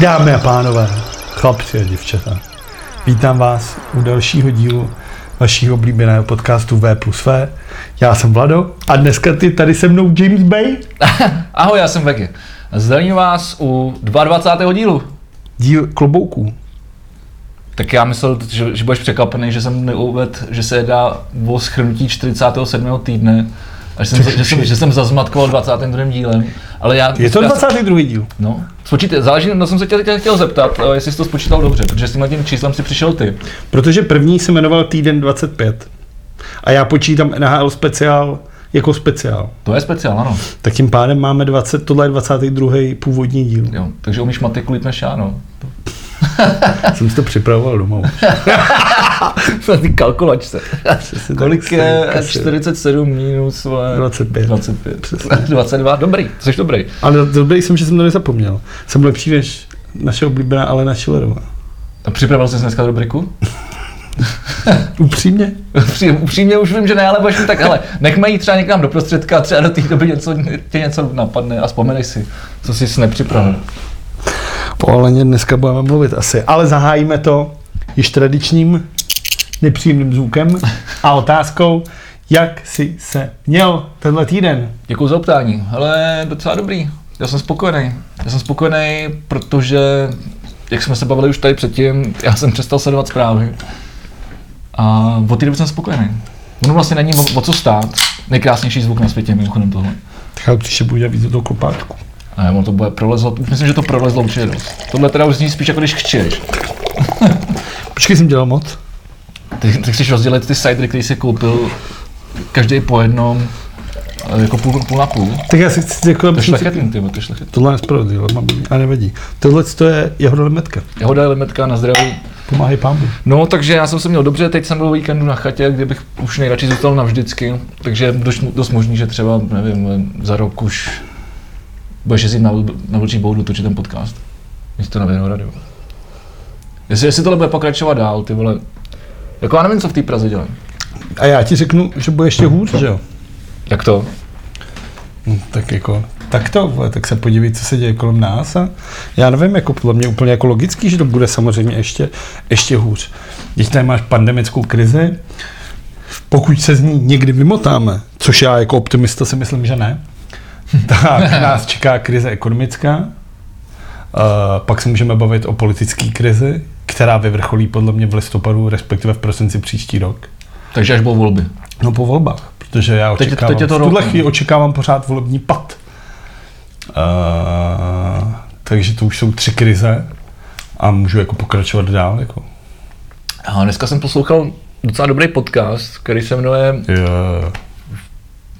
Dámy a pánové, chlapci a děvčata, vítám vás u dalšího dílu vašího oblíbeného podcastu V plus V. Já jsem Vlado a dneska ty tady se mnou James Bay. Ahoj, já jsem Veky. Zdravím vás u 22. dílu. Díl klobouků. Tak já myslel, že, že budeš překvapený, že jsem neuvedl, že se jedná o schrnutí 47. týdne. A že jsem, že, jsem, že jsem zazmatkoval 22. dílem. Ale já, Je to já, 22. díl. No, spočíte, záleží, no jsem se tě chtěl, chtěl zeptat, eh, jestli jsi to spočítal dobře, protože s tímhle tím číslem si přišel ty. Protože první se jmenoval Týden 25. A já počítám NHL speciál jako speciál. To je speciál, ano. Tak tím pádem máme 20, tohle je 22. původní díl. Jo, takže umíš matiku líp než já, no. Jsem si to připravoval doma. Na ty kalkulačce. Kolik je kasy. 47 minus vole, 25. 25. Přesně. 22, dobrý, jsi dobrý. Ale dobrý jsem, že jsem to nezapomněl. Jsem lepší než naše oblíbená Alena Schillerová. A připravil jsi dneska rubriku? Upřímně? Upří- Upřímně už vím, že ne, ale budeš tak, ale nechme jít třeba někam do prostředka a třeba do té doby něco, tě něco napadne a vzpomenej si, co jsi nepřipravil. O Aleně dneska budeme mluvit asi. Ale zahájíme to již tradičním nepříjemným zvukem a otázkou, jak jsi se měl tenhle týden. Děkuji za optání, ale docela dobrý. Já jsem spokojený. Já jsem spokojený, protože, jak jsme se bavili už tady předtím, já jsem přestal sledovat zprávy. A od té doby jsem spokojený. Ono vlastně není o, o co stát. Nejkrásnější zvuk na světě, mimochodem tohle. Tak já příště budu dělat víc do toho A ono to bude prolezlo, myslím, že to prolezlo určitě dost. Tohle teda už zní spíš jako když chčeš. Počkej, jsem dělal moc. Ty, ty chceš rozdělit ty cidery, který jsi koupil každý po jednom, eh, jako půl, půl na půl. Tak já si chci jako... To je šlechetný, ty, to je šlechetný. Tohle je spravedlivé, mám a nevadí. Tohle to je jahoda limetka. Jahoda limetka na zdraví. Pomáhej pámbu. No, takže já jsem se měl dobře, teď jsem byl víkendu na chatě, kde bych už nejradši zůstal navždycky, takže dost, dost možný, že třeba, nevím, za rok už budeš jezdit na, na vlčí boudu točit ten podcast. Místo na Vinohrady. Jestli, jestli tohle bude pokračovat dál, ty vole, jako já nevím, co v té Praze dělají. A já ti řeknu, že bude ještě hůř, že jo? Jak to? Hm, Tak jako, tak to, vole, tak se podívej, co se děje kolem nás a já nevím, jako podle mě úplně jako logický, že to bude samozřejmě ještě, ještě hůř. Když tady máš pandemickou krizi, pokud se z ní někdy vymotáme, což já jako optimista si myslím, že ne, tak nás čeká krize ekonomická, uh, pak se můžeme bavit o politické krizi, která vyvrcholí podle mě v listopadu, respektive v prosinci příští rok. Takže až budou volby. No po volbách, protože já Teď očekávám, teď je to v tuhle chvíli očekávám pořád volební pad. Uh, takže to už jsou tři krize a můžu jako pokračovat dál. Jako. A dneska jsem poslouchal docela dobrý podcast, který se jmenuje Je,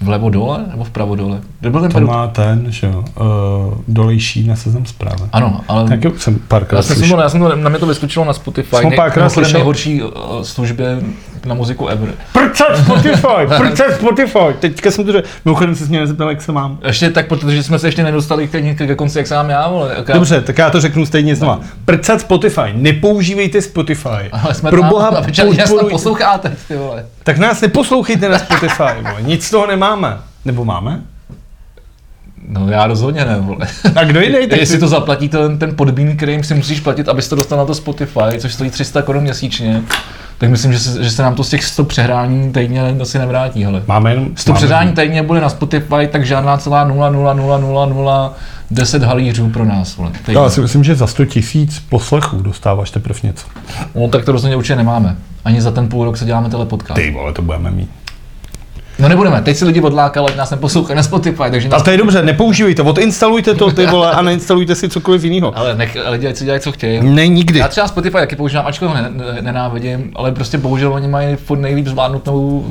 Vlevo dole nebo vpravo dole. Kde byl ten to peru- má ten, že jo, uh, dolejší na seznam zprávy. Ano, ale Tak jsem já párkrát jsem, slyšel. to, já jsem to, na mě to vyskočilo na Spotify. Jsem párkrát slyšel. nejhorší uh, službě na muziku ever. Prcat Spotify, prcat Spotify. Teďka jsem to řekl, mimochodem se mě nezeptal, jak se mám. Ještě tak, protože jsme se ještě nedostali k, ke konci, jak sám já, vole. Já- Dobře, tak já to řeknu stejně znova. Prcat Spotify, nepoužívejte Spotify. Ale jsme Pro tam, boha, že podporujte- posloucháte, ty vole. Tak nás neposlouchejte na Spotify, vole. nic z toho nemáme. Nebo máme? No já rozhodně ne, vole. A kdo jiný? Tak Jestli to zaplatí ten, ten podbín, který jim si musíš platit, abys to dostal na to Spotify, což stojí 300 korun měsíčně, tak myslím, že se, že se nám to z těch 100 přehrání týdně asi nevrátí, hele. Máme jenom... 100 máme- přehrání týdně bude na Spotify, tak žádná celá 0, 0, 0, 0, 0, 10 halířů pro nás, vole. týdně. Já si myslím, že za 100 tisíc poslechů dostáváš teprve něco. No tak to rozhodně určitě nemáme. Ani za ten půl rok se děláme tenhle podcast. Ty vole, to budeme mít. No nebudeme, teď si lidi odlákali, nás neposlouchají na Spotify, takže A to je dobře, nepoužívejte, odinstalujte to ty vole a neinstalujte si cokoliv jiného. Ale nech lidi, ať si dělají, co chtějí. Ne, nikdy. Já třeba Spotify taky používám, ačkoliv ho ne, ne, nenávidím, ale prostě bohužel oni mají furt nejlíp zvládnutou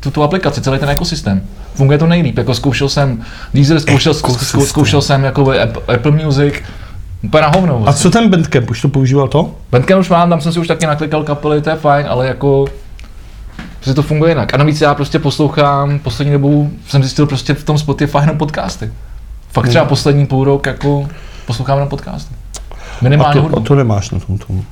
tu, tu aplikaci, celý ten ekosystém. Funguje to nejlíp, jako zkoušel jsem Deezer, zkoušel, zkou, zkou, Ekosystém. zkoušel jsem jako Apple, Music, úplně na hovno. A Vlastně. co ten Bandcamp, už to používal to? Bandcamp už mám, tam jsem si už taky naklikal kapely, to je fajn, ale jako Prostě to funguje jinak. A navíc já prostě poslouchám, poslední dobou jsem zjistil prostě v tom Spotify jenom podcasty. Fakt třeba Hmm. poslední půl rok jako poslouchám jenom podcasty. A Minimálně to, a to nemáš na tom tomu.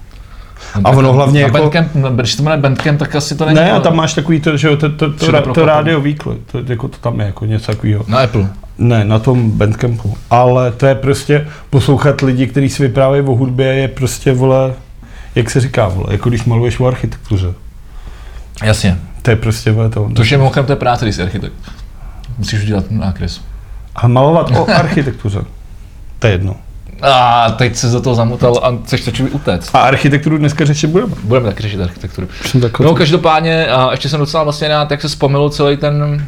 No, a ono hlavně na jako- Bandcamp, když to jmenuje Bandcamp, tak asi to není. Ne, a tam máš takový to, že jo, to, to, to, to, rádio výklad, to, jako to tam je jako něco takového. Na Apple. Ne, na tom bandcampu. Ale to je prostě poslouchat lidi, kteří si vyprávějí o hudbě, je prostě, vole, jak se říká, vole, jako když maluješ o architektuře. Jasně. To je prostě to. To je mimochodem té práce, když jsi architekt. Musíš udělat nákres. A malovat o architektuře. to je jedno. A teď se za to zamutal a chceš začít utéct. A architekturu dneska řešit budeme. Budeme taky řešit architekturu. No každopádně, a ještě jsem docela vlastně na jak se vzpomenul celý ten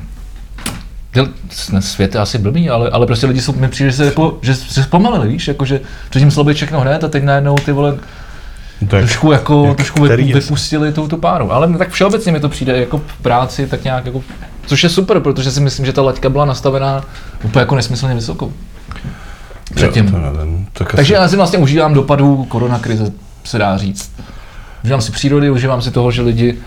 svět je asi blbý, ale, ale prostě lidi jsou, mi přijde, že se, jako, že, se zpomalili, víš, jako, že předtím šlo být všechno hned a teď najednou ty vole, je, trošku, jako, jak trošku je? vypustili tou tu páru. Ale tak všeobecně mi to přijde jako v práci tak nějak jako, což je super, protože si myslím, že ta laťka byla nastavená úplně jako nesmyslně vysokou. Předtím. Jo, to nevím. Tak Takže asi, já si vlastně užívám dopadů koronakrize, se dá říct. Užívám si přírody, užívám si toho, že lidi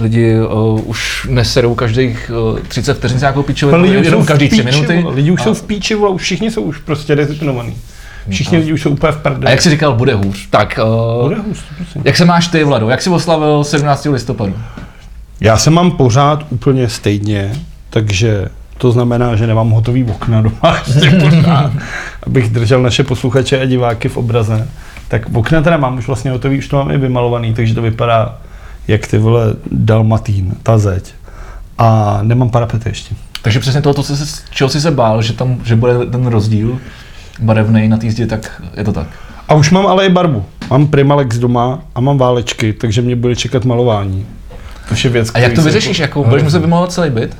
lidi uh, už neserou každých uh, 30 vteřin nějakou pičovinu, lidi už jsou jenom v každý 3 píči, minuty. Lidi už a, jsou v píči, vole, už všichni jsou už prostě rezignovaní. Všichni lidi už jsou úplně v a prdeli. jak jsi říkal, bude hůř. Tak, uh, Bude hůř, 100%. jak se máš ty, Vlado? Jak jsi oslavil 17. listopadu? Já se mám pořád úplně stejně, takže to znamená, že nemám hotový okna doma ještě pořád, abych držel naše posluchače a diváky v obraze. Tak okna teda mám už vlastně hotový, už to mám i vymalovaný, takže to vypadá jak ty vole dalmatín, ta zeď. A nemám parapety ještě. Takže přesně toho, co jsi, čeho jsi se bál, že tam že bude ten rozdíl barevný na té zdi, tak je to tak. A už mám ale i barvu. Mám Primalex doma a mám válečky, takže mě bude čekat malování. To je věc, A jak to vyřešíš? Jako, budeš muset vymalovat celý byt?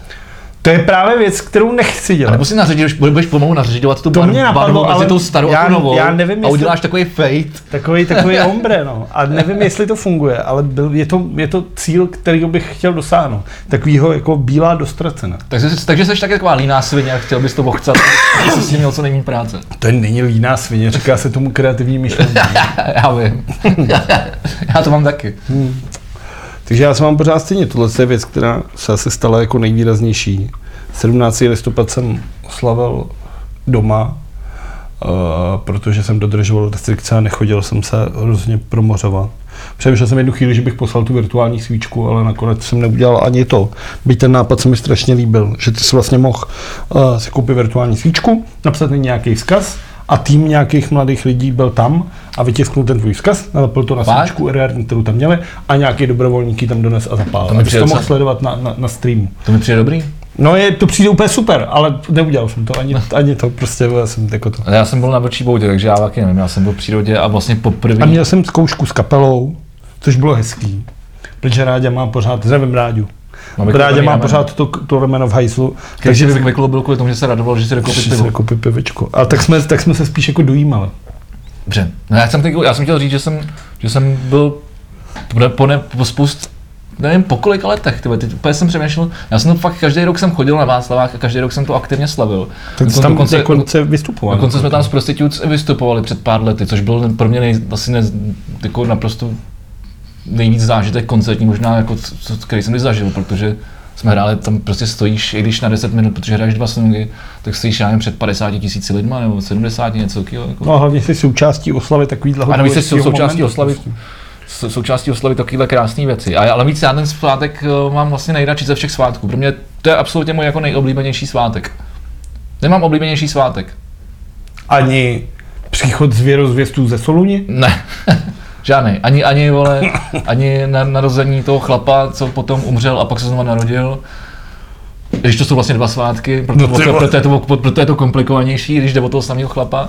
To je právě věc, kterou nechci A dělat. nebo si naředíš, budeš pomalu nařizovat tu To barvu, mě napadlo, barvu mezi ale tou starou já- a novou já nevím, a jestli- uděláš takový fade. Takový, takový ombre, no. A nevím, jestli to funguje, ale byl, je, to, je to cíl, který bych chtěl dosáhnout. Takovýho jako bílá dostracena. Takže, takže jsi tak taková líná svině a chtěl bys to ochcat, aby jsi s tím měl co nejméně práce. To není líná svině, říká se tomu kreativní myšlení. Já vím. Já to mám taky. Takže já se mám pořád stejně. Tohle je věc, která se asi stala jako nejvýraznější. 17. listopad jsem oslavil doma, uh, protože jsem dodržoval restrikce a nechodil jsem se hrozně promořovat. Přemýšlel jsem jednu chvíli, že bych poslal tu virtuální svíčku, ale nakonec jsem neudělal ani to. Byť ten nápad se mi strašně líbil, že ty si vlastně mohl uh, si koupit virtuální svíčku, napsat nějaký vzkaz a tým nějakých mladých lidí byl tam a vytisknul ten tvůj vzkaz, nalepil to na svíčku, RR, kterou tam měli a nějaký dobrovolníky tam dones a zapálil. To mi přijde to mohl sledovat na, na, na streamu. To mi přijde dobrý. No je, to přijde úplně super, ale neudělal jsem to, ani, ani to, prostě já jsem jako to. Já jsem byl na vlčí boudě, takže já taky nevím, já jsem byl v přírodě a vlastně poprvé. A měl jsem zkoušku s kapelou, což bylo hezký, protože Rádě má pořád, zdravím Ráďu, Máme Rádě koupený má pořád to, to rameno v hajzlu, Takže takže bych vykloubil kvůli tomu, že se radoval, že si dokoupit si pivo. pivičko. A tak jsme, tak jsme se spíš jako dojímali. Dobře. No já jsem, teď, já jsem chtěl říct, že jsem, že jsem byl po, ne, po spoust, nevím po kolika letech, tyhle, teď úplně jsem přemýšlel, já jsem to fakt každý rok jsem chodil na Václavách a každý rok jsem to aktivně slavil. Tak Dokon- tam dokonce- dokonce vystupoval. Dokonce jsme tam s Prostitutes vystupovali před pár lety, což byl pro mě nej, asi ne, jako naprosto nejvíc zážitek koncertní možná, jako, co- který jsem kdy zažil, protože jsme hráli, tam prostě stojíš, i když na 10 minut, protože hraješ dva songy, tak stojíš já nevím, před 50 tisíci lidma nebo 70 něco. Jako. No a hlavně jsi součástí oslavy takovýhle A navíc jsi součástí momentu oslavy prostě. součástí oslavy takovéhle krásné věci. A, ale víc já ten svátek eh, mám vlastně nejradši ze všech svátků. Pro mě to je absolutně můj jako nejoblíbenější svátek. Nemám oblíbenější svátek. Ani příchod zvěrozvěstů ze Soluni? Ne, žádný. Ani, ani, vole, ani na, narození toho chlapa, co potom umřel a pak se znova narodil. Když to jsou vlastně dva svátky, proto, No no, ty proto, je to, proto je to komplikovanější, když jde o toho samého chlapa.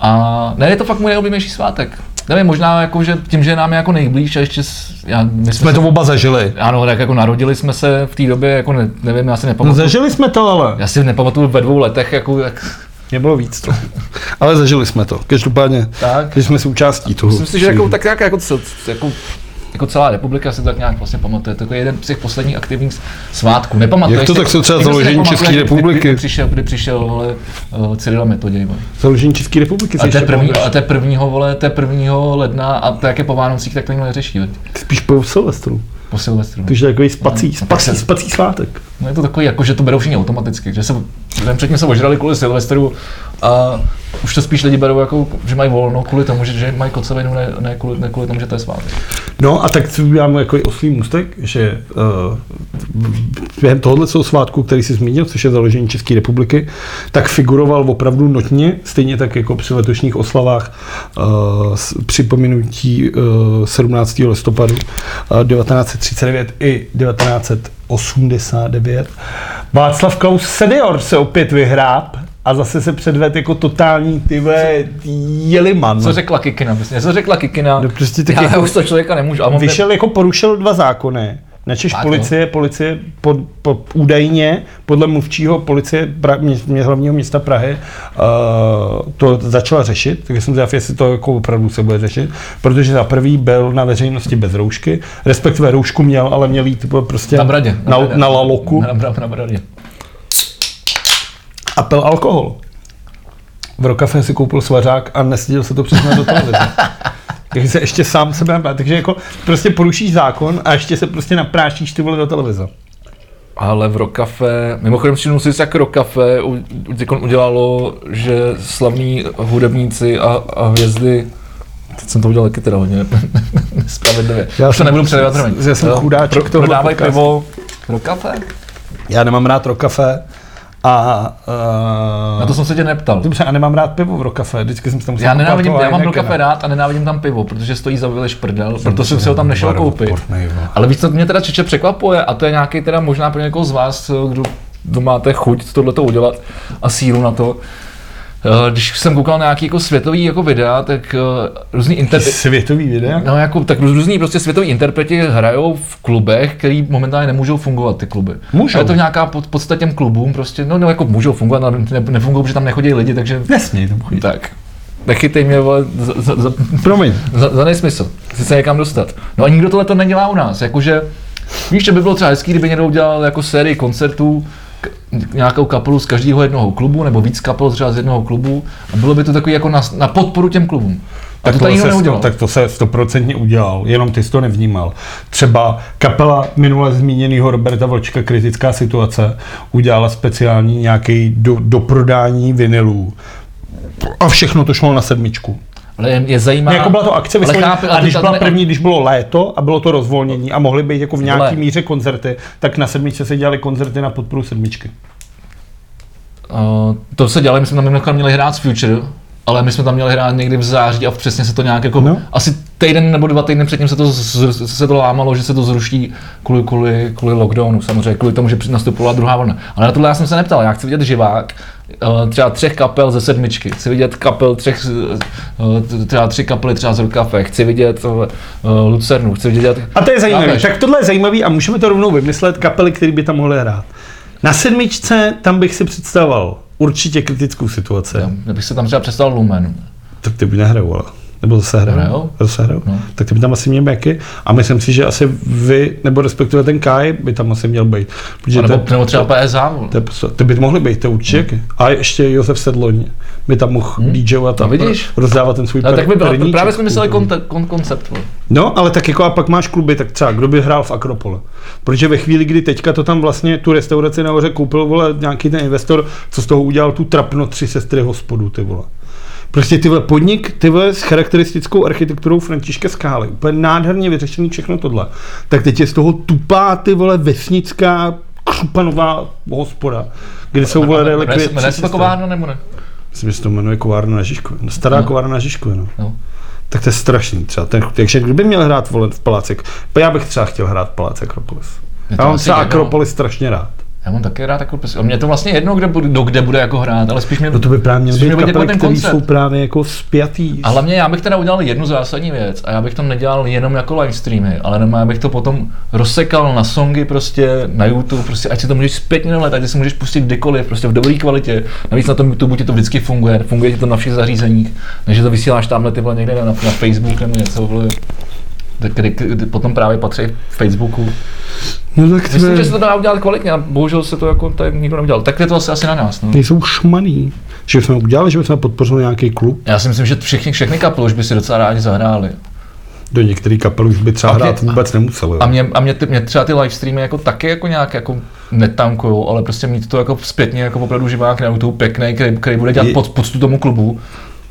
A ne, je to fakt můj nejoblíbenější svátek. Nevím, možná jako, že tím, že nám je jako nejblíž a ještě, s- já, my jsme, Jsme se, to oba zažili. ano, tak jako narodili jsme se v té době, jako ne, nevím, já si No nepamatuju. zažili jsme to ale. já si nepamatuju ve dvou letech, jako, jak, Mě bylo víc to. Ale zažili jsme to. Každopádně, tak. že jsme součástí toho. Myslím si, že jako, tak nějak jako, jako, jako celá republika si tak nějak vlastně pamatuje. To je jeden z těch posledních aktivních svátků. Nepamatuješ Jak to tak jsou třeba založení nepamatuje, České republiky? Kdy, kdy, přišel, kdy přišel vole, uh, Cyril a Metoděj. Založení České republiky. A to první, a to je prvního, vole, to je prvního ledna a to jak je po Vánocích, tak to nikdo neřeší. veď. Spíš po Silvestru. Po Silvestru. Takže takový spací, No, spací, se- spací svátek. No je to takový, jako, že to berou všichni automaticky, že se den předtím se ožrali kvůli Silvestru, A už to spíš lidi berou jako, že mají volno kvůli tomu, že, že mají kocovinu, ne, ne, kvůli, ne kvůli tomu, že to je svátek. No a tak si uděláme jako oslý můstek, že uh, během tohohle svátku, který si zmínil, což je založení České republiky, tak figuroval opravdu notně, stejně tak jako při letošních oslavách uh, připomenutí uh, 17. listopadu uh, 1939 i 1989. Václav Klaus senior se opět vyhráb a zase se předved jako totální ty jeliman. Co řekla Kikina? Co řekla Kikina? No prostě tak Já jako, už to člověka nemůžu. Vyšel jako porušil dva zákony. Načež Tak, policie, policie pod, pod, údajně podle mluvčího policie pra, mě, mě, hlavního města Prahy uh, to začala řešit, takže jsem zvědav, jestli to jako opravdu se bude řešit, protože za prvý byl na veřejnosti bez roušky, respektive roušku měl, ale měl jít prostě Na bradě. na, bradě. na laloku Na, na, na bradě. a pil alkohol. V Rokafe si koupil svařák a neseděl se to přesně do televize. Takže se ještě sám sebe naprášíš. Takže jako prostě porušíš zákon a ještě se prostě naprášíš ty vole do televize. Ale v Rokafe, mimochodem všimnul si, jak Rokafe udělalo, že slavní hudebníci a, a hvězdy Teď jsem to udělal taky teda hodně nespravedlivě. Já Už to jsem- nebudu předávat, já jsem chudáček pro, Prodávají podcastu. pivo Rokafe? Já nemám rád Rokafe a... Uh, Na to jsem se tě neptal. Dobře, a nemám rád pivo v Rokafe, vždycky jsem se tam musel Já nenávidím, já mám. Rokafe rád a nenávidím tam pivo, protože stojí za vyleš prdel, proto jsem si ho tam nešel koupit. portnej, vole. Ale víc, co mě teda Čeče překvapuje, a to je nějaký teda možná pro někoho z vás, kdo, kdo máte chuť tohleto udělat a sílu na to. Eh, Když jsem koukal na nějaký jako světový jako videa, tak eh, různý interpreti, Světový videa? no jako, tak různý prostě světoví interpreti hrajou v klubech, který momentálně nemůžou fungovat ty kluby. Můžou. A je to nějaká pod, podstata těm klubům prostě, no, no jako můžou fungovat, ale ne, nefungují, protože tam nechodí lidi, takže Nesmí tam chodit. tak. Nechytej mě vole, za, za, za, Promiň. za, za nesmysl. Chci se někam dostat. No a nikdo tohle to nedělá u nás. Jakože, víš, že by bylo třeba hezký, kdyby někdo udělal jako sérii koncertů, nějakou kapelu z každého jednoho klubu, nebo víc kapel třeba z jednoho klubu, a bylo by to takový jako na, na podporu těm klubům. A Tak to to, tady se, neudělal. tak to se stoprocentně udělal, jenom ty jsi to nevnímal. Třeba kapela minule zmíněného Roberta Vlčka Kritická situace udělala speciální nějaký do, doprodání vinylů. A všechno to šlo na sedmičku. Ale je, je zajímá... Jako byla to akce ale vysloveně, chápu, a když byla první, když bylo léto a bylo to rozvolnění a mohly být jako v nějaký Vole. míře koncerty, tak na sedmičce se dělaly koncerty na podporu sedmičky. Uh, to se dělali, my jsme tam mimochodem měli hrát s Future, ale my jsme tam měli hrát někdy v září a přesně se to nějak jako, No. asi týden nebo dva týdny předtím se to, z, se to lámalo, že se to zruší kvůli, kvůli, kvůli lockdownu, samozřejmě kvůli tomu, že nastupovala druhá vlna. Ale na tohle já jsem se neptal, já chci vidět živák, třeba třech kapel ze sedmičky, chci vidět kapel třech, uh, třeba tři kapely třeba z Rokafe, chci vidět uh, Lucernu, chci vidět... A to je zajímavé. Tak tohle je zajímavé a můžeme to rovnou vymyslet, kapely, které by tam mohly hrát. Na sedmičce tam bych si představoval určitě kritickou situaci. Já bych se tam třeba představil Lumen. Tak ty by nehrajou, ale. Nebo zase hrajou. Zase hrajou. No. Tak ty by tam asi měl Beky a myslím si, že asi vy, nebo respektive ten Kai, by tam asi měl být. Protože A nebo, to, nebo třeba vole. to, to, ty by mohly být, to určitě. A ještě Josef Sedloň by tam mohl hmm. DJovat a No vidíš? rozdávat ten svůj No, tak by bylo, perníček. právě jsme mysleli kon, kon, koncept. No, ale tak jako a pak máš kluby, tak třeba kdo by hrál v Akropole. Protože ve chvíli, kdy teďka to tam vlastně tu restauraci nahoře koupil, vole, nějaký ten investor, co z toho udělal tu trapno tři sestry hospodu, ty vole. Prostě ty podnik, ty s charakteristickou architekturou Františka Skály, úplně nádherně vyřešený všechno tohle. Tak teď je z toho tupá, ty vole, vesnická, křupanová hospoda, kde jsou, vole, relikvie Jmenuje se to kovárna nebo ne? Myslím, že se to jmenuje kovárna na Žižkově. No, stará No. kovárna na Žižkově, no. No. Tak to je strašný třeba. Ten, takže kdyby měl hrát vole v Palácek, já bych třeba chtěl hrát v Paláci Akropolis. Já mám třeba jedno. Akropolis strašně rád. Já mám taky rád jako pes. A mě to vlastně jedno, kde bude, do kde bude jako hrát, ale spíš mě, No to by právě měl být kapely, ten koncept. jsou právě jako spjatý. A hlavně já bych teda udělal jednu zásadní věc a já bych to nedělal jenom jako live streamy, ale jenom já bych to potom rozsekal na songy prostě na YouTube, prostě ať si to můžeš zpětně dohledat, ať si můžeš pustit kdykoliv, prostě v dobré kvalitě. Navíc na tom YouTube ti to vždycky funguje, funguje ti to na všech zařízeních, takže to vysíláš tamhle ty vole někde na, na Facebook nebo něco, vole, kdy, kdy, potom právě patří v Facebooku. No tak ty Myslím, že se to dá udělat kvalitně a bohužel se to jako tady nikdo neudělal. Tak je to asi, asi na nás. No. nejsou šmaný. Že bychom udělali, že bychom podpořili nějaký klub. Já si myslím, že všichni, všechny kapely už by si docela rádi zahráli. Do některých kapel už by třeba A mě- hrát vůbec nemuseli. A mě, a mě, ty, mě třeba ty live streamy jako taky jako nějak jako netankujou, ale prostě mít to jako zpětně jako opravdu živák na YouTube pěkný, který, který bude dělat Je- pod, poctu tomu klubu,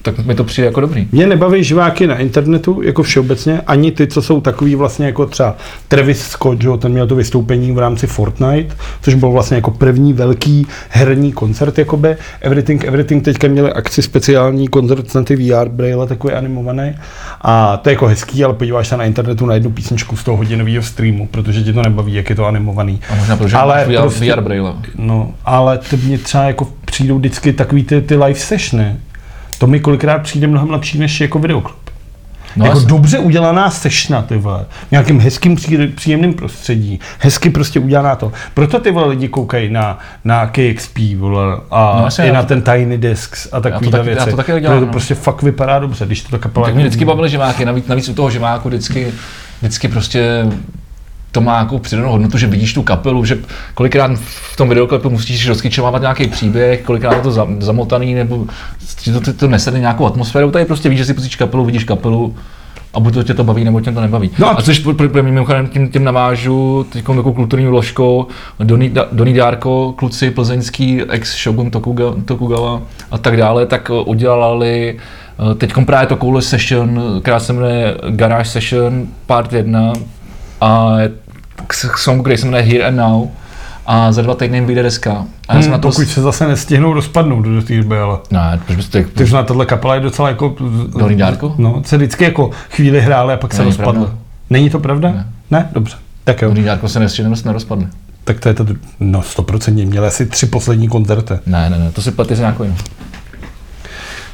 tak mi to přijde jako dobrý. Mě nebaví živáky na internetu, jako všeobecně, ani ty, co jsou takový vlastně jako třeba Travis Scott, že jo, ten měl to vystoupení v rámci Fortnite, což byl vlastně jako první velký herní koncert, jakoby Everything Everything teďka měli akci speciální koncert na ty VR braille, takový animovaný. A to je jako hezký, ale podíváš se na internetu na jednu písničku z toho hodinového streamu, protože tě to nebaví, jak je to animovaný. A možná protože Ale ale VR, prostě- VR braille. No, ale to mě třeba jako přijdou vždycky takový ty, ty live sessiony. To mi kolikrát přijde mnohem lepší než jako videoklub. No, jako jasně. dobře udělaná sešna, ty vole. V nějakým hezkým, pří- příjemným prostředí. Hezky prostě udělaná to. Proto ty vole lidi koukají na, na KXP, vole, a No, i na ten Tiny Discs a takovýhle taky- já věci. to taky dělám, to no. prostě fakt vypadá dobře, když to ta kapela... Tak mě vždycky umí. bavily živáky, navíc, navíc u toho živáku vždycky, vždycky prostě to má jako přidanou hodnotu, že vidíš tu kapelu, že kolikrát v tom videoklipu musíš rozkyčovávat nějaký příběh, kolikrát je to za- zamotaný, nebo ti to, to, to nese nějakou atmosféru, tady prostě víš, že si pustíš kapelu, vidíš kapelu, a buď to tě to baví, nebo tě to nebaví. No a- a což pro, pro, pro mimochodem tím, tím navážu teď takovou kulturní vložkou Donny Dárko, kluci plzeňský, ex Shogun Tokuga, Tokugawa a tak dále, tak eh, udělali teď právě takovouhle session, která se jmenuje Garage Session Part 1 a je k k songu, který se jmenuje Here and Now a za dva týdny vyjde deska. A já jsem Hmm, na to... pokud se zase nestihnou rozpadnout do té doby, ale... Ne, proč bys to... Takže na tohle kapela je docela jako... Dolní dárko? No, se vždycky jako chvíli hráli a pak se rozpadlo. Není to pravda? Ne. ne? Dobře. Tak jo. Donny Dárko se ještě nerozpadne. Tak to je to, no 100% měli asi tři poslední koncerty. Ne, ne, ne, to si platí za nějakou jinou.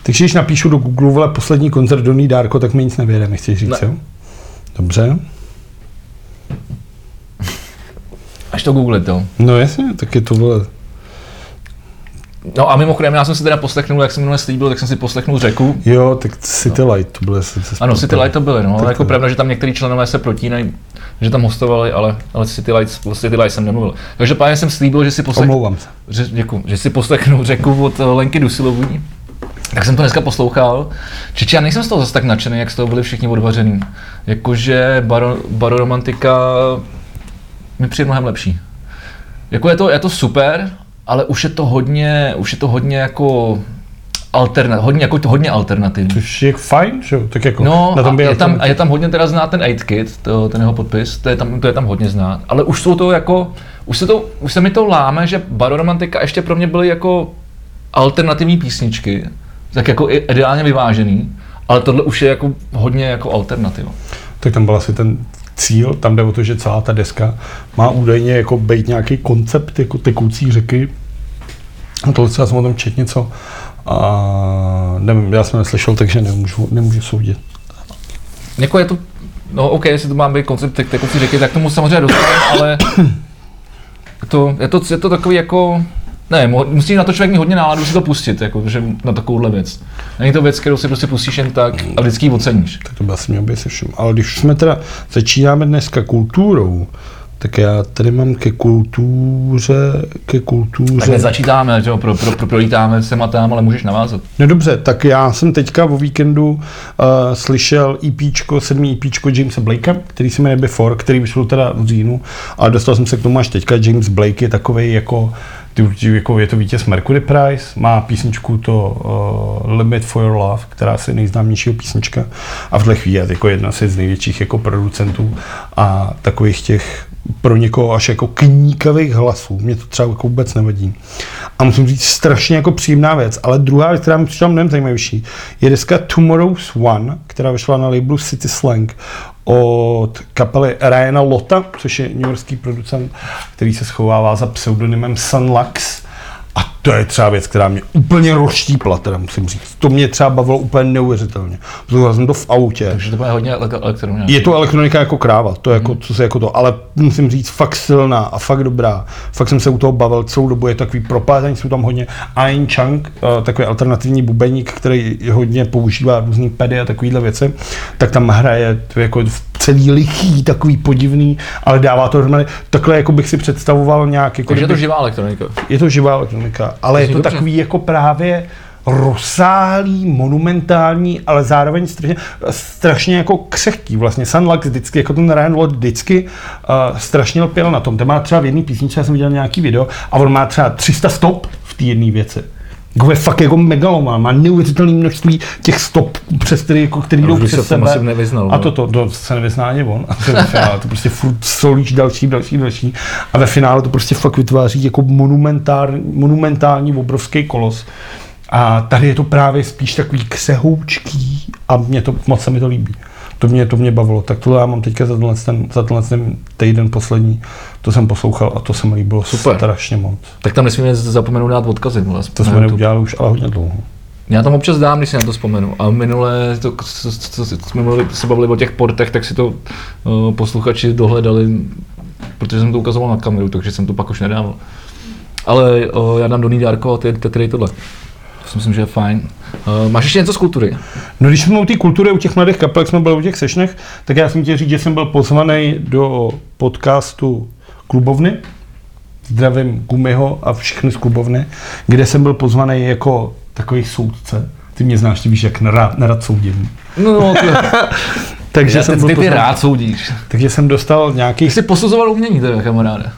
Takže když napíšu do Google vole poslední koncert Donny Dárko, tak mi nic nevěde, chceš říct, Ne. jo? Dobře. Až to googlit, jo. No jasně, tak je to vole. No a mimochodem, já jsem si teda poslechnul, jak jsem minule slíbil, tak jsem si poslechnul řeku. Jo, tak City Light, to bylo se, se Ano, City Light to byly, no, Tak ale jako to- pravda, že tam některý členové se protínají, že tam hostovali, ale, ale City Light, City Light jsem nemluvil. Takže páně jsem slíbil, že si poslechnu, Omlouvám se. že, děkuju, že si poslechnu řeku od eh, Lenky Dusilový. Tak jsem to dneska poslouchal. Čiči, já nejsem z toho zase tak nadšený, jak z toho byli všichni odvařený. Jakože baro, baroromantika mi přijde mnohem lepší. Jako je to, je to super, ale už je to hodně, už je to hodně jako alterna, hodně, jako to hodně alternativní. Což je fajn, že? Tak jako No, na tom a je, tam, a je tam hodně teda znát ten 8kit, to, ten jeho podpis, to je, tam, to je tam hodně znát. Ale už jsou to jako, už se, to, už se mi to láme, že Baroromantika ještě pro mě byly jako alternativní písničky, tak jako ideálně vyvážený, ale tohle už je jako hodně jako alternativa. tak tam byl asi ten cíl, tam jde o to, že celá ta deska má údajně jako být nějaký koncept jako tekoucí řeky. A tohle já jsem o tom čet něco. A nevím, já jsem neslyšel, takže nemůžu, nemůžu soudit. Jako je to, no OK, jestli to má být koncept tek- tekoucí řeky, tak tomu samozřejmě dostaneme, ale to, je to, je to takový jako, ne, musí na to člověk mít hodně náladu si to pustit, jako, že na takovouhle věc. Není to věc, kterou si prostě pustíš jen tak a vždycky ji oceníš. Tak to by asi mělo být se všem. Ale když jsme teda začínáme dneska kulturou, tak já tady mám ke kultuře, ke Tak kultuře. hned začítáme, že jo, pro, pro, pro, prolítáme tématám, ale můžeš navázat. No dobře, tak já jsem teďka o víkendu uh, slyšel EPčko, sedmý EPčko Jamesa Blakea, který se jmenuje Before, který vyšel teda v říjnu, ale dostal jsem se k tomu až teďka. James Blake je takový jako, jako je to vítěz Mercury Prize, má písničku to uh, Limit for Your Love, která je nejznámějšího písnička a v tuhle chvíli jako jedna z největších jako producentů a takových těch pro někoho až jako kníkavých hlasů. Mě to třeba jako vůbec nevadí. A musím říct, strašně jako příjemná věc. Ale druhá věc, která mi přišla mnohem zajímavější, je deska Tomorrow's One, která vyšla na labelu City Slang od kapely Ryana Lotta, což je newyorský producent, který se schovává za pseudonymem Sunlux. A to je třeba věc, která mě úplně rozštípla, teda musím říct. To mě třeba bavilo úplně neuvěřitelně. Poslouchal jsem to v autě. Takže to bude hodně ele- elektronika. Je to elektronika jako kráva, to je jako, co se jako to, ale musím říct, fakt silná a fakt dobrá. Fakt jsem se u toho bavil celou dobu, je takový propázení, jsou tam hodně. Ain Chang, eh, takový alternativní bubeník, který hodně používá různý pedy a takovýhle věci, tak tam hraje to jako v celý lichý, takový podivný, ale dává to dohromady. Takhle jako bych si představoval nějak, jako Takže je to živá elektronika. je to živá elektronika, ale je to dobře. takový jako právě rozsáhlý, monumentální, ale zároveň strašně, strašně jako křehký. Vlastně Sunlux vždycky, jako ten Ryan Lord vždycky uh, strašně lpěl na tom. Ten má třeba v jedné písničce, já jsem viděl nějaký video, a on má třeba 300 stop v té jedné věci. Jako je fakt jako megaloman, má neuvěřitelné množství těch stop, přes který, jako, který No, jdou přes se sebe. asi nevyznal, a no. to, to, to se nevyzná ani on. A to, je finále, to prostě furt solíš další, další, další. A ve finále to prostě fakt vytváří jako monumentální, monumentální obrovský kolos. A tady je to právě spíš takový křehoučký a mě to, moc se mi to líbí. To mě, to mě bavilo. Tak tohle já mám teďka za tenhle, ten, za tenhle ten týden poslední, to jsem poslouchal a to se mi líbilo Super. strašně moc. Tak tam nesmíme zapomenout dát odkazy. Vole, To jsme neudělali už ale hodně dlouho. Já tam občas dám, když si na to vzpomenu. A minule, to, co, co, co jsme mluvili, se bavili o těch portech, tak si to uh, posluchači dohledali, protože jsem to ukazoval na kameru, takže jsem to pak už nedával. Ale uh, já dám do Darko a ty, ty tady tohle. To si myslím, že je fajn. Uh, máš ještě něco z kultury? No když jsme u té kultury, u těch mladých kapel, jak jsme byli u těch sešnech, tak já jsem chtěl říct, že jsem byl pozvaný do podcastu Klubovny. Zdravím Gumiho a všechny z Klubovny, kde jsem byl pozvaný jako takový soudce. Ty mě znáš, ty víš, jak nerad, nerad soudím. No, no Takže já, jsem ty, byl ty, pozvaný- rád soudíš. Takže jsem dostal nějaký... Ty jsi posuzoval umění, teda, kamaráde.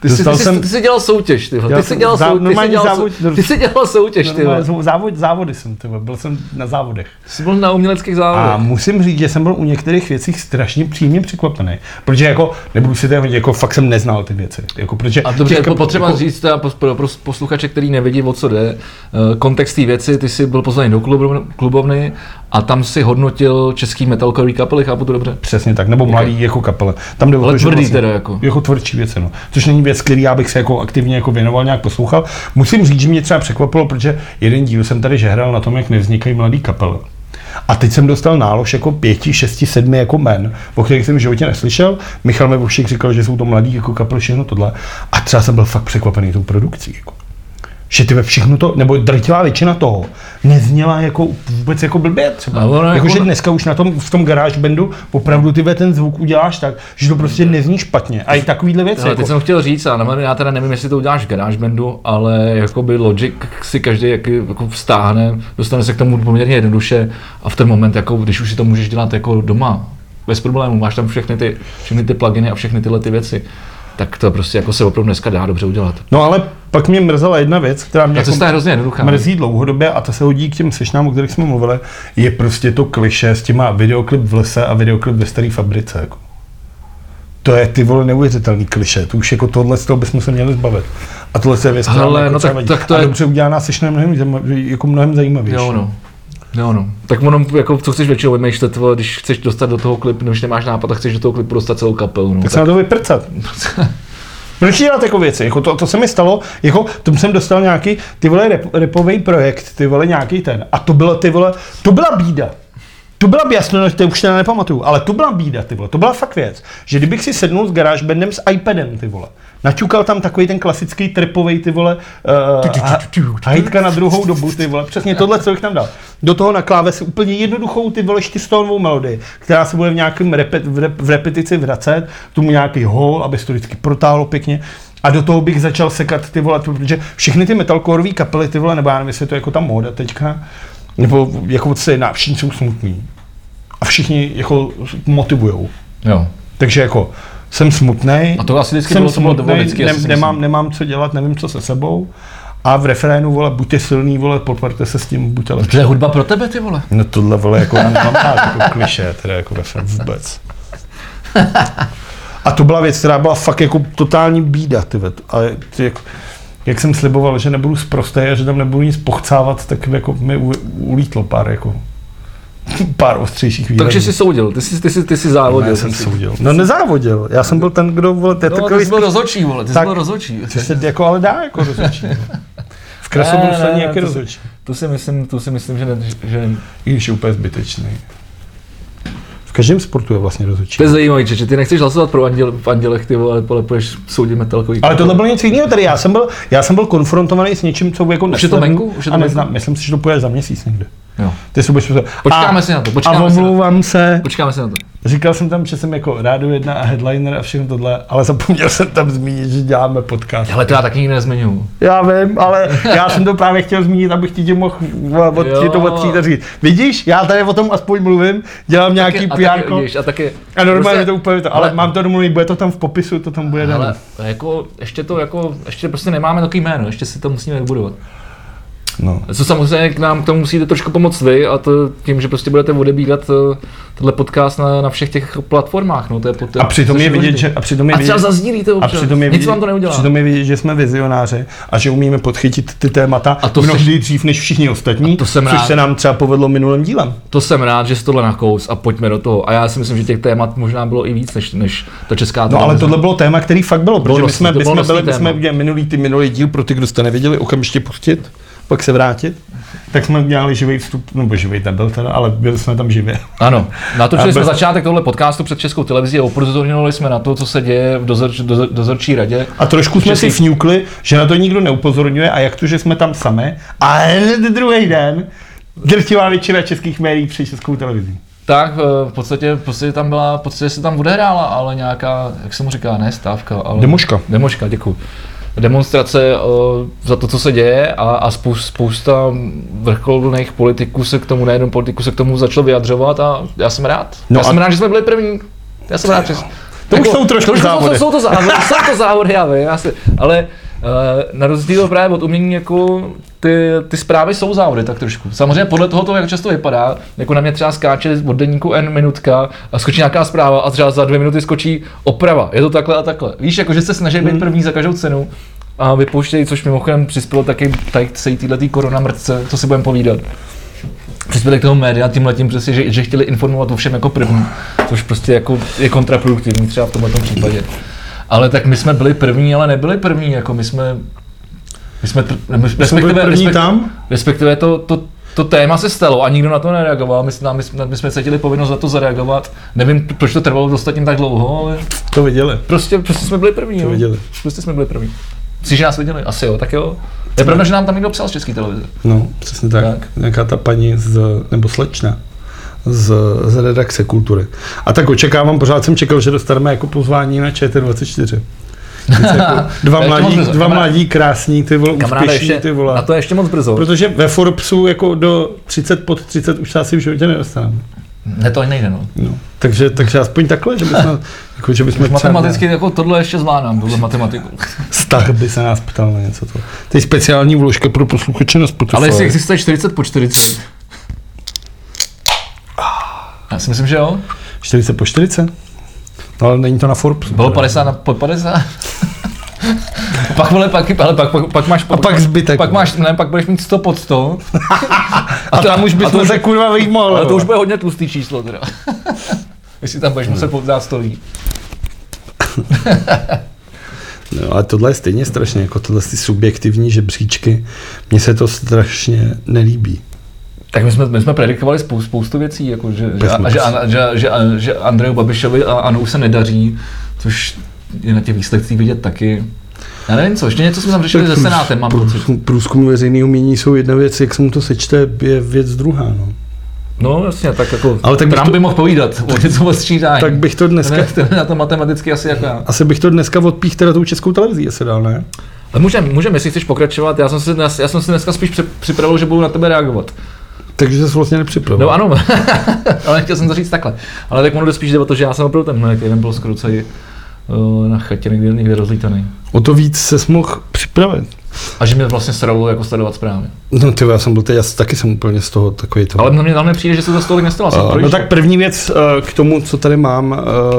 Ty jsi, ty, jsi, jsem- ty jsi dělal soutěž, ty, ty jsi dělal, zá- sou, ty jsi dělal, závod- ty jsi dělal soutěž, ty, Závod, závody jsem, ty byl jsem na závodech. Jsi byl na uměleckých A závodech. musím říct, že jsem byl u některých věcí strašně příjemně překvapený. Protože jako, nebudu si to jako fakt jsem neznal ty věci. Jako, protože A dobře, těch jako potřeba jako, říct teda pro, pro, posluchače, který nevidí, o co jde, eh, kontext té věci, ty jsi byl pozvaný do klubovny a tam si hodnotil český metalkový kapely, chápu to dobře? Přesně tak, nebo mladý jako kapele. Tam jde o Ale to, že tvrdý vlastně, teda jako. Jako tvrdší věci, no. Což není věc, který já bych se jako aktivně jako věnoval, nějak poslouchal. Musím říct, že mě třeba překvapilo, protože jeden díl jsem tady žehral na tom, jak nevznikají mladý kapely. A teď jsem dostal nálož jako pěti, šesti, sedmi jako men, o kterých jsem v životě neslyšel. Michal Mebušek říkal, že jsou to mladí jako kapel, všechno tohle. A třeba jsem byl fakt překvapený tou produkcí. Jako. Že ty všechno to, nebo drtivá většina toho, nezněla jako vůbec jako blbě třeba. Ono Jako, jako- že dneska už na tom, v tom garáž bandu opravdu ty ve ten zvuk uděláš tak, že to prostě nezní špatně. A i takovýhle věci. Ale Jako, teď jsem chtěl říct, a nevím, já teda nevím, jestli to uděláš v GarageBandu, ale jakoby Logic si každý jak, jako vstáhne, dostane se k tomu poměrně jednoduše a v ten moment, jako, když už si to můžeš dělat jako doma, bez problémů, máš tam všechny ty, všechny ty pluginy a všechny tyhle ty věci, tak to prostě jako se opravdu dneska dá dobře udělat. No ale pak mě mrzela jedna věc, která mě Ta jako je hrozně jednoduchá. mrzí dlouhodobě a to se hodí k těm sešnám, o kterých jsme mluvili, je prostě to kliše s těma videoklip v lese a videoklip ve staré fabrice. Jako. To je ty vole neuvěřitelný kliše. To už jako tohle z toho bychom se měli zbavit. A tohle je věc, která jako no třeba tak- tak to a je- dobře udělaná sešna je mnohem, jako mnohem zajímavější. Jo, no. Jo, no. Tak ono, jako, co chceš většinou vymýšlet, když chceš dostat do toho klipu, když nemáš nápad, tak chceš do toho klipu dostat celou kapelu. No. Tak se na to vyprcat. Proč dělat jako věci? Jako to, to, se mi stalo, jako tomu jsem dostal nějaký ty vole rap, repový projekt, ty vole nějaký ten. A to bylo ty vole, to byla bída. To byla jasno, no, to už teda nepamatuju, ale to byla bída, ty vole, to byla fakt věc, že kdybych si sednul s GarageBandem s iPadem, ty vole, naťukal tam takový ten klasický tripový, ty vole, uh, hajtka na druhou dobu, ty vole, přesně tohle, co bych tam dal. Do toho na klávesi úplně jednoduchou, ty vole, čtyřstónovou melodii, která se bude v nějakém repet, v, rep, v repetici vracet, tomu nějaký hol, aby se to vždycky protáhlo pěkně. A do toho bych začal sekat ty vole, protože všechny ty metalcoreové kapely, ty vole, nebo já nevím, jestli je to jako ta móda teďka, nebo jako se jedná, všichni jsou smutní. A všichni jako motivujou. Jo. Takže jako jsem smutný. A to asi vždycky bylo, to bylo vždycky, ne, nemám, nemám co dělat, nevím co se sebou. A v refrénu, vole, buďte silný, vole, podporte se s tím, buďte lepší. To je hudba pro tebe, ty vole. No tohle, vole, jako nemám jako kliše, teda jako refrén vůbec. A to byla věc, která byla fakt jako totální bída, ty vet. A ty jako, jak jsem sliboval, že nebudu zprostý a že tam nebudu nic pochcávat, tak jako mi u, ulítlo pár jako pár ostřejších výrazů. Takže jsi soudil, ty jsi, ty jsi, ty jsi závodil. já jsem soudil. No nezávodil, já jsem byl ten, kdo, vole, to je No, ty jsi byl rozhodčí, vole, ty jsi Tak- byl rozhodčí. Což se jako ale dá jako rozhodčí. V krasobruslení jak je to, rozhodčí. to, si myslím, to si myslím, že, ne, že I když je úplně zbytečný. V každém sportu je vlastně rozhodčí. to je zajímavý, že ty nechceš hlasovat pro anděl, v andělech, ty vole, ale půjdeš soudit metalkový. Ale tohle bylo něco jiného tady. Já jsem byl, já jsem byl konfrontovaný s něčím, co jako Už je to venku? Už je to neznám. Myslím si, že to půjde za měsíc někde. Jo. Ty si budeš Počkáme a, si na to, A počkáme si na to. omlouvám se. Počkáme se na to. Říkal jsem tam, že jsem jako Rádio 1 a headliner a všechno tohle, ale zapomněl jsem tam zmínit, že děláme podcast. Ale to já taky nikdy nezmiňuju. Já vím, ale já jsem to právě chtěl zmínit, abych ti tě mohl od, ti to a říct. Vidíš, já tady o tom aspoň mluvím, dělám nějaký a PR. taky, vidíš, a taky, A normálně prostě- to úplně to, ale, ale- mám to domluvený, bude to tam v popisu, to tam bude Ale jako, ještě to jako, ještě prostě nemáme takový jméno, ještě si to musíme vybudovat. No. Co samozřejmě k nám k tomu musíte trošku pomoct vy a to tím, že prostě budete odebírat eh, tenhle podcast na, na všech těch platformách, no to je pot, A přitom je vidět, že, a přitom je a vidět, třeba zazdílíte a přitom je nic vidět, vám to neudělá. Přitom je vidět, že jsme vizionáři a že umíme podchytit ty témata A to mnohdy seš- dřív než všichni ostatní, to jsem což rád. se nám třeba povedlo minulým dílem. To jsem rád, že jsi tohle nakous a pojďme do toho. A já si myslím, že těch témat možná bylo i víc, než, než ta česká No ale tohle bylo téma, který fakt bylo, protože my jsme, my jsme, byli, my jsme minulý, ty minulý díl, pro ty, kdo jste nevěděli, okamžitě pustit, pak se vrátit. Tak jsme udělali živý vstup, nebo živý nebyl teda, ale byli jsme tam živě. Ano, natočili jsme bez- začátek tohle podcastu před Českou televizí a upozorňovali jsme na to, co se děje v dozor, dozor, dozorčí radě. A trošku jsme si fňukli, že na to nikdo neupozorňuje a jak to, že jsme tam sami. A hned druhý den drtivá většina českých médií před českou televizí. Tak eh, v podstatě, v podstatě tam byla, v podstatě se tam odehrála, ale nějaká, jak se mu říká, ne stávka, ale... Demoška. Demoška, děkuji. Demonstrace uh, za to, co se děje a, a spousta, spousta vrcholných politiků se k tomu, nejenom politiků se k tomu začalo vyjadřovat a já jsem rád. No já a- jsem rád, že jsme byli první. Já jsem rád, že... To už jsou trošku to už závody. Jsou, jsou, to závody, jsou to závody, já vím, já si, ale na rozdíl právě od umění, jako ty, ty zprávy jsou závody tak trošku. Samozřejmě podle toho, jak často vypadá, jako na mě třeba skáče od denníku N minutka a skočí nějaká zpráva a třeba za dvě minuty skočí oprava. Je to takhle a takhle. Víš, jako že se snaží být první za každou cenu a vypouštějí, což mimochodem přispělo taky tady celý této korona mrtce, co si budeme povídat. Přispěli k tomu média tím letím přesně, že, že chtěli informovat o všem jako první, což prostě jako je kontraproduktivní třeba v tomhle případě. Ale tak my jsme byli první, ale nebyli první, jako my jsme, my jsme, My jsme byli první tam? respektive to, to, to téma se stalo a nikdo na to nereagoval, my, jsme- my, my jsme cítili povinnost na to zareagovat. Nevím, proč to trvalo ostatním tak dlouho, ale To viděli. prostě, prostě jsme byli první. To jo. viděli. Prostě jsme byli první. Jsi, že nás viděli? Asi jo, tak jo. Je pravda, že nám tam někdo psal z české televize. No, přesně tak. Tak. Nějaká ta paní z, nebo slečna z, z redakce kultury. A tak očekávám, pořád jsem čekal, že dostaneme jako pozvání na ČT24. Něco Jako dva, mladí, brzo. dva Kamarád- mladí, krásní, ty vole, úspěšní, ještě, ty vole. na to je ještě moc brzo. Protože ve Forbesu jako do 30 pod 30 už se asi v životě nedostaneme. Ne, to ani nejde, no. No. Takže, takže aspoň takhle, že bychom, jako, že bychom třeba Matematicky jako tohle ještě zvládám, tuhle matematiku. Stach by se nás ptal na něco to. Je speciální vložka pro posluchače na Spotify. Ale jestli existuje 40 po 40. Já si myslím, že jo. 40 po 40? No, ale není to na Forbesu. Bylo teda. 50 na pod 50. pak, vole, pak, ale pak, pak, pak máš... A pak zbytek. Pak máš, ne, pak budeš mít 100 pod 100. A tam už bys to se kurva vyjmohl. Ale to už bude hodně tlustý číslo teda. Jestli tam budeš muset poddát stolí. No, ale tohle je stejně strašně, jako tohle ty subjektivní žebříčky. Mně se to strašně nelíbí. Tak my jsme, my jsme predikovali spou, spoustu věcí, jako že, že, že, a- že, že, že Andreju Babišovi a Anu se nedaří, což je na těch výsledcích vidět taky. Já nevím co, ještě něco jsme tam řešili se průz- Senátem, mám pocit. průzkum- veřejného umění jsou jedna věc, jak se mu to sečte, je věc druhá. No. No jasně, tak jako Ale tak Trump to- by mohl povídat o něco o střídání. Tak bych to dneska, Ne, na to matematicky asi jako já. asi bych to dneska odpích teda tou českou televizí, jestli dál, ne? Ale můžeme, můžem, jestli chceš pokračovat, já jsem si, já jsem si dneska spíš při- připravil, že budu na tebe reagovat. Takže se vlastně nepřipravil. No ano, ale chtěl jsem to říct takhle. Ale tak ono jde spíš jde o to, že já jsem opravdu ten jak jeden byl skoro celý uh, na chatě někdy, někdy rozlítaný. O to víc se mohl připravit. A že mě vlastně sralo jako sledovat zprávy. No ty, já jsem byl teď, já taky jsem úplně z toho takový to. Ale na mě hlavně přijde, že se za stolik nestalo. Uh, no projížděl. tak první věc uh, k tomu, co tady mám, uh,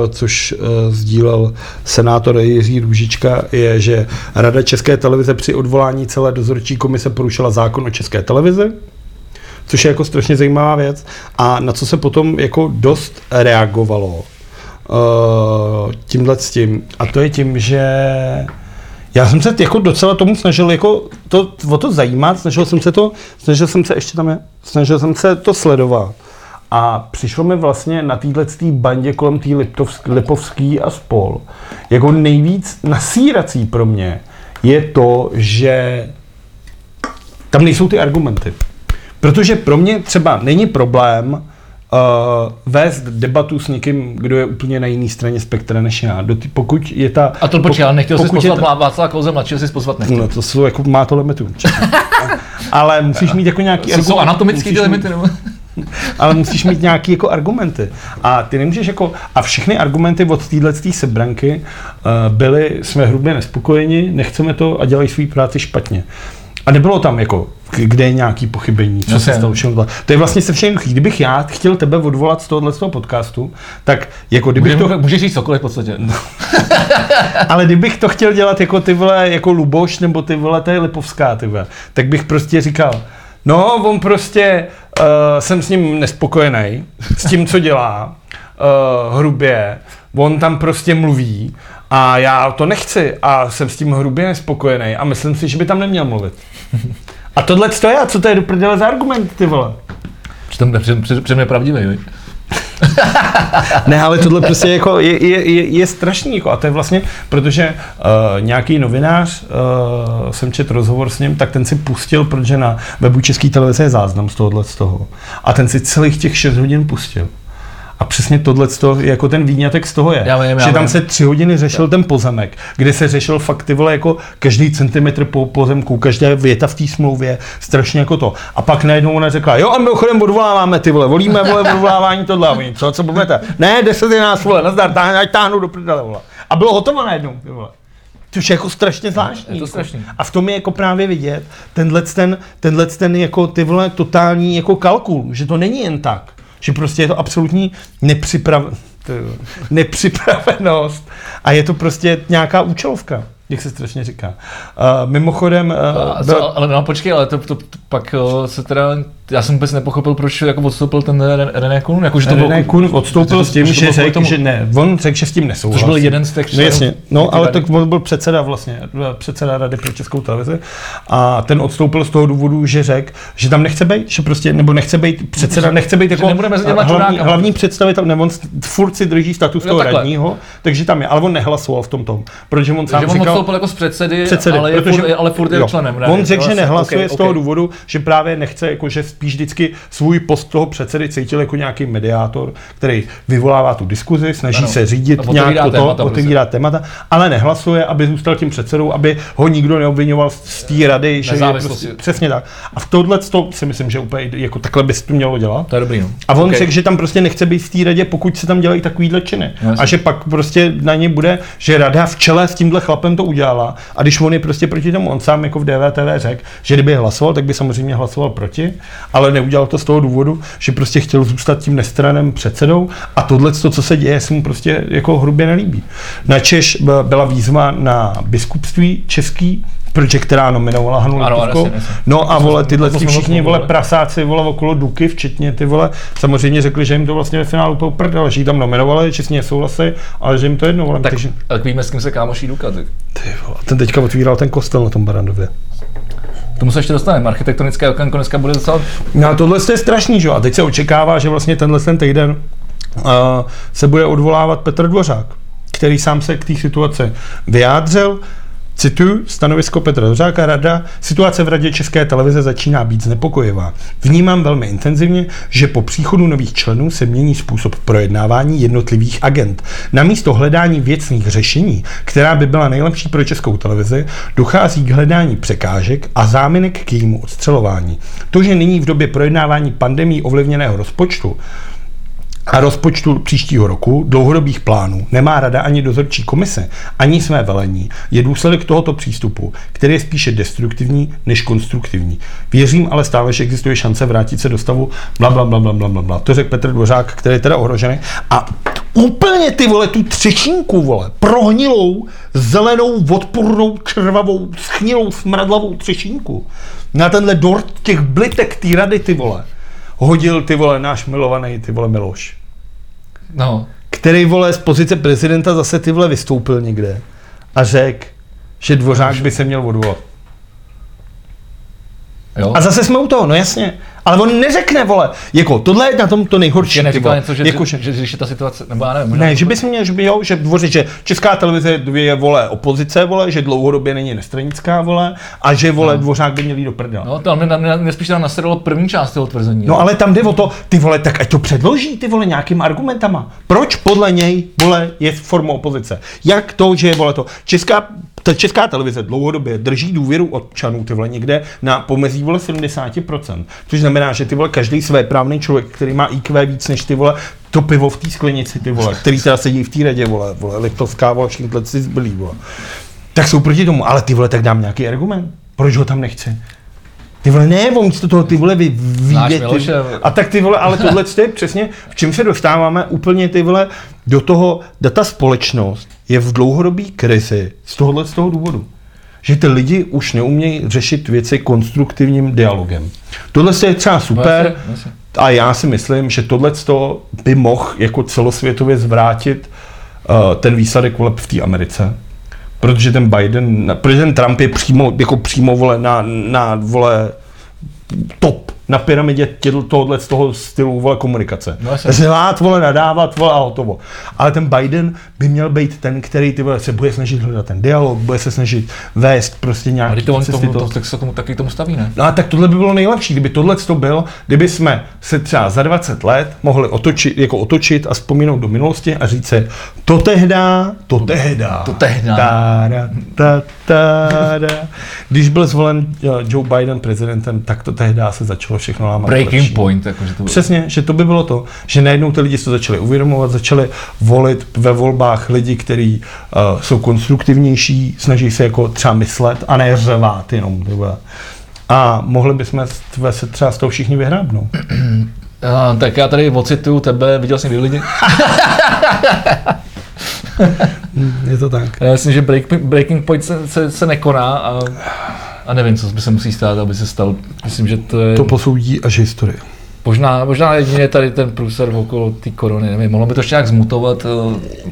což uh, sdílel senátor Jiří Růžička, je, že Rada České televize při odvolání celé dozorčí komise porušila zákon o České televizi, což je jako strašně zajímavá věc. A na co se potom jako dost reagovalo uh, tímhle s tím. A to je tím, že já jsem se jako docela tomu snažil jako to, o to zajímat, snažil jsem se to, snažil jsem se ještě tam je, snažil jsem se to sledovat. A přišlo mi vlastně na této bandě kolem té Lipovský a spol, jako nejvíc nasírací pro mě je to, že tam nejsou ty argumenty. Protože pro mě třeba není problém uh, vést debatu s někým, kdo je úplně na jiné straně spektra než já. Do ty, pokud je ta... A to počkej, ale nechtěl jsi pozvat ta-. Václava Klauze mladšího, jsi pozvat nechtěl. No to jsou jako, má to limitu. ale musíš mít jako nějaký... Jsou, anatomický ty limity, nebo? ale musíš mít nějaký jako argumenty. A ty nemůžeš jako, a všechny argumenty od téhle sebranky uh, byly, jsme hrubě nespokojeni, nechceme to a dělají svou práci špatně. A nebylo tam jako, kde je nějaký pochybení, co se stalo, všechno to. To je vlastně se všem jednoduchý. Kdybych já chtěl tebe odvolat z tohohle z toho podcastu, tak jako kdybych Můžeš, to, můžeš říct cokoliv v podstatě. ale kdybych to chtěl dělat jako ty vole, jako Luboš, nebo ty vole, to je Lipovská, ty vole, tak bych prostě říkal, no, on prostě, uh, jsem s ním nespokojený, s tím, co dělá, uh, hrubě, on tam prostě mluví a já to nechci a jsem s tím hrubě nespokojený a myslím si, že by tam neměl mluvit. A tohle to je, a co to je do prdele za argument, ty vole? Přitom před, před mě pravdivý, jo? Ne, ale tohle prostě jako je, je, je, je strašný. Jako, a to je vlastně, protože uh, nějaký novinář, uh, jsem četl rozhovor s ním, tak ten si pustil, protože na webu České televize je záznam z tohohle z toho. A ten si celých těch 6 hodin pustil. A přesně tohle jako ten výňatek z toho je. Já vím, já že tam vím. se tři hodiny řešil ten pozemek, kde se řešil fakt ty vole jako každý centimetr po pozemku, každá věta v té smlouvě, strašně jako to. A pak najednou ona řekla, jo a mimochodem odvoláváme ty vole, volíme vole odvolávání tohle. A oni, co, co budete? Ne, 10 je nás vole, nazdar, táhnu, ať táhnu do prdele vole. A bylo hotovo najednou, ty vole. Což je jako strašně zvláštní. Je to jako. strašný. A v tom je jako právě vidět tenhle ten, tenhle ten jako ty vole totální jako kalkul, že to není jen tak. Že prostě je to absolutní nepřiprav... nepřipravenost a je to prostě nějaká účelovka, jak se strašně říká. Uh, mimochodem, A uh, co, ale no počkej, ale to, to, to pak o, se teda, já jsem vůbec nepochopil, proč jako odstoupil ten Ren- René Kun, jako, že to René Kun odstoupil že s tím, že kvůli řekl, tomu- že ne, on řekl, že s tím nesouhlasí. Což byl jeden z těch No členů jasně, no ale tak on byl předseda vlastně, předseda Rady pro českou televizi a ten odstoupil z toho důvodu, že řekl, že tam nechce být, že prostě, nebo nechce být předseda, nechce být jako hlavní, hlavní představitel, nebo on furt si drží status Jo, toho takhle. radního, takže tam je, ale on nehlasoval v tom tom, protože on sám že on odstoupil jako z předsedy, ale, je furt, ale furt je členem. On řekl, že nehlasuje z toho důvodu, že právě nechce, jako, že spíš vždycky svůj post toho předsedy cítil jako nějaký mediátor, který vyvolává tu diskuzi, snaží Ano. se řídit otevírá nějak to, témata prostě. otevírá témata, ale nehlasuje, aby zůstal tím předsedou, aby ho nikdo neobvinoval z- té rady, že je prostě, přesně tak. A v tohle to si myslím, že úplně jako takhle by se to mělo dělat. To je dobrý, no. A on Ok. řekl, že tam prostě nechce být v té radě, pokud se tam dělají takovýhle činy. No, a že pak prostě na ně bude, že rada v čele s tímhle chlapem to udělala. A když on je prostě proti tomu, on sám jako v DVTV řekl, že kdyby hlasoval, tak by samozřejmě hlasoval proti, ale neudělal to z toho důvodu, že prostě chtěl zůstat tím nestranem předsedou a tohle, co se děje, se mu prostě jako hrubě nelíbí. Na Češ byla výzva na biskupství český, protože která nominovala Hanu Lipovkou. No a vole, tyhle ty všichni vole prasáci vole okolo Duky, včetně ty vole, samozřejmě řekli, že jim to vlastně ve finálu úplně uprdele, že ji tam nominovali, že s ní nesouhlasí, ale že jim to jedno, vole, Tak, takže, tak víme, s kým se kámoší Duka. Tak. ty vole, ten teďka otvíral ten kostel na tom Barandově. Tomu se ještě dostaneme. Architektonické okénko dneska bude docela... No a tohle je strašný, že? A teď se očekává, že vlastně tenhle ten týden uh, se bude odvolávat Petr Dvořák, který sám se k té situaci vyjádřil. Cituji stanovisko Petra Dvořáka, rada, situace v radě České televize začíná být znepokojivá. Vnímám velmi intenzivně, že po příchodu nových členů se mění způsob projednávání jednotlivých agent. Namísto hledání věcných řešení, která by byla nejlepší pro českou televizi, dochází k hledání překážek a záminek k jejímu odstřelování. To, že nyní v době projednávání pandemí ovlivněného rozpočtu a rozpočtu příštího roku, dlouhodobých plánů, nemá rada ani dozorčí komise, ani své velení, je důsledek tohoto přístupu, který je spíše destruktivní než konstruktivní. Věřím ale stále, že existuje šance vrátit se do stavu bla, bla, bla, bla, bla, bla, bla. To řekl Petr Dvořák, který je teda ohrožený. A úplně ty vole, tu třešinku, vole, prohnilou, zelenou, odpornou, červavou, schnilou, smradlavou třešinku na tenhle dort těch blitek té rady, ty vole, hodil ty vole náš milovaný ty vole Miloš No, který vole z pozice prezidenta zase ty vole vystoupil někde a řekl, že Dvořák by se měl odvolat. Jo. A zase jsme u toho, no jasně. Ale on neřekne, vole, jako tohle je na tom to nejhorší. Že ty neříkal něco, že, jako, že, že, když je ta situace, nebo já nevím. ne, že bys měl, že by jo, že dvořit, že česká televize je, vole, opozice, vole, že dlouhodobě není nestranická, vole, a že, vole, No. dvořák by měl jít do prdela. No, to mě, mě, mě spíš tam nasedalo první část toho tvrzení. No ale tam jde o to, ty vole, tak ať to předloží, ty vole, nějakým argumentama. Proč podle něj, vole, je formou opozice? Jak to, že je, vole, to? Česká, ta česká televize dlouhodobě drží důvěru občanů, ty vole, někde na pomezí, vole, 70%. Což znamená, že ty vole, každý své právný člověk, který má IQ víc než ty vole, to pivo v té sklenici, ty vole, který teda sedí v té radě, vole, vole, Liptovská, vole, všichni si zbylí, vole. Tak jsou proti tomu, ale ty vole, tak dám nějaký argument. Proč ho tam nechci? Ty vole, ne, on místo toho ty vole vy, vyjde, ty, a tak ty vole, ale tohle je přesně, v čem se dostáváme úplně ty vole do toho, data společnost je v dlouhodobé krizi z tohohle z toho důvodu. Že ty lidi už neumějí řešit věci konstruktivním dialogem. Tohle je třeba super a já si myslím, že tohle by mohl jako celosvětově zvrátit uh, ten výsledek voleb v té Americe. Protože ten Biden, protože ten Trump je přímo, jako přímo vole na, na vole top na pyramidě tohohle z toho stylu vole komunikace. No. Řvát, vole, nadávat, vole a hotovo. Ale ten Biden by měl být ten, který ty vole, se bude snažit hledat ten dialog, bude se snažit vést prostě Ale nějaký to on cesty tomu, toho. to, tak se tomu taky tomu staví, ne? No a tak tohle by bylo nejlepší, kdyby tohle to byl, kdyby jsme se třeba za 20 let mohli otočit, jako otočit a vzpomínout do minulosti a říct si, to tehda, to tehda. To tehda. Táda, ta, táda. Když byl zvolen eh, Joe Biden prezidentem, tak to tehda se začalo všechno lámat. Breaking lepší. point, jakože to Přesně, že to by bylo to, že najednou ty lidi se to začali uvědomovat, začali volit ve volbách lidi, kteří uh, jsou konstruktivnější, snaží se jako třeba myslet a ne řvát jenom. vole. A mohli bychom se třeba z toho všichni vyhrábnout. A, tak já tady ocituju tebe, viděl jsem lidi. Je to tak. Já myslím, že break, breaking point se, se, se nekoná a, a nevím, co by se musí stát, aby se stal. Myslím, že to je... To posoudí až historie. Možná, možná jedině tady ten průser okolo té korony, nevím, mohlo by to ještě nějak zmutovat, eh,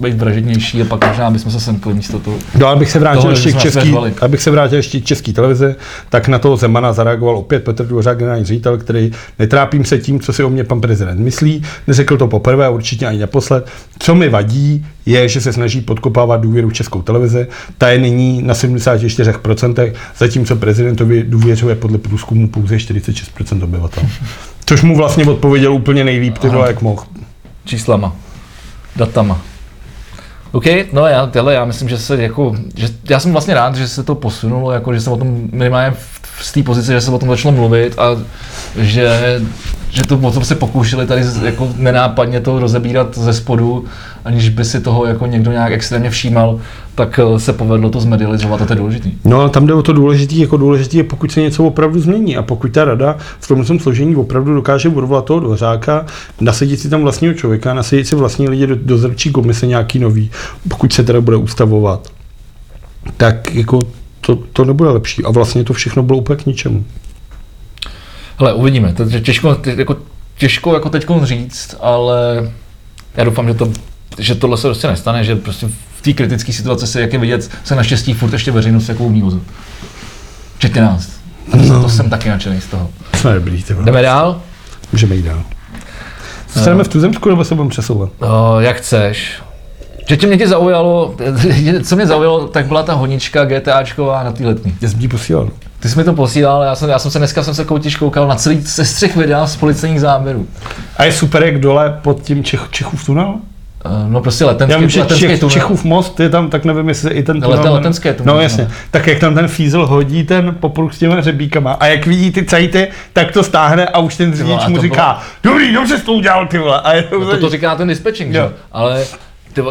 být vražednější a pak možná bychom se semkli místo toho. No, abych se vrátil Tohle ještě k český, abych se vrátil ještě k český televizi, tak na toho Zemana zareagoval opět Petr Dvořák, generální ředitel, který netrápím se tím, co si o mě pan prezident myslí, neřekl to poprvé, určitě ani naposled. Co mi vadí, je, že se snaží podkopávat důvěru v českou televizi. Ta je nyní na 74%, zatímco prezidentovi důvěřuje podle průzkumu pouze 46% obyvatel. Což mu vlastně odpověděl úplně nejlíp, ty vole, jak mohl. Číslama, datama. OK, no já, tyhle, já myslím, že se jako, že, já jsem vlastně rád, že se to posunulo, jako, že se o tom minimálně v, v té pozice, že se o tom začalo mluvit a že, že to o tom se pokoušeli tady jako nenápadně to rozebírat ze spodu, aniž by si toho jako někdo nějak extrémně všímal, tak eh, se povedlo to zmedializovat a to je důležitý. No ale tam jde o to důležitý, jako důležitý je, pokud se něco opravdu změní a pokud ta rada v tom složení opravdu dokáže odvolat toho dvořáka, nasadit si tam vlastního člověka, nasadit si vlastní lidi do dozorčí komise nějaký nový, pokud se teda bude ustavovat, tak jako to, to nebude lepší a vlastně to všechno bylo úplně k ničemu. Hele, uvidíme, to je těžko, jako, těžko jako teď říct, ale já doufám, že, to, že tohle se prostě nestane, že prostě v té kritické situaci se, jak je vidět, se naštěstí furt ještě veřejnost jako umí vozit. Včetně nás. A to, to jsem taky nadšený z toho. Jsme dobrý, ty. Jdeme dál? Můžeme jít dál. Zůstaneme v tuzemsku nebo se budeme přesouvat? O, jak chceš. Že tě mě tě zaujalo, co mě zaujalo, tak byla ta honička GTAčková na té letní. Já jsem ti posílal. Ty jsi mi to posílal, já jsem, já jsem se dneska jsem se koutiš koukal na celý sestřih videa z policejních záběrů. A je super, jak dole pod tím Čech, Čechův tunel? Eh, No prostě letenský, Já vím, že letenský Čech, tunel. Čechův most je tam, tak nevím, jestli i ten Ale tunel. ten letenský tunel, No no. jasně. Tak jak tam ten fízel hodí ten popruh s těma řebíkama a jak vidí ty cajty, tak to stáhne a už ten řidič mu říká, dobrý, dobře jsi to udělal, ty vole. A je to, No to, to říká ten? Jo. jo? Ale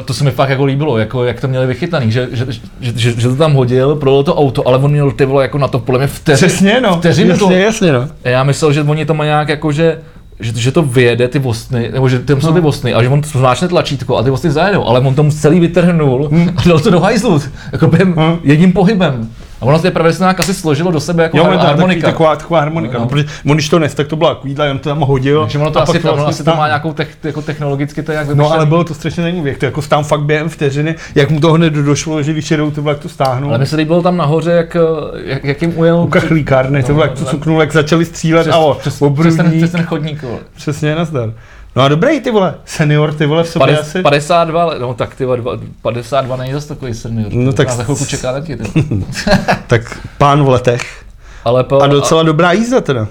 to se mi fakt jako líbilo, jako jak to měli vychytaný, že, že, že, že, že to tam hodil, projelo to auto, ale on měl ty vole jako na to podle mě vteřin, Přesně, no. vteřinu jasně, to. jasně, no. Já myslel, že oni to mají nějak jako, že že, že to vyjede ty vostny, nebo že tam jsou ty vostny, a že on zmáčne tlačítko a ty vostny zajedou, ale on tomu celý vytrhnul a dal to do hajzlu, jako během Hmm. jedním pohybem. A ono ty pravdy se nějak asi složilo do sebe jako Jo, har- to takový- harmonika. taková, taková harmonika, No, no, no. protože on když to nes, tak to byla kvídla, jen to tam hodil. Takže ono to asi, pak to, vlastně asi to má nějakou tech, jako technologicky to jak No vymyšlený. ale bylo to strašně zajímavé, jak to jako stám fakt během vteřiny, jak mu to hned došlo, že když jedou ty vlak to stáhnou. Ale mi se líbilo tam nahoře, jak, jak, jak jim ujel u kachlíkárny, ty No, vlak to no, cuknul, jak začali střílet přes, a o, přes, přes, ten, přes ten chodník. Přesně, nazdar. No a dobrý ty vole, senior ty vole v sobě Pades, asi. 52, let, no tak ty vole, dva- 52 není zase takový senior. No tak za chvilku čeká taky. Ty. Tak pán v letech. Ale, po, A docela dobrá jízda teda.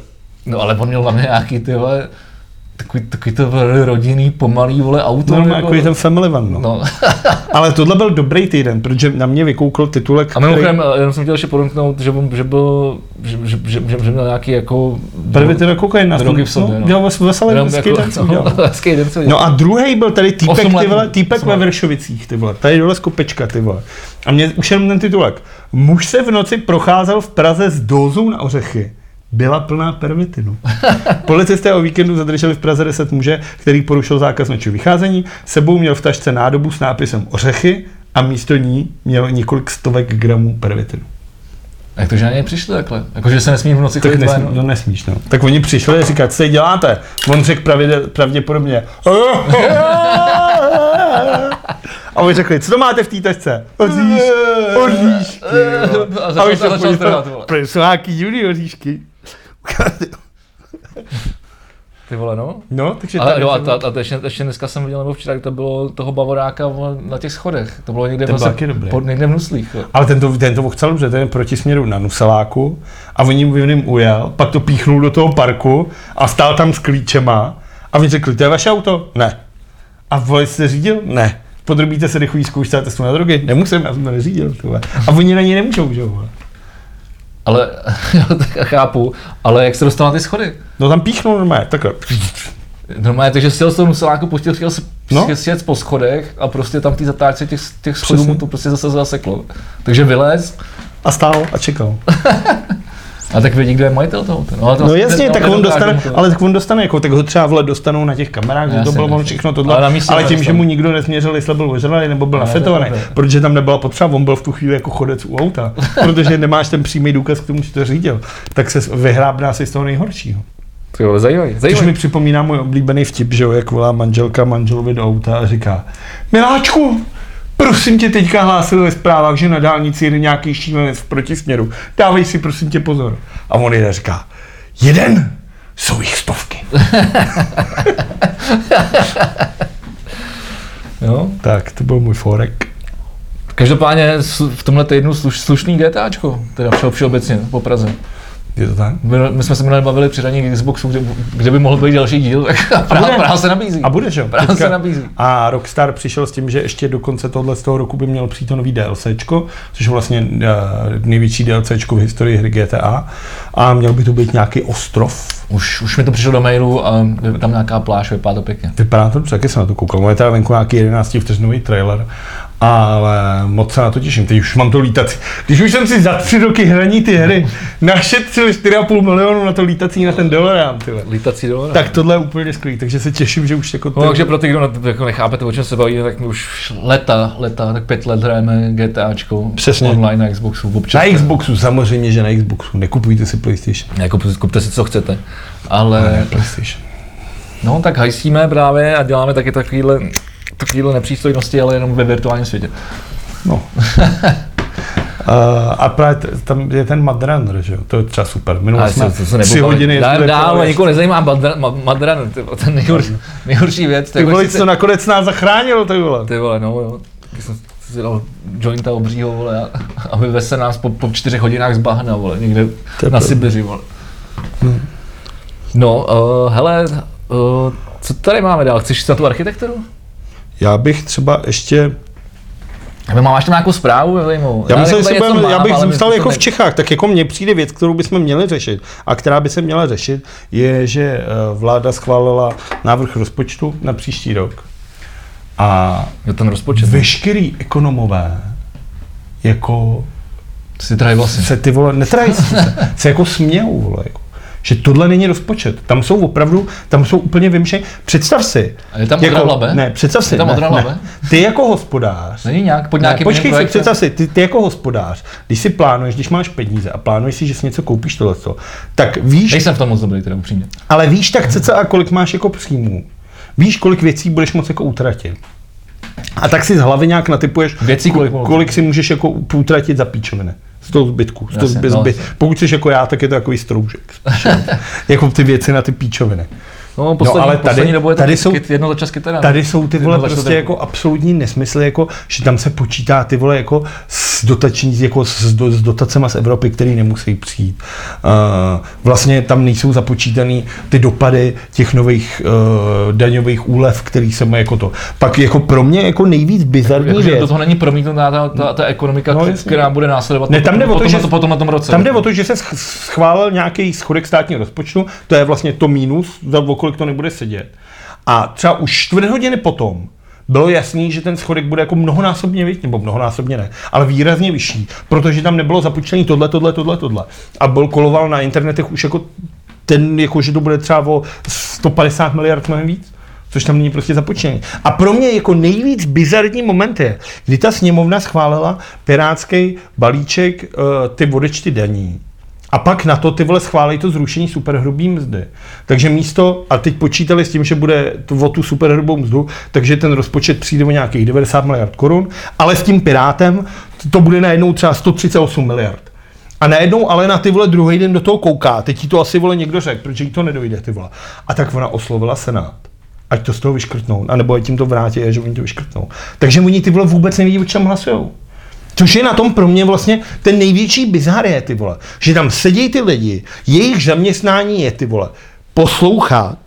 No ale on měl hlavně nějaký ty vole, takový, takový to rodinný, pomalý vole auto. No, jako, jako je ten family van, no. no. Ale tohle byl dobrý týden, protože na mě vykoukl titulek, A mimochodem, eh, jenom jsem chtěl ještě podotknout, že, že byl, že, že, že, že, že měl nějaký jako... První teda kokain na Drogy v sobě, no. Dělal ves- veselý jenom hezký jako, den jsem dělal. no, hezký den No a druhý byl tady týpek, ty vole, týpek ve. Vršovicích, ty vole. Tady dole z kopečka, ty vole. A mě už jenom ten titulek. Muž se v noci procházel v Praze s dózou na ořechy. Byla plná pervitinu. Policisté o víkendu zadrželi v Praze 10 muže, který porušil zákaz nočního vycházení. Sebou měl v tašce nádobu s nápisem ořechy a místo ní měl několik stovek gramů pervitinu. Jak to, že na něj přišli takhle? Jako, že se nesmí v noci Tak nesmí, no nesmíš, no. Tak oni přišli a říkají, co tady děláte? On řekl pravdě, pravděpodobně. A oni řekli, co to máte v té tašce? Oříš, oříšky. jo. A A se začal podívali, trhat, vole. "Pro- Ty vole, no. No, takže Ale jo, a, to ta, a to ještě, ještě, dneska jsem viděl, nebo včera, to bylo toho bavoráka na těch schodech. To bylo někde, Ten vlastně dobrý. pod, někde v Nuslích. jo. ale ten to, ten to ochcel dobře, ten je proti směru na Nuseláku a oni mu ním ujel, pak to píchnul do toho parku a stál tam s klíčema a oni řekli, to je vaše auto? Ne. A vole, jste řídil? Ne. Podrobíte se rychlý zkoušce a testu na drogy? Nemusím, já jsem to neřídil. Tyhle. A oni na ní nemůžou, že jo? Ale, tak chápu, ale jak se dostal na ty schody? No tam píchnul normálně, takhle. Normálně, takže si z toho Nuseláku pustil, chtěl se No. no. sjet po schodech a prostě tam v té zatáčce těch, těch schodů Přesně. mu to prostě zase zaseklo. Takže vylez A stál a čekal. a tak vědí, kdo je majitel toho. No, ale to No vlastně- jasně, no, tak on dostane, to. ale tak on dostane, jako, tak ho třeba vole dostanou na těch kamerách, že to bylo on všechno tohle, Ale ale, tím, že mu nikdo nesměřil, jestli byl ožralý nebo byl nafetovaný, protože tam nebyla potřeba, on byl v tu chvíli jako chodec u auta, protože nemáš ten přímý důkaz k tomu, že to řídil, tak se vyhrábná si z toho nejhoršího. Ty vole, zajímavý, Což zajímavý. mi připomíná můj oblíbený vtip, že jo, jak volá manželka manželovi do auta a říká, Miláčku, prosím tě, teďka hlásili ve zprávách, že na dálnici jede nějaký šílenec v protisměru. Dávej si prosím tě pozor. A on jde říká, jeden, jsou jich stovky. Jo. Tak, to byl můj forek. Každopádně v tomhle týdnu sluš, slušný GTAčko, teda všeobecně po Praze. Je to tak? My, my jsme se minule bavili při hraní Xboxu, kde, kde by mohl být další díl, tak bude. Praha se nabízí. A bude, že jo? Teďka- se nabízí. A Rockstar přišel s tím, že ještě do konce tohle z toho roku by měl přijít to nový DLCčko, což je vlastně uh, největší DLCčko v historii hry GTA. A měl by to být nějaký ostrov. Už, už mi to přišlo do mailu a tam nějaká pláž, vypadá to pěkně. Vypadá to dobře, taky jsem na to koukal. Máme teda venku nějaký 11 vteřinový trailer, ale moc se na to těším. Teď už mám to lítací. Když už jsem si za tři roky hraní ty hry našetřil 4,5 milionu na to lítací na ten dolarám, ty vole. Lítací dolar. tak tohle je úplně skvělý, takže se těším, že už jako No, takže pro ty, kdo jako nechápete, o čem se bavíme, tak my už leta, leta, tak pět let hrajeme GTAčko Přesně. online na Xboxu. Občas Na Xboxu, samozřejmě, že na Xboxu. Nekupujte si PlayStation. Jako kupte si, co chcete. Ale, Ne, PlayStation. no tak hajsíme právě a děláme taky takovýhle, takovýhle nepřístojnosti, ale jenom ve virtuálním světě. No. Uh, a právě t- tam je ten Mad Runner, že jo? To je třeba super. Minule jsme to, to se tři hodiny Dál, dál, kolem. nikoho nezajímá Madran, Ma- Madran, ty vole, ten nejhorší, nejhorší věc. Ty vole, co nakonec nás zachránilo, ty vole. Ty vole, no jo. Jsem si dal jointa obřího, vole, a, a vyveze nás po, po čtyřech hodinách z bahna, vole, někde To je na. Sibiři, vole. Hmm. No, uh, hele, uh, co tady máme dál? Chceš na tu architekturu? Já bych třeba ještě Nebo máš tam nějakou zprávu? Já, myslím, jako budeme, něco já mám, bych zůstal jako v Čechách, tak jako mně přijde věc, kterou bychom měli řešit a která by se měla řešit, je, že eh, vláda schválila návrh rozpočtu na příští rok. A Je ten rozpočet. veškerý ekonomové jako Si vlastně. se ty vole, netrají se, se jako smějou, vole, jako. Že tohle není rozpočet. Tam jsou opravdu, tam jsou úplně vymšené. Představ si. A je tam modrá labe? Ne, představ si. Je tam ne, ne. Ty jako hospodář. Není nějak pod Ne, nějakým počkej si, představ si, ty, ty jako hospodář, když si plánuješ, když máš peníze a plánuješ si, že si něco koupíš tohleto, tak víš, Nejsem v tom moc dobrý, teda upřímně. ale víš tak cca, kolik máš jako příjmů. Víš, kolik věcí budeš moc jako utratit. A tak si z hlavy nějak natypuješ, Věcí kolik kolik si můžeš jako utratit za píčoviny. Z toho zbytku. Z toho Jasně, no. Pokud jsi jako já, tak je to takový stroužek. jako ty věci na ty píčoviny. No, poslední, ale ale tady- tady, poslední dobou je tady jsou- jsou, jedno za čas kytara. Tady jsou ty vole prostě jako absolutní nesmysly, jako, že tam se počítá ty vole jako s dotační, jako s, do, s dotacema z Evropy, který nemusí přijít. Uh, vlastně tam nejsou započítaný ty dopady těch nových uh, daňových úlev, který se mají jako to. Pak jako pro mě jako nejvíc bizarní Jakože věc. do toho není promítnutá ta, ta, ta ekonomika, No, no, jasně. která bude následovat Ne, tam jde o to, potom, že- potom na tom roce. Tam jde o to, že se sch- schválil nějaký schodek státního rozpočtu, to je vlastně to mínus, za o kolik to nebude sedět. A třeba už čtvrt hodiny potom bylo jasný, že ten schodek bude jako mnohonásobně vyšší, nebo mnohonásobně ne, ale výrazně vyšší, protože tam nebylo započtený tohle, tohle, tohle, tohle. A byl koloval na internetech už jako ten, jako že to bude třeba o 150 miliard mnohem víc což tam není prostě započtený. A pro mě jako nejvíc bizarní moment je, kdy ta sněmovna schválila pirátský balíček uh, ty odečty daní. A pak na to ty vole schválí to zrušení superhrubý mzdy. Takže místo, a teď počítali s tím, že bude to, o tu superhrubou mzdu, takže ten rozpočet přijde o nějakých 90 miliard korun, ale s tím Pirátem to bude najednou třeba 138 miliard. A najednou ale na ty vole druhý den do toho kouká, teď ti to asi vole někdo řekl, proč jí to nedojde ty vole. A tak ona oslovila Senát ať to z toho vyškrtnou, anebo ať jim to vrátí že oni to vyškrtnou. Takže oni ty vole vůbec neví, o čem hlasujou. Což je na tom pro mě vlastně ten největší bizar je, ty vole. Že tam sedí ty lidi, jejich zaměstnání je, ty vole, poslouchat,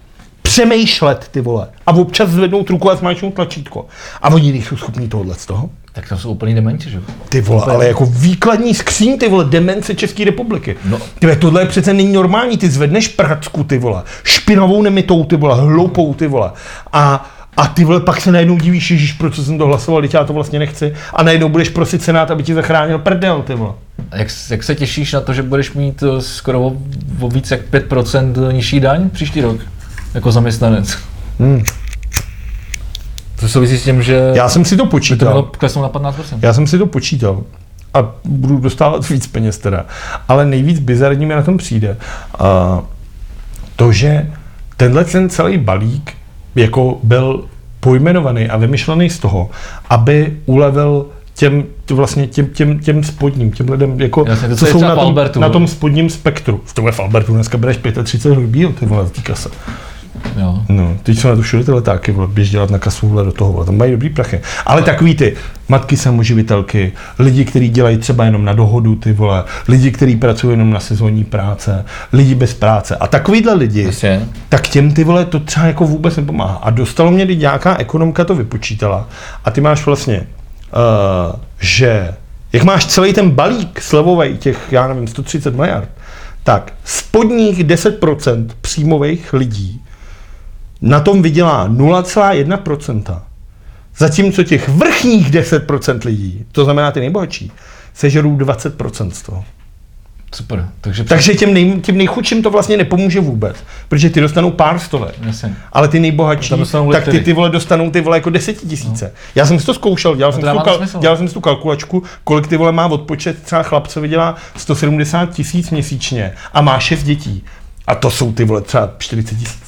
přemýšlet, ty vole, a občas zvednout ruku a zmáčknout tlačítko. A oni nejsou schopní tohle z toho. Tak to jsou úplný dementi, že? Ty vole, ale jako výkladní skříň, ty vole, demence České republiky. No. Ty tohle je přece není normální, ty zvedneš pracku, ty vole, špinavou nemitou, ty vole, hloupou, ty vole. A, a ty vole, pak se najednou divíš, ježiš, proč jsem to hlasoval, teď já to vlastně nechci. A najednou budeš prosit senát, aby ti zachránil prdel, ty vole. A jak, jak se těšíš na to, že budeš mít eh, skoro o, o víc jak 5% nižší daň příští rok? Jako zaměstnanec. Hmm. To souvisí s tím, že Já jsem si to by to mělo počítal. klesnout na 15%. Já jsem si to počítal. A budu dostávat víc peněz teda. Ale nejvíc bizarní mi na tom přijde. A to, že tenhle ten celý balík jako byl pojmenovaný a vymyšlený z toho, aby ulevil těm, vlastně těm, těm, těm spodním, těm lidem, jako, Jasně, to, co jsou na tom, na no. tom spodním spektru. V tomhle v Albertu dneska bereš 35 hrubýho, ty vole, v kase. Jo. No, teď jsou na to všude ty letáky, běž dělat na kasu do toho, tam mají dobrý prachy. Ale takový ty matky samoživitelky, lidi, kteří dělají třeba jenom na dohodu, ty vole, lidi, kteří pracují jenom na sezónní práce, lidi bez práce. A takovýhle lidi, Jasně. tak těm ty vole to třeba jako vůbec nepomáhá. A dostalo mě, když nějaká ekonomka to vypočítala a ty máš vlastně, uh, že jak máš celý ten balík slevový, těch, já nevím, 130 miliard, tak spodních 10% příjmových lidí na tom vydělá 0,1%. Zatímco těch vrchních 10% lidí, to znamená ty nejbohatší, sežerou 20% z toho. Super. Takže, Takže těm, nej, těm nejchudším to vlastně nepomůže vůbec, protože ty dostanou pár stovek. Jasně. Ale ty nejbohatší, tak ty, ty vole dostanou ty vole jako desetitisíce. No. Já jsem si to zkoušel, dělal, jsem, tu, kal, dělal jsem si tu kalkulačku, kolik ty vole má odpočet, třeba chlapce vydělá 170 tisíc měsíčně a má 6 dětí. A to jsou ty vole třeba 40 tisíc.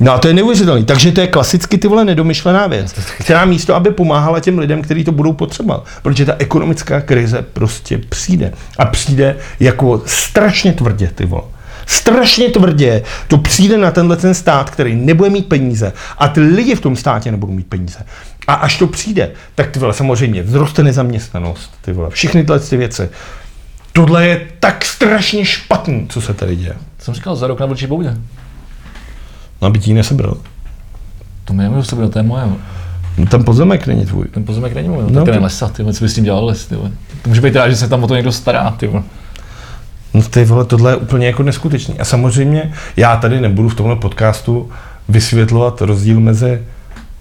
No a to je neuvěřitelný. Takže to je klasicky ty vole nedomyšlená věc, která místo, aby pomáhala těm lidem, kteří to budou potřebovat. Protože ta ekonomická krize prostě přijde. A přijde jako strašně tvrdě, ty vole. Strašně tvrdě to přijde na tenhle ten stát, který nebude mít peníze a ty lidi v tom státě nebudou mít peníze. A až to přijde, tak ty vole, samozřejmě vzroste nezaměstnanost, ty vole, všechny tyhle ty věci. Tohle je tak strašně špatný, co se tady děje. Jsem říkal za rok na vlčí boudě. No, aby ti ji nesebral. To mi nemůžu sebe, to je moje. No, ten pozemek není tvůj. Ten pozemek není můj, No, no, tak ten je lesa, ty co by s tím dělal les, ty. To může být rád, že se tam o to někdo stará, ty. No ty vole, tohle je úplně jako neskutečný. A samozřejmě já tady nebudu v tomhle podcastu vysvětlovat rozdíl mezi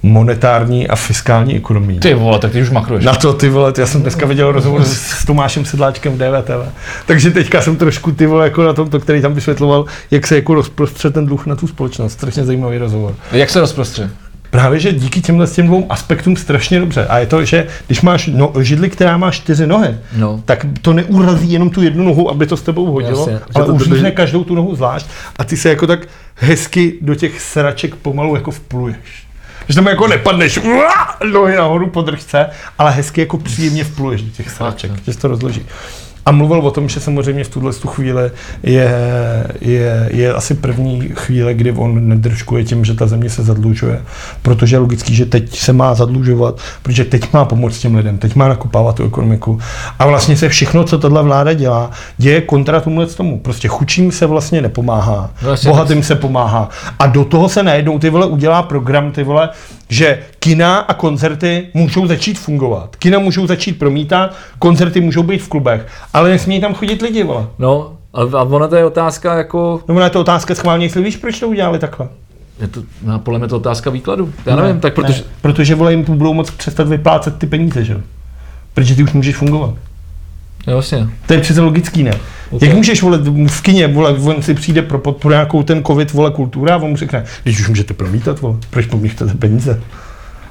monetární a fiskální ekonomii. Ty vole, tak ty už makruješ. Na to ty vole, já jsem dneska viděl rozhovor s, s Tomášem Sedláčkem v DVTV. Takže teďka jsem trošku ty vole jako na tom, to, který tam vysvětloval, jak se jako rozprostře ten dluh na tu společnost. Strašně zajímavý rozhovor. Jak se rozprostře? Právě, že díky těmhle těm dvou aspektům strašně dobře. A je to, že když máš no, židli, která má čtyři nohy, No. tak to neurazí jenom tu jednu nohu, aby to s tebou hodilo, Jasně, ale uřízne drží. každou tu nohu zvlášť a ty se jako tak hezky do těch sraček pomalu jako vpluješ. Že tam jako nepadneš uá, nohy nahoru po držce, ale hezky jako příjemně vpluješ do těch sraček, Fakt, že to rozloží. A mluvil o tom, že samozřejmě v tuhle tu chvíli je, je, je asi první chvíle, kdy on nedržkuje tím, že ta země se zadlužuje, protože je logický, že teď se má zadlužovat, protože teď má pomoct těm lidem, teď má nakopávat tu ekonomiku. A vlastně se všechno, co tahle vláda dělá, děje kontra tomuhle tomu. Prostě chučím se vlastně nepomáhá, jasně, bohatým se pomáhá. A do toho se najednou ty vole udělá program, ty vole, že kina a koncerty můžou začít fungovat. Kina můžou začít promítat, koncerty můžou být v klubech, ale nesmí tam chodit lidi, vole. No, a, a ona to je otázka jako, No na to otázka schválně, jestli víš, proč to udělali takhle. je to, no, podle mě to otázka výkladu. Já nevím, tak protože, ne, protože vole jim tu budou moc přestat vyplácet ty peníze, že jo? Protože ty už můžeš fungovat. Jo, vlastně. To je přece logický, ne? Ok. Okay. Jak můžeš volet v kině, vole, on si přijde pro podporu nějakou ten covid, vole, kultura a on mu řekne, když už můžete promítat, vole, proč po mně chcete peníze?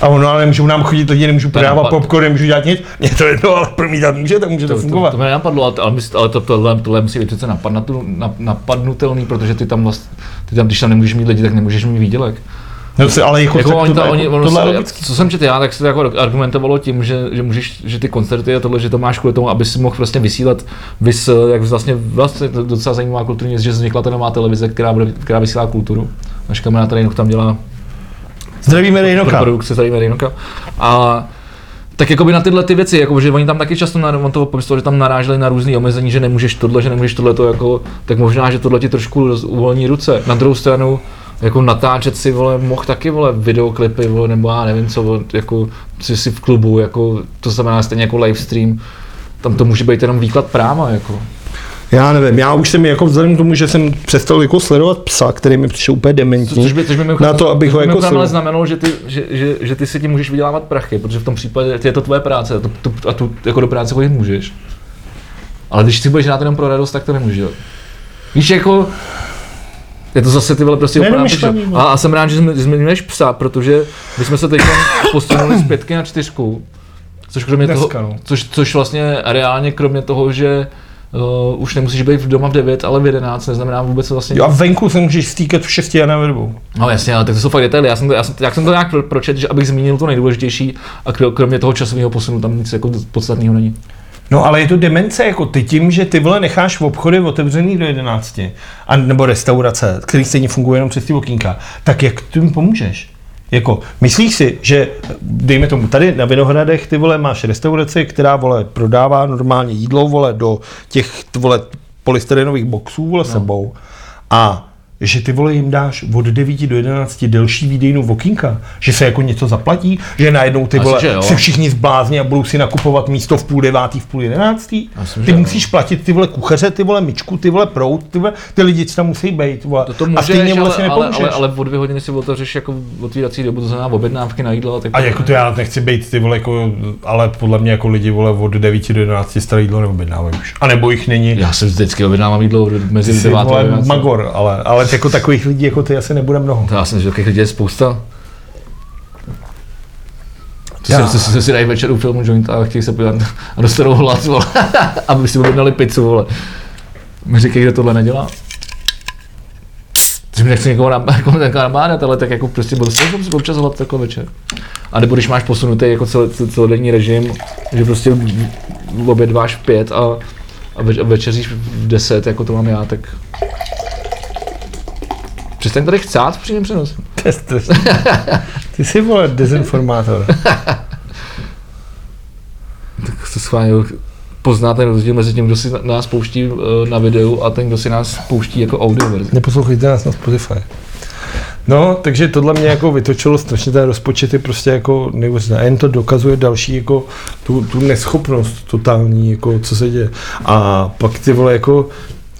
A ono, ale nemůžou nám chodit lidi, nemůžu prodávat popcorn, nemůžu dělat nic. Mě to jedno, ale promítat můžete, může to, To, fungovat. to, to mě nenapadlo, ale, ale, ale to, tohle, tohle musí být přece napadnatu, nap, napadnutelný, protože ty tam vlastně, ty tam, když tam nemůžeš mít lidi, tak nemůžeš mít výdělek. No, se- ale jako, Jako oni, to, oni, jako, tohle se, co jsem četl já, tak se to jako argumentovalo tím, že, že, můžeš, že ty koncerty a tohle, že to máš kvůli tomu, aby si mohl vlastně vysílat, vys, jak vlastně, vlastně to docela zajímavá kulturní věc, že vznikla ta nová televize, která, bude, která vysílá kulturu. Náš kamarád Rejnok tam dělá Zdravíme Rejnoka. produkce tady Rejnoka. A tak jako by na tyhle ty věci, jako, že oni tam taky často, na, on to popisoval, že tam naráželi na různé omezení, že nemůžeš tohle, že nemůžeš tohle, to jako, tak možná, že tohle ti trošku uvolní ruce. Na druhou stranu, jako natáčet si, vole, mohl taky, vole, videoklipy, vole, nebo já nevím co, vole, jako, si, si v klubu, jako, to znamená stejně jako livestream, tam to může být jenom výklad práva, jako. Já nevím, já už jsem jako vzhledem k tomu, že jsem přestal jako sledovat psa, který mi přišel úplně dementní. Což by, což by mi Na to, abych ho jako sledoval. znamenalo, že ty, že, že, že, ty si tím můžeš vydělávat prachy, protože v tom případě je to tvoje práce a, to, to, a tu jako do práce chodit můžeš. Ale když si budeš hrát jenom pro radost, tak to nemůžeš dělat. Víš, jako, je to zase ty vole prostě myšlení, no. a, a, jsem rád, že zmiňuješ psa, protože my jsme se teď posunuli z pětky na čtyřku. Což, kromě Dneska, toho, no. což, což vlastně reálně kromě toho, že uh, už nemusíš být doma v 9, ale v 11, neznamená vůbec vlastně Jo, a venku se můžeš stýkat v 6 a na verbou. No jasně, ale tak to jsou fakt detaily. Já jsem to, já jsem, jak jsem to nějak pro- pročet, že abych zmínil to nejdůležitější a kro- kromě toho časového posunu tam nic jako podstatného není. No ale je to demence, jako ty tím, že ty vole necháš v obchody otevřený do 11, a, nebo restaurace, který stejně funguje jenom přes ty okýnka, tak jak tím pomůžeš? Jako, myslíš si, že, dejme tomu, tady na Vinohradech ty vole máš restauraci, která vole prodává normálně jídlo vole do těch vole polystyrenových boxů vole no. sebou a že ty vole jim dáš od 9 do 11 delší výdejnu v okýnka, že se jako něco zaplatí, že najednou ty Asi, vole jo. se všichni zblázní a budou si nakupovat místo v půl devátý, v půl jedenáctý. Myslím, Ty musíš platit ty vole kuchaře, ty vole myčku, ty vole prout, ty, vole, ty lidi, tam musí být. Vole. To, to a můžeš, stejně ale, vlastně ale, nepomůžeš. ale, ale, o dvě hodiny si otevřeš jako otvírací dobu, to znamená objednávky na jídlo. a Tak a jako to já nechci být ty vole, jako, ale podle mě jako lidi vole od 9 do 11 staré jídlo neobjednávají už. A nebo jich není. Já jsem vždycky objednávám jídlo mezi Jsi, 9 a vole, 11. magor, ale, ale jako takových lidí jako ty asi nebude mnoho. To já jsem, že takových lidí je spousta. Co Já. si, si, si dají večer u filmu joint a chtějí se podívat a dostanou hlad, vole, aby si objednali pizzu, vole. Mi říkají, že tohle nedělá. Že mi nechci někoho nab- jako nabádat, ale tak jako prostě jsem si občas hlad takhle večer. A nebo když máš posunutý jako cel, cel, celodenní režim, že prostě obědváš v pět a, a, več, a večeříš v deset, jako to mám já, tak Přestaň tady chcát v přímém přenosu. To je strašný. Ty jsi vole dezinformátor. Tak to schválně pozná ten rozdíl mezi tím, kdo si nás pouští eh, na videu a ten, kdo si nás pouští jako audio verzi. Neposlouchejte nás na Spotify. No, takže tohle mě jako vytočilo strašně, ten rozpočet je prostě jako neuvěřitelný. A jen to dokazuje další jako tu, tu neschopnost totální, jako co se děje. A pak ty vole jako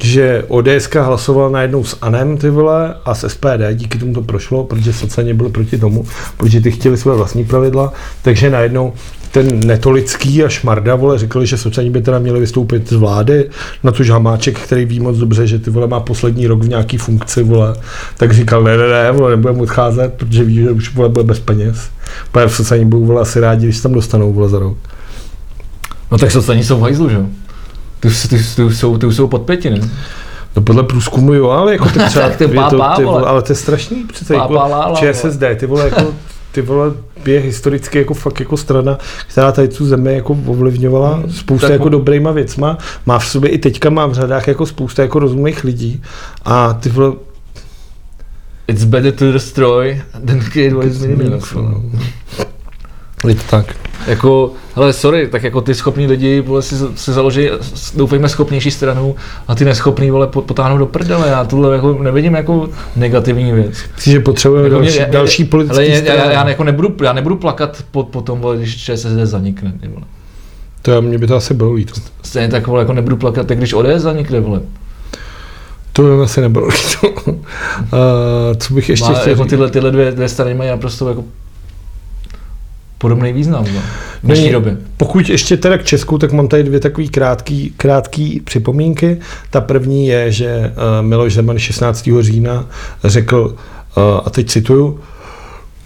že ODS hlasovala najednou s ANEM ty vole a s SPD, díky tomu to prošlo, protože sociálně byli proti tomu, protože ty chtěli své vlastní pravidla, takže najednou ten netolický a šmarda, vole, říkali, že sociální by teda měli vystoupit z vlády, na to Hamáček, který ví moc dobře, že ty vole má poslední rok v nějaký funkci, vole, tak říkal, ne, ne, ne, vole, nebudeme odcházet, protože ví, že už vole bude bez peněz. Pane v sociální budou vole asi rádi, když tam dostanou vole za rok. No tak sociální jsou v hajzlu, že jo? Ty, ty, ty, ty, jsou, ty jsou pod pěti, ne? No podle průzkumu jo, ale jako ty třeba, ty je to, ty, vole. ale to je strašný přece, Pápá, jako lála, ČSSD, ty vole, jako, ty vole, je historicky jako fakt jako strana, která tady tu zemi jako ovlivňovala Hmm, spousta tak jako dobrýma věcma, má v sobě i teďka má v řadách jako spousta jako rozumných lidí a ty vole, It's better to destroy than create what is meaningless. Je to tak. Jako, hele, sorry, tak jako ty schopní lidi vole, si, si založí, doufejme, schopnější stranu a ty neschopný vole po- potáhnou do prdele. Já tohle jako nevidím jako negativní věc. Myslím, že potřebujeme Jako další, mě- další politické ale já, já, já, jako nebudu, já nebudu plakat po, po tom, vole, když ČSSD zanikne. Ty vole. To já, mě by to asi bylo líto. Stejně tak vole, jako nebudu plakat, tak když ODS zanikne, vole. To by mi asi nebylo líto. uh, co bych ještě Má, chtěl jako tyhle, tyhle dvě, dvě strany mají naprosto jako podobný význam no, v dnešní Není- době. Pokud ještě teda k Česku, tak mám tady dvě takové krátký, krátký připomínky. Ta první je, že uh, Miloš Zeman 16. října řekl, uh, a teď cituju,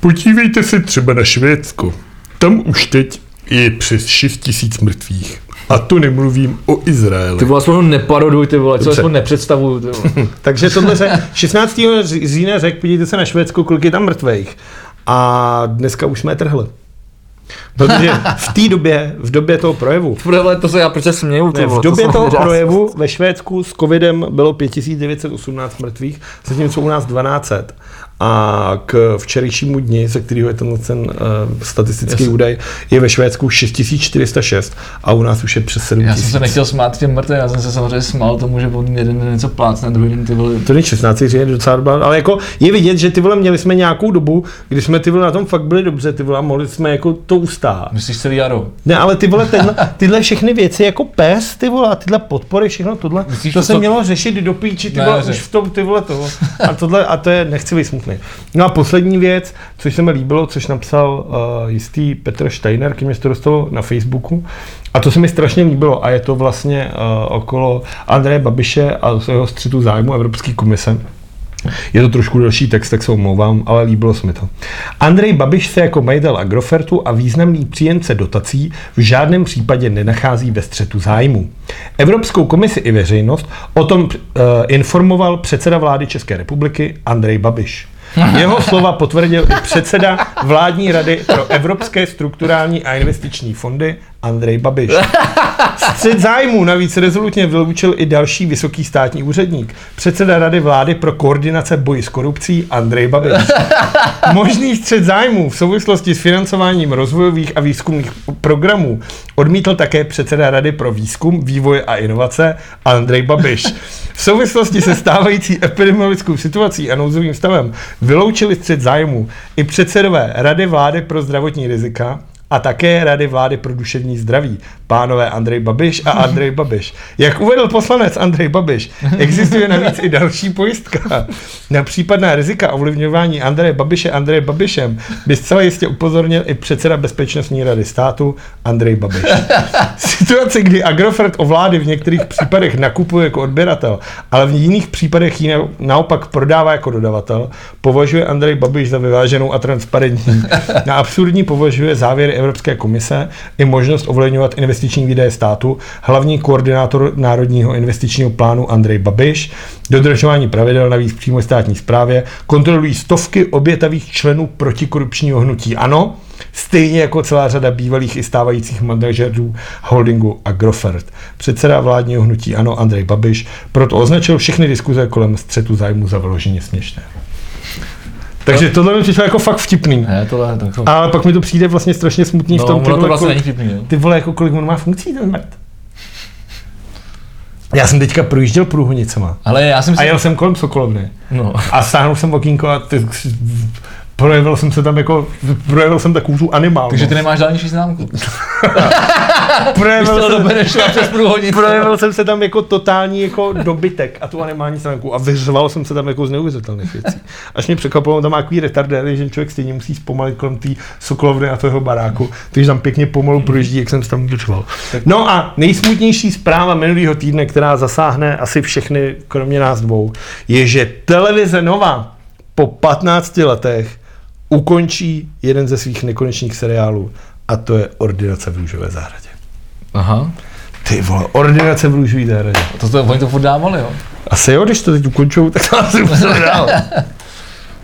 podívejte se třeba na Švédsko. Tam už teď je přes 6 tisíc mrtvých. A to nemluvím o Izraeli. Ty vole, aspoň neparoduj, ty vole, co aspoň nepředstavuju, ty vole. Takže tohle se 16. října řekl, podívejte se na Švédsko, kolik je tam mrtvých. A dneska už jsme trhli. Protože v té době, v době toho projevu, Vole, to se já proč se směju, Ne, v to době jsem toho projevu ve Švédsku s covidem bylo 5918 mrtvých, zatímco u nás 1200. A k včerejšímu dni, ze kterého je tenhle ten uh, statistický Jasně. údaj, je ve Švédsku 6406 a u nás už je přes Já jsem 7000. se nechtěl smát těm mrtvým, já jsem se samozřejmě smál tomu, že on jeden den něco plácne, druhý den ty vole. To není 16 říjen, docela dobrá, ale jako je vidět, že ty vole měli jsme nějakou dobu, kdy jsme ty vole na tom fakt byli dobře, ty vole, a mohli jsme jako to ustát. Myslíš celý jaro? Ne, ale ty vole, tenhle, tyhle všechny věci jako pes, ty vole, a tyhle podpory, všechno tohle, Myslíš, to to se co- mělo řešit do píči, ty Ne, vole, neřeš. už v tom, ty vole, toho. A tohle, a to je, nechci být smutný. No a poslední věc, což se mi líbilo, což napsal uh, jistý Petr Steiner, když mě to dostalo na Facebooku, a to se mi strašně líbilo, a je to vlastně uh, okolo Andreje Babiše a jeho střetu zájmu Evropské komise. Je to trošku delší text, tak se omlouvám, ale líbilo se mi to. Andrej Babiš se jako majitel Agrofertu a významný příjemce dotací v žádném případě nenachází ve střetu zájmu. Evropskou komisi i veřejnost o tom uh, informoval předseda vlády České republiky Andrej Babiš. Jeho slova potvrdil i předseda vládní rady pro evropské strukturální a investiční fondy Andrej Babiš. Střed zájmů navíc rezolutně vyloučil i další vysoký státní úředník. Předseda Rady vlády pro koordinace boji s korupcí Andrej Babiš. Možný střed zájmů v souvislosti s financováním rozvojových a výzkumných programů odmítl také předseda Rady pro výzkum, vývoj a inovace Andrej Babiš. V souvislosti se stávající epidemiologickou situací a nouzovým stavem vyloučili střed zájmů i předsedové Rady vlády pro zdravotní rizika, a také Rady vlády pro duševní zdraví, pánové Andrej Babiš a Andrej Babiš. Jak uvedl poslanec Andrej Babiš, existuje navíc i další pojistka. Na případná rizika ovlivňování Andreje Babiše Andreje Babišem by zcela jistě upozornil i předseda Bezpečnostní rady státu Andrej Babiš. Situace, kdy Agrofert o vlády v některých případech nakupuje jako odběratel, ale v jiných případech ji na- naopak prodává jako dodavatel, považuje Andrej Babiš za vyváženou a transparentní. Na absurdní považuje závěry Evropské komise i možnost ovlivňovat investiční výdaje státu, hlavní koordinátor Národního investičního plánu Andrej Babiš, dodržování pravidel navíc přímo státní správě, kontrolují stovky obětavých členů protikorupčního hnutí ANO, stejně jako celá řada bývalých i stávajících manažerů holdingu Agrofert. Předseda vládního hnutí ANO Andrej Babiš proto označil všechny diskuze kolem střetu zájmu za vyloženě směšné. Takže tohle mi přišlo jako fakt vtipný. Ne, tohle je to. Ale pak mi to přijde vlastně strašně smutný No, v tom, ty ono to vole, vlastně kolik, vtipný, jo. ty vole, jako kolik on má funkcí ten mrt. Já jsem teďka projížděl průhonicema Ale já jsem a si... jel jsem kolem Sokolovny No. a stáhnul jsem okýnko a ty, projevil jsem se tam jako, projevil jsem takovou tu animálnost. Takže ty nemáš dálniční známku. projevil, jsem, projevil jsem se tam jako totální jako dobytek a tu animální stránku a vyřval jsem se tam jako z neuvěřitelných věcí. Až mě překvapilo, tam má takový retardéry, že člověk stejně musí zpomalit kolem té sokolovny a toho baráku, takže tam pěkně pomalu projíždí, jak jsem se tam vyřval. No a nejsmutnější zpráva minulého týdne, která zasáhne asi všechny, kromě nás dvou, je, že televize Nova po 15 letech ukončí jeden ze svých nekonečných seriálů a to je Ordinace v růžové zahradě. Aha. Ty vole, ordinace v růžové zahradě. To, to, oni to furt dávali, jo. Asi jo, když to teď ukončou, tak to asi musím dál.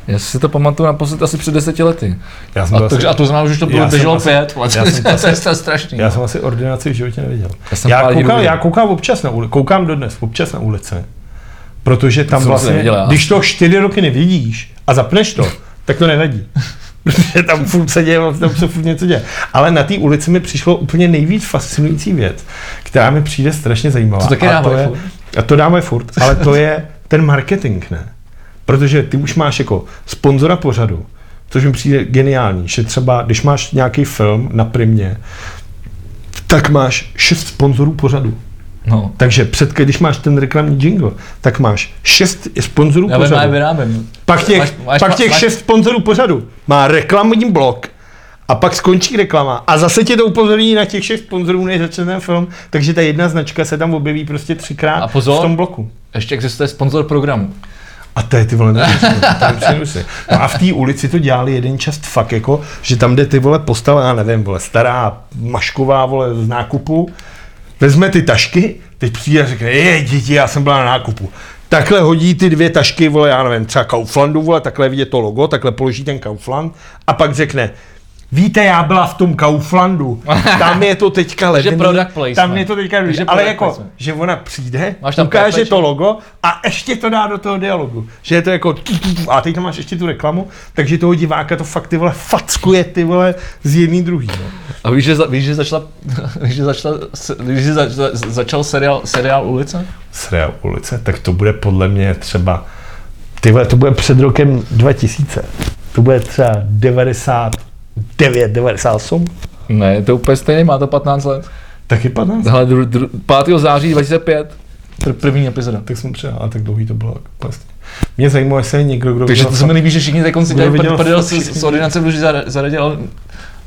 Já si to pamatuju naposled asi před deseti lety. Já jsem A, to takže, a asi, to znamená, že to bylo běželo asi- pět. já jsem to to asi- je to strašný. já jsem asi ordinaci v životě neviděl. Já jsem Já koukám, já koukám občas na ulici, koukám dodnes, občas na ulice. Protože tam si vlastně, neviděl když to čtyři roky nevidíš a zapneš to, tak to nevadí. Protože tam furt se děje, tam se furt něco děje. Ale na té ulici mi přišlo úplně nejvíc fascinující věc, která mi přijde strašně zajímavá. To taky a to je, furt. A to dáme furt, ale to je ten marketing, ne? Protože ty už máš jako sponzora pořadu, což mi přijde geniální, že třeba, když máš nějaký film na primě, tak máš šest sponzorů pořadu. No. Takže před, když máš ten reklamní jingle, tak máš šest sponzorů Já pořadu. vyrábím. Pak těch, Máš- máš- pak těch máš- šest sponzorů pořadu má reklamní blok a pak skončí reklama a zase tě to upozorní na těch šest sponzorů, než začne ten film, takže ta jedna značka se tam objeví prostě třikrát A pozor. v tom bloku. Ještě existuje sponzor programu. A to je ty vole přinusy. No a v té ulici to dělali jeden čas fakt jako, že tam jde ty vole postava, já nevím, vole, stará mašková vole z nákupu, vezme ty tašky, teď přijde a řekne, je děti, já jsem byla na nákupu. Takhle hodí ty dvě tašky, vole, já nevím, třeba Kauflandu, vole, takhle vidí to logo, takhle položí ten Kaufland a pak řekne, Víte, já byla v tom Kauflandu, tam je to teďka Takže levný, product placement. tam je to teďka Takže ale product jako, placement. že ona přijde, Máš tam ukáže perpeč- to logo a ještě to dá do toho dialogu. Že je to jako a teď tam máš ještě tu reklamu, takže toho diváka to fakt ty vole fackuje ty vole z jedný druhý. No. A víš, že, za, víš, že začala, víš, že začala, víš, že za, za, začal seriál, seriál Ulice? Seriál ulice, tak to bude podle mě třeba, ty vole, to bude před rokem 2000. To bude třeba 99, 98. Ne, to je úplně stejný, má to 15 let. Taky 15? Hele, dru, dru, 5. září 2005, pr- první epizoda. Tak jsem přijel, a tak dlouhý to bylo. Vlastně. Mě zajímalo, jestli je někdo, kdo Takže to se mi líbí, že všichni teď konci viděl prdel z, ordinace v Luži zaradě, ale,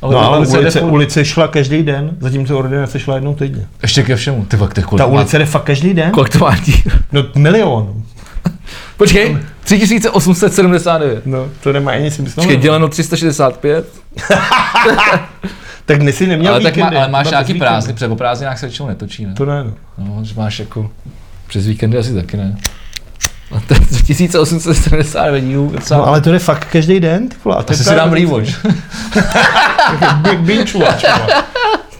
ale, No ale ulice ulice, jde ulice šla každý den, zatímco ordinace šla jednou týdně. Ještě ke všemu. Ty fakt, kolik Ta má- ulice jde fakt každý den? Kolik to má díl? No milion. Počkej, 3879. No, to nemá ani si myslím. Počkej, děleno 365. Tak dnes si neměl Ale, tak má, víkendy, ale máš nějaký prázdny, víkendy. protože po prázdninách se většinou netočí, ne? To ne, no. No, že máš jako přes víkendy asi taky ne. A to je 1879 dílů, no. ale to jde fakt každý den, ty vole. je asi si dám rewatch. Big binge watch.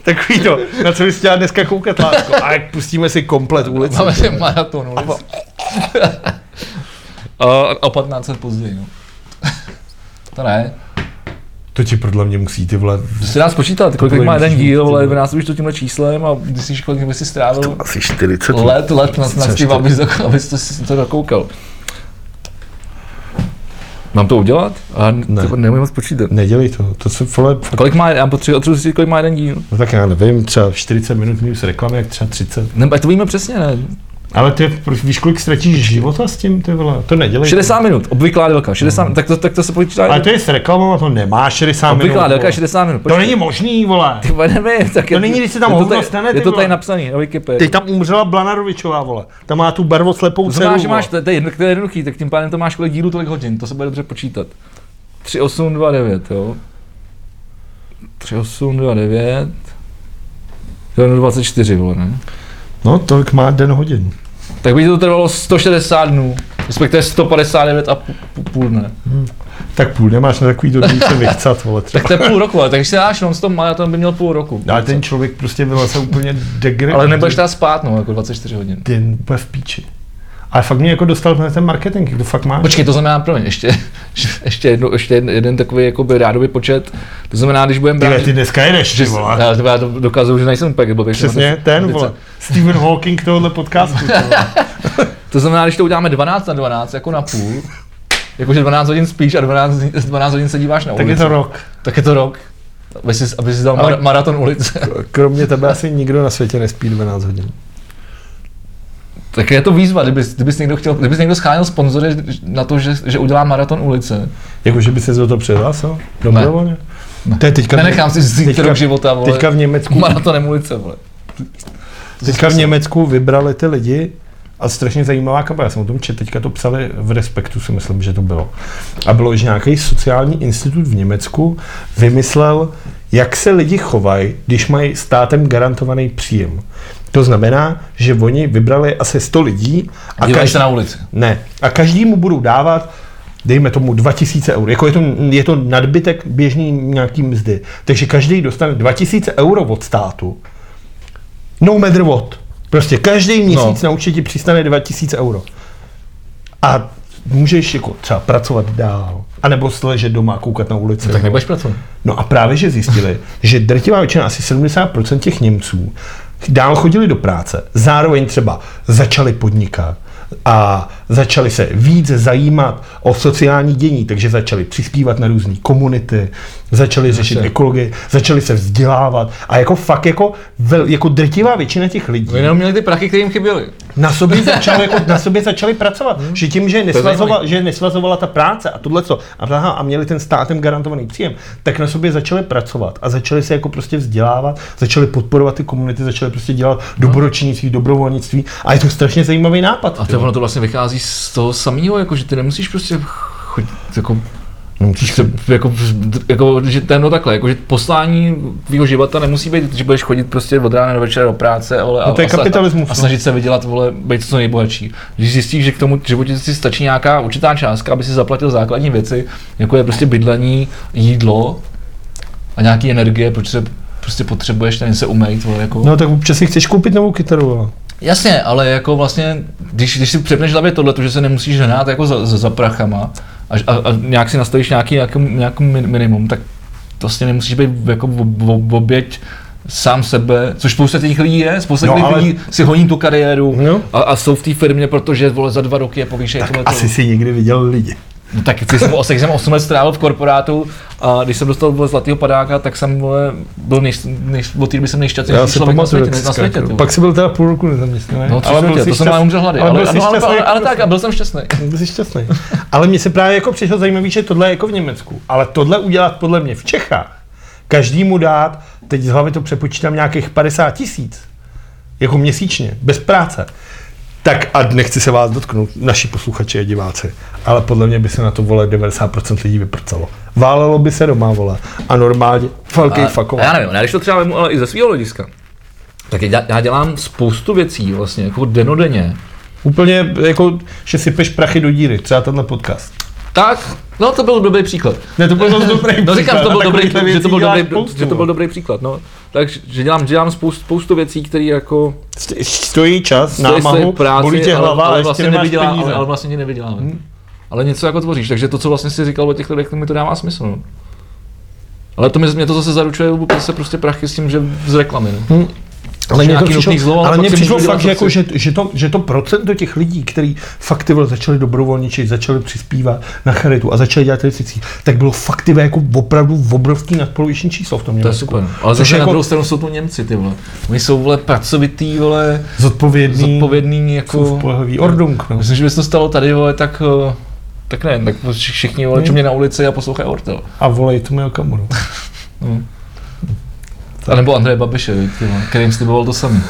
Takový to, na co bys chtěla dneska koukat, lásko. A jak pustíme si komplet ulici. Máme si maraton ulic. A o 15 let později, no. To ne. To ti podle mě musí, ty vole, To si dá spočítat, kolik má jeden díl, vole. vynásobíš to tímhle číslem a myslíš, kolik by si strávil asi 40 let, let nad, nad tím, abys, to, abys to, si to dokoukal. Mám to udělat? A Ne. ne. nemůžu moc počítat. Nedělej to, to se vole, fakt, Kolik má, já potřebuji potřebuji zjistit, kolik má jeden díl. no tak já nevím, třeba 40 minut minus reklamy, jak třeba 30. Ne, to víme přesně, ne? Ale ty, proč- víš, kolik ztratíš života s tím, ty vole, to nedělej. 60 minut, obvyklá délka, 60 minut, tak to, tak to se počítá. Ale to je s reklamou to nemá 60 minut. obvyklá délka vole. je 60 minut. To není možný, vole. Ty vole, nevím, tak To je, není, když se tam to hovno stane, Je to tady napsaný na Wikipedii. Teď tam umřela Blanarovičová, vole. Tam má tu barvoslepou To dceru, znamená, že máš, to, to, je to je jednoduchý, tak tím pádem to máš kolik dílů, tolik hodin, to se bude dobře počítat. 3829, jo. 3829. To je 24, vole, ne? No, tolik má den hodin. Tak by to trvalo 160 dnů, respektive 159 a půl, dne. Tak půl nemáš na takový dobrý se vychcat, vole. Třeba. Tak to je půl roku, ale takže si dáš non stop maraton by měl půl roku. Ale ten člověk prostě vyleze úplně degre. ale nebudeš teda spát, no, jako 24 hodin. Den úplně v píči. Ale fakt mě jako dostal na ten marketing, jak to fakt máš. Počkej, to znamená, promiň, ještě, ještě, jedno, ještě jeden, jeden takový jakoby rádový počet. To znamená, když budeme Ty, brát... ty dneska jedeš, ty že, vole. já, já to dokazuju, že nejsem úplně blbý. Přesně, máte- ten, vole. Stephen Hawking tohohle podcastu. ty. To znamená, když to uděláme 12 na 12, jako na půl, jakože 12 hodin spíš a 12, 12 hodin se díváš na Tak ulici. je to rok. Tak je to rok. Aby si, aby si dal Ale- mara, maraton ulice. Kromě tebe asi nikdo na světě nespí 12 hodin. Tak je to výzva, kdybys, kdybys někdo chtěl, kdybys někdo schánil sponzory na to, že, že udělá maraton ulice. Jako, že by se do toho přihlásil? Dobrovolně? Ne. To je teďka, Nenechám si vzít teďka- rok života, vole. teďka v Německu, Maratonem ulice, vole. teďka v Německu vybrali ty lidi a strašně zajímavá kampaň. Já jsem o tom četl, teďka to psali v Respektu, si myslím, že to bylo. A bylo, že nějaký sociální institut v Německu vymyslel, jak se lidi chovají, když mají státem garantovaný příjem. To znamená, že oni vybrali asi 100 lidí A a dívají každý, se na ulici. ne, a každému budou dávat dejme tomu 2000 eur. Jako je to, je to nadbytek běžný nějaký mzdy. Takže každý dostane 2000 euro od státu. No matter what. Prostě každý měsíc No. na účtě ti přistane 2000 euro. A můžeš jako třeba pracovat dál. A nebo si ležet doma a koukat na ulici. Tak nebudeš pracovat. No a právě, že zjistili, že drtivá většina, asi 70% těch Němců, dál chodili do práce, zároveň třeba začali podnikat a začali se víc zajímat o sociální dění, takže začali přispívat na různé komunity, začali řešit ekologii, začali se vzdělávat a jako fakt jako, vel, jako drtivá většina těch lidí Oni jenom měli ty prachy, které jim chyběly. na sobě začali, jako, na sobě začali pracovat. Hmm. Že tím, že nesvazovala, že nesvazovala ta práce a tohle co, a, aha, a měli ten státem garantovaný příjem, tak na sobě začali pracovat a začali se jako prostě vzdělávat, začali podporovat ty komunity, začali prostě dělat dobročinnictví, dobrovolnictví a je to strašně zajímavý nápad. A to ono to vlastně vychází z toho samého, jako že ty nemusíš prostě chodit, jako No, musíš se, jako, jako, že ten no takhle, jako, že poslání tvýho života nemusí být, že budeš chodit prostě od rána do večera do práce ale, No to je a, a, kapitalismus, a, no. snažit se vydělat, vole, být co nejbohatší. Když zjistíš, že k tomu životě si stačí nějaká určitá částka, aby si zaplatil základní věci, jako je prostě bydlení, jídlo a nějaký energie, proč se prostě potřebuješ ten se umýt, vole, jako. no tak občas si chceš koupit novou kytaru. Jasně, ale jako vlastně, když, když si přepneš hlavě tohle, že se nemusíš hnát jako za, za, za prachama a, a, a, nějak si nastavíš nějaký, nějaký, nějaký min- minimum, tak to vlastně nemusíš být jako v, v, v oběť sám sebe, což spousta těch lidí je, spousta No, těch ale- lidí si honí tu kariéru No. a, a, jsou v té firmě, protože vole za dva roky je povýšej Tak tohle. asi si někdy viděl lidi. No, tak ty jsem, jsem 8 let strávil v korporátu a když jsem dostal vole, zlatýho padáka, tak jsem vole, byl nej, nej, od té doby jsem nejšťastnější člověk na světě, na jsi světě. Pak si byl teda půl roku nezaměstnaný. No, ale byl jsi to jsem ale umřel hlady, ale ale, jsi ale, ale, ale, ale, tak, a byl jsem šťastný. Byl jsi šťastný. Ale mně se právě jako přišlo zajímavý, že tohle je jako v Německu. Ale tohle udělat podle mě v Čechách, každému dát, teď z hlavy to přepočítám nějakých 50 tisíc, jako měsíčně, bez práce. Tak a nechci se vás dotknout, naši posluchači a diváci, ale podle mě by se na to vole 90% lidí vyprcalo. Válelo by se doma, vole, a normálně velký a Já nevím, já když to třeba vemu, ale i ze svého hlediska, tak já, já dělám spoustu věcí vlastně, jako denodenně. Úplně jako, že sypeš prachy do díry, třeba tenhle podcast. Tak, no to byl dobrý příklad. Ne, to byl dobrý No říkám, že to byl příklad, dobrý, že to byl dobrý, spoustu, že to byl dobrý příklad, no. Takže že dělám, že dělám spoustu, spoustu věcí, které jako St- Stojí čas, stojí námahu, práci, bolí tě ale- hlava, ale, ale, vlastně nevydělá, ale, ale vlastně ti nevyděláme. Ale něco jako tvoříš, takže to, co vlastně jsi říkal o těch lidech, mi to dává smysl. No. Ale to mi, mě to zase zaručuje zase prostě prachy s tím, že z reklamy. No. Hm. Ale mně to přišlo, zlo, ale si přišlo fakt, že, jako, že, že, to, že to procento těch lidí, kteří fakt ty začali dobrovolničit, začali přispívat na charitu a začali dělat věci, tak bylo fakt ty jako opravdu obrovský nadpoloviční číslo v tom To je Německu. super. Ale zase jako- na druhou stranu jsou to Němci, ty vole. Oni jsou vole pracovitý, vole, Zodpovědný, zodpovědný, jako... spolehlivý. Ordung, no. Myslím, že by se to stalo tady, vole, tak... eh, Tak ne, tak vši- všichni vole, čumě na ulici a poslouchají Ortel. A volej tu mi Okamuru. No. A nebo Andreje Babiše, kterým sliboval to samý.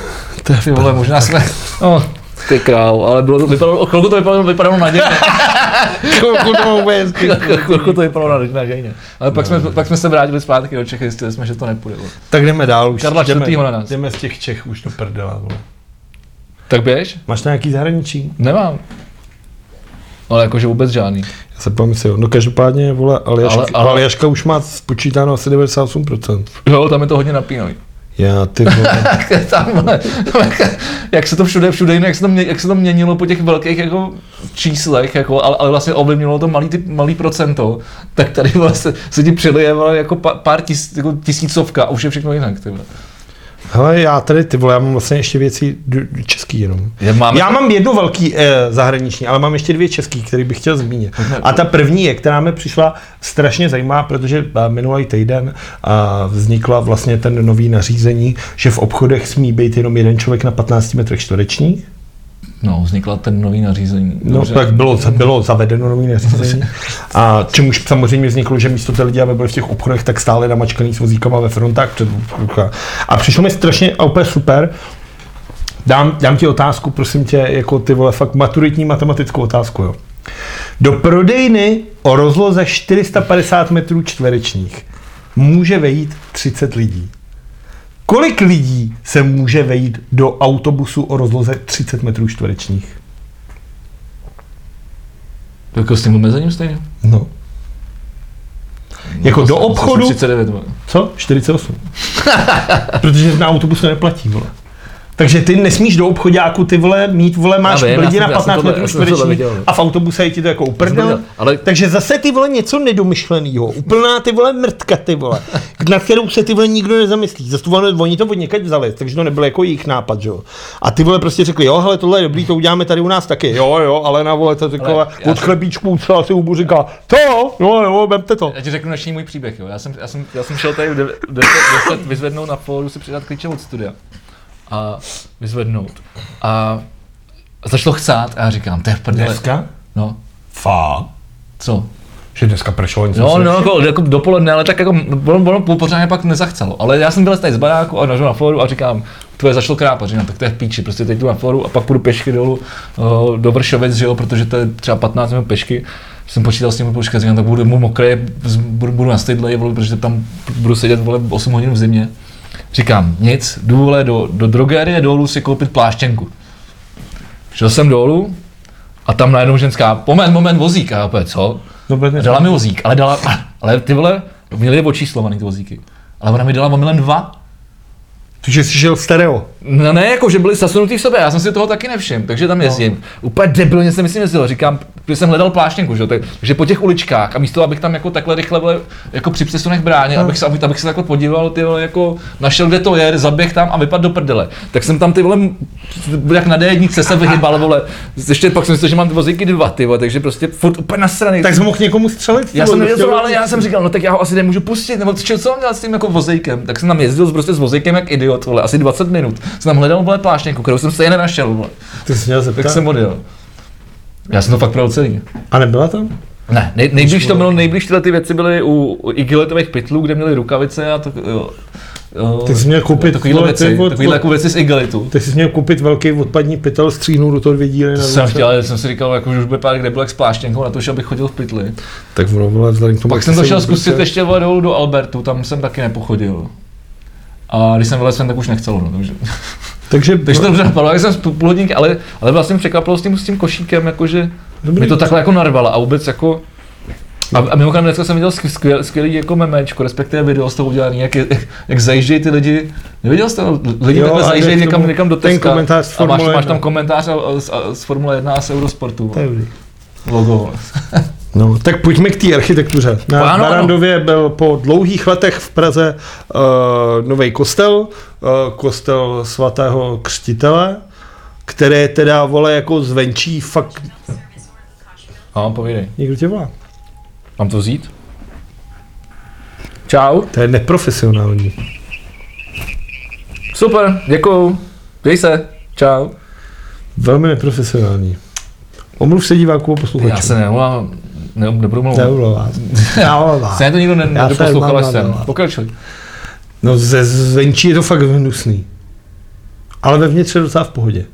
To je Ty vole, možná jsme... No, ty král, ale bylo to, vypadalo, o chvilku to vypadalo, vypadalo nadějně. Chvilku to. O chvilku to vypadalo naděj- nadějně. Ale pak, jsme, pak jsme se vrátili zpátky do Čech a zjistili jsme, že to nepůjde. Vole. Tak jdeme dál už. Karla jdeme, čtvrtýho na nás. Jdeme z těch Čech už do prdela. Vole. Tak běž? Máš tam nějaký zahraničí? Nemám. Ale jakože vůbec žádný. Já se pamatuju. No každopádně, vole, Aljaška, Ale- ale, Aljaška už má spočítáno asi 98%. Jo, tam je to hodně napínavý. Já ty vole. tam, vole, jak se to všude, všude jinak, jak se to, mě, jak se to měnilo po těch velkých jako číslech, jako, ale, ale vlastně ovlivnilo to malý, ty, malý procento, tak tady vlastně se ti přelije vole, jako pár tis, jako tisícovka a už je všechno jinak. Ty vole. Hele, já tady, ty vole, já mám vlastně ještě věci český jenom. Já máme- já mám jednu velký eh, zahraniční, ale mám ještě dvě český, který bych chtěl zmínit. A ta první je, která mi přišla strašně zajímavá, protože eh, minulý týden eh, vznikla vlastně ten nový nařízení, že v obchodech smí být jenom jeden člověk na 15 metrech čtverečních. No, vznikla ten nový nařízení. No, Dobře. tak bylo, bylo zavedeno nový nařízení. A čemuž samozřejmě vzniklo, že místo ty lidi, aby byli v těch obchodech, tak stále namačkaný s vozíkama ve frontách před A přišlo mi strašně a úplně super. Dám, dám ti otázku, prosím tě, jako ty vole, fakt maturitní matematickou otázku, jo. Do prodejny o rozloze 450 metrů čtverečních může vejít 30 lidí. Kolik lidí se může vejít do autobusu o rozloze 30 metrů čtverečních? Jako s tím omezením stejně? No. Jako do obchodu? 39. vole. Co? 48. Protože na autobuse neplatí, vole. Takže ty nesmíš do obchodáku, ty vole, mít, vole, máš vím, lidi na já jsem 15 tohle- metrů čtverečních a v autobuse je ti to jako uprdel. ale- Takže zase ty vole něco nedomyšlenýho. Úplná ty vole mrtka, ty vole. Na kterou se ty vole nikdo nezamyslí. Zase vole, oni to od někať vzali, takže to nebyl jako jejich nápad, že jo. A ty vole prostě řekli, jo, hele, tohle je dobrý, to uděláme tady u nás taky. Jo, jo, ale na vole to řekla Ale já od chlebíčků celá si hubu říká, to, no jo, vemte to. Já ti řeknu dnešní můj příběh, jo. Já jsem, já jsem, já jsem šel tady v 10, 10 vyzvednout na fóru si přidat klíče od studia. A vyzvednout. A začalo chcát a já říkám, to je v prdele. Dneska? No, Fá. co? Že dneska pršelo nic. No, no, jako, jako dopoledne, ale tak jako, ono, ono půl pořádně pak nezachcelo. Ale já jsem byl tady z baráku a nažil na fóru a říkám, tvoje začalo krápat, říkám, tak to je v píči, prostě teď jdu na fóru a pak půjdu pěšky dolů uh, do Vršovic, že jo, protože to je třeba 15 minut pěšky. Jsem počítal s tím počkat, říkám, tak budu mu mokrý, z- budu, budu na stydle, protože tam budu sedět vole 8 hodin v zimě. Říkám, nic, jdu vole do, do drogerie dolů si koupit pláštěnku. Šel jsem dolů a tam najednou ženská, moment, moment, vozík. A já opět, co? No, A dala mi vozík, ale dala, ale ty vole, měli je očíslovaný ty vozíky. Ale ona mi dala omylem dva. Takže jsi šel stereo. No ne, jako že byli zasunutý v sobě, já jsem si toho taky nevšiml, takže tam jezdím. No. Úplně debilně jsem myslím jezdil, říkám, že jsem hledal pláštěnku, že? jo, tak, že po těch uličkách a místo, abych tam jako takhle rychle vole, jako při přesunech bráně, abych se, abych, abych se takhle podíval, ty vole, jako našel, kde to je, zaběh tam a vypadl do prdele. Tak jsem tam ty vole, jak na D1 se vyhybal, vole, ještě pak jsem myslel, že mám ty vozíky dva, ty vole, takže prostě furt úplně nasraný. Tak jsi mohl někomu střelit? Já jsem nevěděl, ale já jsem říkal, no tak já ho asi nemůžu pustit, nebo čo, co mám dělat s tím jako vozejkem? Tak jsem tam jezdil prostě s vozejkem jak idiot, vole, asi 20 minut. Jsem tam hledal vole pláštěnku, kterou jsem stejně nenašel, vole. Ty jsi měl zeptat. Tak jsem odjel. Já jsem to fakt pro celý. A nebyla tam? Ne, nej, nejblíž to bylo, nejblíž tyhle ty věci byly u, u igiletových pytlů, kde měli rukavice a to, jo, jo, Ty jsi měl koupit, takovýhle věci, ty od- takovýhle jako věci z igelitu. Ty jsi měl koupit velký odpadní pytel, stříhnout do toho dvě díly. To jsem chtěl, ale jsem si říkal, jako, že už bude pár kde byl s pláštěnkou na to, že abych chodil v pytli. Tak ono, vole, vzhledem k tomu, Pak jsem to se šel zkusit ještě vole dolů do Albertu, tam jsem taky nepochodil. A když jsem vylez sem, tak už nechcel, no, takže, Takže, takže to dobře napadlo, jak jsem z půl půl hodinky, ale, ale vlastně překvapilo s tím, s tím košíkem, jakože Dobrý. mi to takhle jako narvala a vůbec jako a, a mimochodem dneska jsem viděl skvěl, skvělý jako memečko, respektive video z toho udělaný, jak, je- jak zajíždějí ty lidi. Neviděl jste to? Lidi Jo, takhle zajíždějí někam, někam do Teska komentář z a máš, máš tam 1. komentář a, a, z- a, z Formule 1 a z Eurosportu. To je. Logo. No, tak pojďme k té architektuře. Na Ano, ano. Barandově byl po dlouhých letech v Praze uh, nový kostel, uh, kostel svatého křtitele, které teda, vole, jako zvenčí fakt... A povídej. Někdo tě volá? Mám to vzít? Čau. To je neprofesionální. Super, děkuju. Děj se. Čau. Velmi neprofesionální. Omluv se diváků a posluchačů. Já se nevolám, ne, nebudu mluvit. Neumlouvá. Neumlouvá. Se to nikdo ne, nedoposlouchal, mám jsem. Pokračuj. No ze zvenčí je to fakt hnusný. Ale vevnitř je docela v pohodě.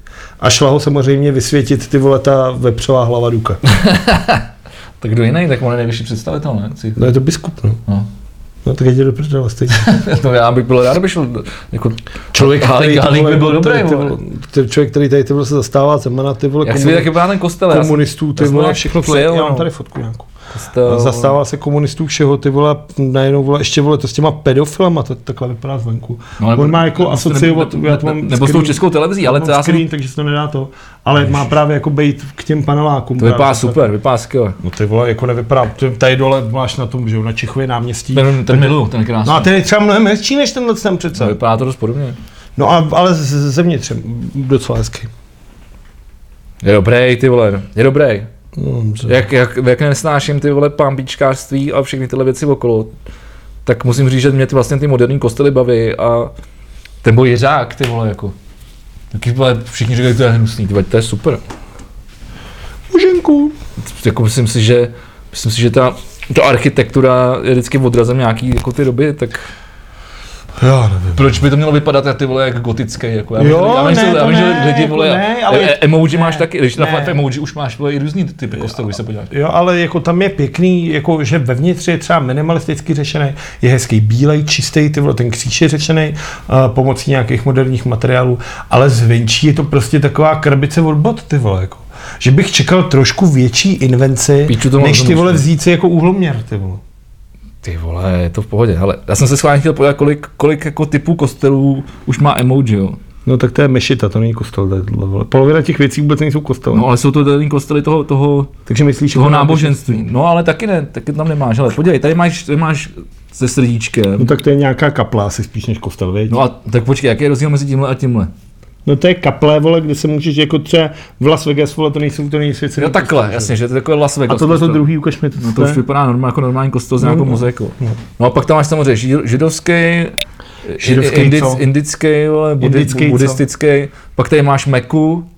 A šla ho samozřejmě vysvětit ty vole ta vepřová hlava Duka. Tak kdo jiný, tak on je nejvyšší představitel, ne? No je to biskup, no. No. No tak jde do prdele stejně. no já bych byl rád, aby šel, jako, Člověk, Halík- který, ty Halík by byl ty- dobrý, ty, vole. vole, ty, člověk, který tady ty vole se zastává Zemana, ty vole, jak si komun, jak vypadá ten kostel? já jsem- komunistů, ty vole, všechno, přijel, já mám no. tady fotku nějakou. Kostel, Zastává se komunistů všeho, ty vole, najednou vole, ještě vole, to s těma pedofilama, to takhle vypadá zvenku. No, nebo- On má jako nebo- asociovat, nebo- já to mám nebo s tou českou televizí, ale to já jsem, screen, takže se to nedá to, ale má právě jako být k těm panelákům. to vypadá právě. super, vypadá skvěle. No ty vole, jako nevypadá, tady dole máš na tom, že jo, na Čechově náměstí. Ten, ten milu, ten krásný. No a ten je třeba mnohem hezčí než tenhle ten přece. No, vypadá to dost podobně. No a, ale zevnitř docela hezky. Je dobrý, ty vole, je dobrý. No, dobře. Jak, jak, jak nesnáším ty vole pambičkářství a všechny tyhle věci okolo, tak musím říct, že mě ty vlastně ty moderní kostely baví a ten boj jeřák, ty vole, jako. Taky vole, všichni říkají, že to je hnusný, ty vole, to je super. Muženku. Jako myslím si, že myslím si, že ta, ta architektura je vždycky odrazem nějaký jako ty doby, tak Já nevím. proč by to mělo vypadat ty vole jak gotické, jako já Jo, já vím, ne, že, já to vím, že ne, lidi jako vole, ne, ale- e- emoji máš ne, taky, když na ne. v emoji už máš vole, i různý typy kostelů, když se podíváš. Jo, ale jako tam je pěkný, jako že vevnitř je třeba minimalisticky řešený, je hezký bílej, čistý, ty vole, ten kříž je řešený uh, pomocí nějakých moderních materiálů, ale zvenčí je to prostě taková krabice od bot, ty vole, jako. Že bych čekal trošku větší invenci, Píču, než ty vole vzít si jako úhloměr, ty vole. Ty vole, je to v pohodě, ale já jsem se schválně chtěl podívat, kolik, kolik jako typů kostelů už má emoji, jo. No tak to je mešita, to není kostel, to je vole. Polovina těch věcí vůbec nejsou kostel. No ale jsou to tady kostely toho, toho, Takže myslíš, toho jako náboženství. No ale taky ne, taky tam nemáš, ale podívej, tady máš, tady máš se srdíčkem. No tak to je nějaká kapla asi spíš než kostel, viď? No a tak počkej, jaký je rozdíl mezi tímhle a tímhle? No to je kaple, vole, kde se můžeš jako třeba v Las Vegas, vole, to nejsou, to nejsou Jo takhle, jasně, že to je takové Las Vegas. A tohle to kostel. druhý, ukaž mi to, No co to už je. vypadá normálně jako normální kostel s No, nějakou no. mozaikou. No. No a pak tam máš samozřejmě žid- židovský, Židovský indic, co? indický, vole, budi, Indický co? buddhistický, pak tady máš Meku,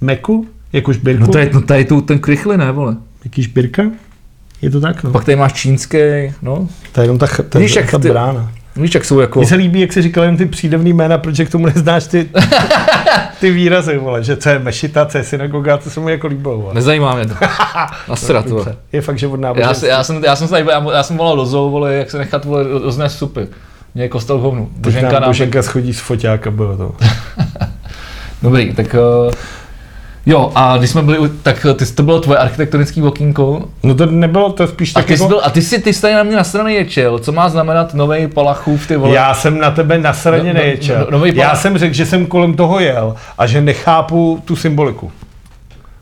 Meku? Jako šbírku? no tady, no tady tu, ten krychly, ne, vole. Jaký šbírka? Je to tak, no. Pak tady máš čínský, no. To je jenom ta, ch- ta, Víš, jak ta brána. Víš, jak jsou jako... Mně se líbí, jak jsi říkal jen ty přídavný jména, protože k tomu neznáš ty, ty výrazy, vole, že co je mešita, co je synagoga, to se mu jako líbilo, vole. Nezajímá mě to. Nasrat, vole. Dobře. Je fakt, že od Já, si- já, jsem, já, jsem, se tady- já, já jsem volal do zoo, vole, jak se nechat vole, roznést supy. Mě je kostel hovnu. Boženka nám nám... Boženka schodí z foťáka, bylo to. Dobrý, tak... Uh, jo, a když jsme byli, tak ty, to bylo tvoje architektonické okýnko. No to nebylo, to spíš A tak ty, jsi jako... byl, a ty si ty jsi tady na mě na straně ječel, co má znamenat nový Palachův, ty vole? Já jsem na tebe nasraně No, no, neječel. no, nový Já jsem řekl, že jsem kolem toho jel a že nechápu tu symboliku.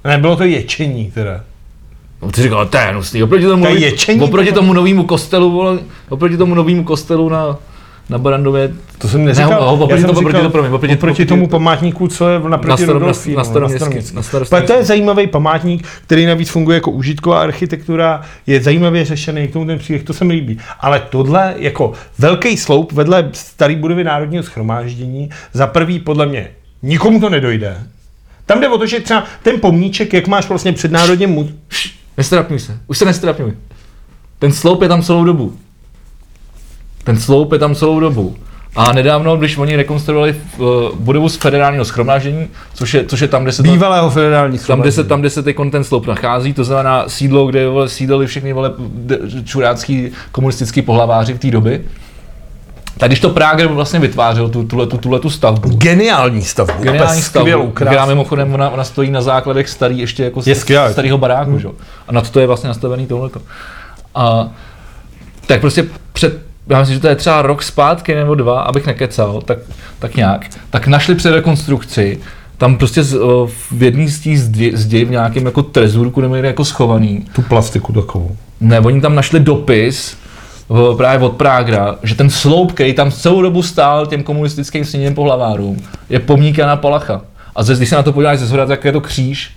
Nebylo to ječení teda. No, ty říkal, to je hnusný, oproti tomu, To je ječení, oproti tomu novému kostelu, vole, oproti tomu novému kostelu na, na Barandově, To jsem neříkal. Ne, ho- oproti Já jsem tomu- oproti říkal, tomu, promiň, oproti- oproti tomu památníku, co je na, starom, na, na staroměstský. Na staroměstský. to je zajímavý památník, který navíc funguje jako užitková architektura, je zajímavě řešený, k tomu ten příběh, to se mi líbí. Ale tohle jako velký sloup vedle staré budovy Národního schromáždění, za prvý podle mě nikomu to nedojde. Tam jde o to, že třeba ten pomníček, jak máš vlastně před národním mu... Nestrapňuj se, už se nestrapňuj. Ten sloup je tam celou dobu. Ten sloup je tam celou dobu. A nedávno, když oni rekonstruovali uh, budovu z federálního schromáždění, což je, což je tam, kde se Bývalého federální tam, kde se, tam, kde se teď ten sloup nachází, to znamená sídlo, kde vole, sídlili všechny vole, čurácký komunistický pohlaváři v té době. Tak když to Prager vlastně vytvářel, tu, tuhle, tu, tuhle tu stavbu, Geniální stavbu. geniální skvělou, stavbu, která krásnou. mimochodem ona, ona stojí na základech starý ještě jako Je starého baráku, hmm. že? A na to, to je vlastně nastavený tohleto. A tak prostě před, já myslím, že to je třeba rok zpátky nebo dva, abych nekecal, tak, tak nějak, tak našli při rekonstrukci, tam prostě z, o, v jedný z těch zdi, v nějakém jako trezůrku nebo jako schovaný, Tu plastiku takovou. ne, oni tam našli dopis, právě od Prágra, že ten sloup, který tam celou dobu stál těm komunistickým sněním pohlavárům, je pomník Jana Palacha. A zde, když se na to podíváš ze zhora, tak je to kříž.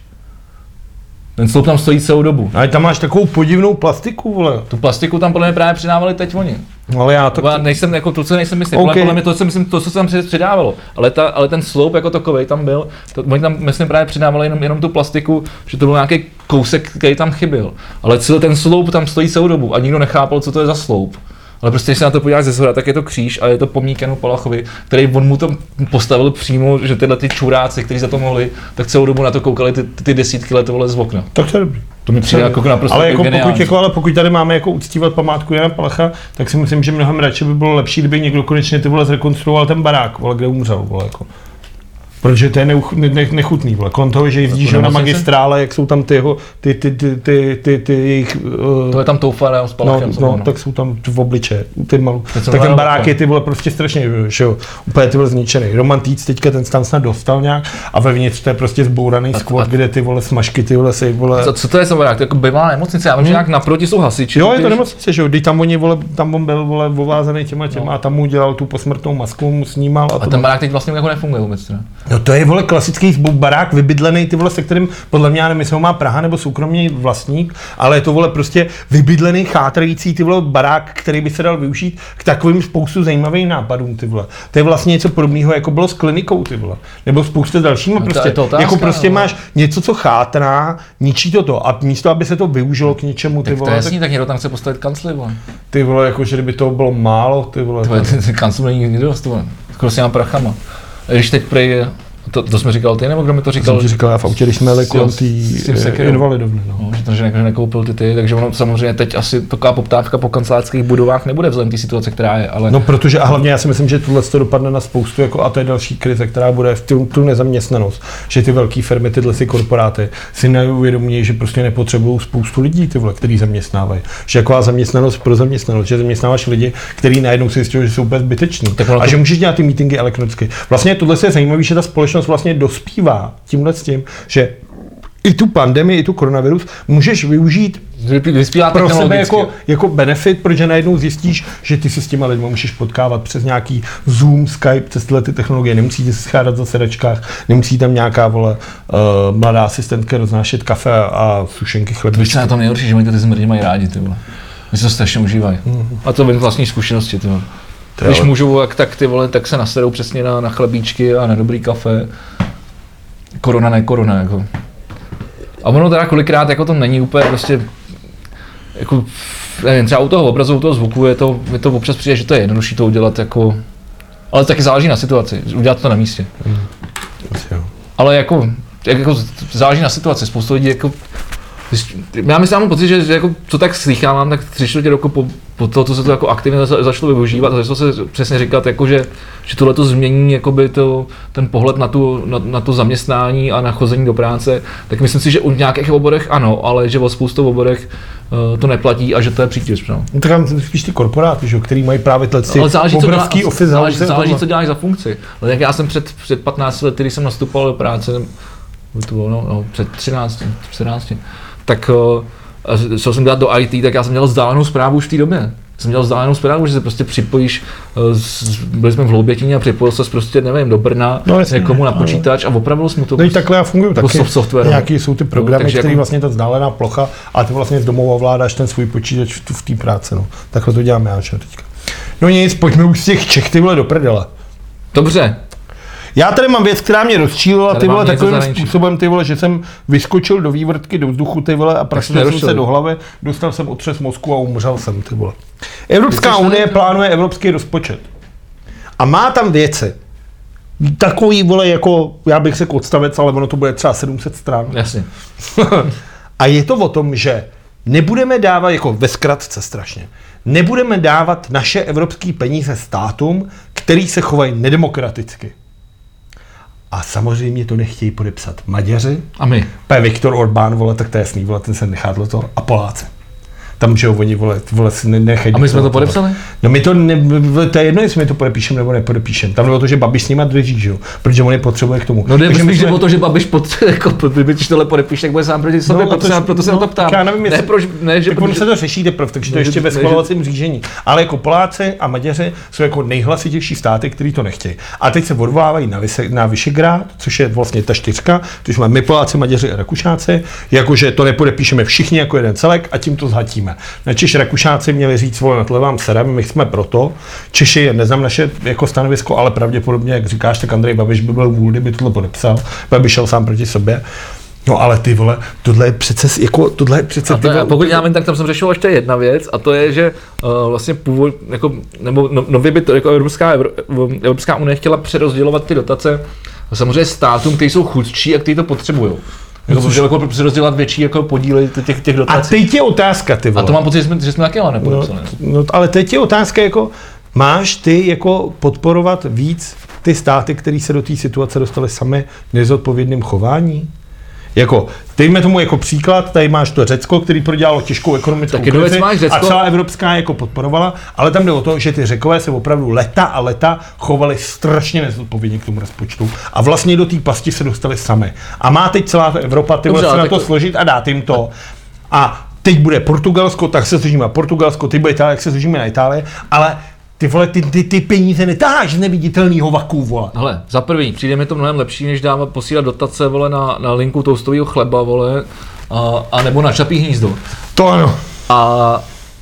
Ten sloup tam stojí celou dobu. Ale tam máš takovou podivnou plastiku, vole. Tu plastiku tam podle mě právě přidávali teď oni. Ale já to... To... nejsem jako to, co nejsem. OK. Okay. Podle mě to, co myslím, to, co se tam přidávalo. Ale, ta, ale ten sloup jako takový tam byl. To, oni tam, myslím, právě přidávali jenom, jenom tu plastiku, že to byl nějaký kousek, který tam chyběl. Ale celý ten sloup tam stojí celou dobu a nikdo nechápal, co to je za sloup. Ale prostě, když se na to podíváš ze zhora, tak je to kříž a je to pomník Janu Palachovi, který on mu to postavil přímo, že tyhle ty čuráci, kteří za to mohli, tak celou dobu na to koukali ty, ty desítky let vole z okna. Tak to je dobrý. To mi přijde jako naprosto ale, jako geniální. pokud, jako, ale pokud tady máme jako uctívat památku Jana Palacha, tak si myslím, že mnohem radši by bylo lepší, kdyby někdo konečně ty vole zrekonstruoval ten barák, vole, kde umřel. Vole, jako. Protože to je neuch, ne, ne, nechutný, vole. Kolem toho, že jezdíš To na magistrále, jak jsou tam ty, jeho, ty, ty, ty, ty, ty, ty jejich... Uh, To je tam toufa ne, s No, palachem. no, tak jsou tam v obliče, ty malou. Jsem Tak ten barák je ty vole prostě strašně, že jo, úplně ty vole zničený. Romantíc teďka ten tam snad dostal nějak a vevnitř to je prostě zbouraný A- skvot, a- kde ty vole smažky, ty vole se vole... Co, co to je za barák? To je jako bývalá nemocnice. Já vím, že nějak naproti jsou hasiči. Jo, je to nemocnice, že jo, když tam oni, vole, tam on byl, vole, ovázaný těma těma No. a tam mu dělal tu posmrtnou masku, mu snímal a, A ten barák teď vlastně jako nefunguje vůbec. Teda. No to je, vole, klasický barák vybydlený, ty vole, se kterým, podle mě, já nevím, jestli ho má Praha nebo soukromý vlastník, ale je to, vole, prostě vybydlený, chátrající, ty vole, barák, který by se dal využít k takovým spoustu zajímavých nápadům, ty vole. To je vlastně něco podobného, jako bylo s klinikou, ty vole. Nebo spousta dalšíma, No to prostě, je to otázka, jako prostě no. máš něco, co chátrá, ničí to to a místo, aby se to využilo k něčemu, ty Tak to vole, je tak, jasný, tak někdo tam chce postavit kancli, vole. ty vole, jako, že kdyby toho bylo málo, ty vole. To je, kancel není s těma prachama. A když teď prej, to, to jsme říkal ty, nebo kdo mi to to jsem říkal? říkal, já v autě, když jsme jeli kolem té eh, invalidovny, no. No, že to, že ne- nekoupil ty ty, takže ono samozřejmě teď asi taková poptávka po kancelářských budovách nebude vzhledem té situace, která je, ale No protože a hlavně já si myslím, že tohle to dopadne na spoustu, jako, a to je další krize, která bude v tu, tu nezaměstnanost, že ty velké firmy, tyhle si korporáty si neuvědomí, že prostě nepotřebují spoustu lidí, ty vole, který zaměstnávají. Že jaková zaměstnanost pro zaměstnanost, že zaměstnáváš lidi, kteří najednou si zjistil, že jsou úplně zbyteční. A to- že můžeš dělat ty meetingy elektronicky. Vlastně tohle je zajímavé, že ta společnost vlastně dospívá tímhle s tím, že i tu pandemii, i tu koronavirus můžeš využít vyspívá pro sebe jako, jako benefit, protože najednou zjistíš, že ty se s těma lidmi můžeš potkávat přes nějaký Zoom, Skype, přes tyhle ty technologie, nemusíte se schádat za sedačkách, nemusí tam nějaká vole uh, mladá asistentka roznášet kafe a sušenky Víš, chlebíčky. co na tom nejhorší, že oni to ty zmrdi mají rádi, ty vole. Oni se to strašně užívají. A to z vlastní zkušenosti, ty vole. To Když ale- můžou, jak tak ty vole, tak se nasedou přesně na, na chlebíčky a na dobrý kafe. Korona, ne korona, jako. A ono teda kolikrát jako to není úplně prostě, jako, nevím, třeba u toho obrazu, u toho zvuku je to, je to občas přijde, že to je jednodušší to udělat jako, ale taky záleží na situaci, udělat to na místě. Asi jo. Ale jako, jak jako záleží na situaci, spoustu lidí jako já myslím, mám pocit, že, jako, co tak slychávám, tak tři čtvrtě roku po, po toho, co se to jako aktivně za- začalo využívat, a začalo se přesně říkat, jako, že, že tohle to změní jakoby to, ten pohled na, tu, na, na, to zaměstnání a na chození do práce, tak myslím si, že u nějakých oborech ano, ale že o spoustu oborech uh, to neplatí a že to je přítěž. No. No, tak spíš ty korporáty, že, který mají právě ty Ale záleží, co, dělá, obrovský office záleží, záleží, tohle. co děláš za funkci. Ale jak já jsem před, před 15 lety, když jsem nastupoval do práce, to bylo, no, no, před 13, 14, tak a šel jsem dělat do IT, tak já jsem měl vzdálenou zprávu už v té době. Jsem měl vzdálenou zprávu, že se prostě připojíš, eh, byli jsme v Hloubětíně a připojil se prostě, nevím, do Brna, No, jasně, někomu na ano. počítač a opravil jsem mu to. No i takhle já funguju Jako taky. soft- software, no. Nějaký jsou ty programy, takže které jako- vlastně ta vzdálená plocha, a ty vlastně z domova ovládáš ten svůj počítač v, tu- v té práci. No. Takhle to děláme já že teďka. No nic, pojďme už z těch Čech ty vole do prdele. Dobře, Já tady mám věc, která mě rozčílila ty vole takovým zahraničí. způsobem, ty vole, že jsem vyskočil do vývrtky, do vzduchu ty vole a praštil jsem se do hlavy, dostal jsem otřes mozku a umřel jsem ty vole. Evropská unie plánuje evropský rozpočet. A má tam věci. Takový, vole, jako, já bych řekl odstavec, ale ono to bude třeba 700 stran. jasně. A je to o tom, že nebudeme dávat, jako ve zkratce strašně, nebudeme dávat naše evropské peníze státům, který se chovají nedemokraticky. A samozřejmě to nechtějí podepsat Maďaři, A my. P. Viktor Orbán, vole, tak to je jasný, vole, ten se nechá to, a Poláci. Tam, že jo, oni, vole, vole si ne- nechají. A my jsme to podepsali? No my to, ne, to je jedno, jestli my to podepíšeme nebo nepodepíšeme. Tam bylo to, že Babiš s nima drží, že jo, protože on je potřebuje k tomu. No jde my spíš jsme- o to, že Babiš pod, jako, když tohle podepíše, tak bude sám proti sobě, No, proto, to- se, proto se na no, to ptám. tak já nevím, ne, jestli- proč, ne, že Tak ono protože- se to řeší teprve, takže to Ne, ještě ve ne, schvalovacím řízení. Ale jako Poláci a Maďaři jsou jako nejhlasitější státy, který to nechtějí. A teď se odvolávají na, Vise, na Vyšegrád, což je vlastně ta čtyřka, což máme my Poláci, Maďaři a Rakušáci, jakože to nepodepíšeme všichni jako jeden celek a tím to zhatíme. Na Češ Rakušáci měli říct svoje na tohle vám serem, my jsme proto. Češi, neznám naše jako stanovisko, ale pravděpodobně, jak říkáš, tak Andrej Babiš by byl vůl, kdyby tohle podepsal, Babiš šel sám proti sobě. No ale ty vole, tohle je přece, jako, tohle je přece, A, ty to, vole, a pokud já vím, tak tam jsem řešil ještě jedna věc, a to je, že uh, vlastně původ, jako, nebo no, nově by to jako Evropská, Evro- Evropská unie chtěla přerozdělovat ty dotace samozřejmě státům, kteří jsou chudší a kteří to potřebují. Jako, což- jako přerozdělat větší jako podíly těch, těch a dotací. teď je otázka, ty A, vole. to mám pocit, že jsme, že jsme taky ale No, nepodepsali. no, ale teď je otázka jako, máš ty jako podporovat víc ty státy, které se do té situace dostaly sami nezodpovědným chování? Jako, dejme tomu jako příklad, tady máš to Řecko, který prodělalo těžkou ekonomickou jednu věc krizi máš Řecko- a celá evropská jako podporovala, ale tam jde o to, že ty Řekové se opravdu leta a leta chovali strašně nezodpovědně k tomu rozpočtu a vlastně do té pasti se dostali sami. A má teď celá Evropa ty Dobře, ale na to to- složit a dát jim to. A teď bude Portugalsko, tak se složíme na Portugalsko, teď bude Itálie, tak se složíme na Itálii, ale ty vole, ty, ty, ty peníze netáháš z neviditelného vaku, vole. Hele, za prvý, přijde mi to mnohem lepší, než dávat, posílat dotace, vole, na, na linku toastového chleba, vole, a, a nebo na čapí hnízdo. To ano. A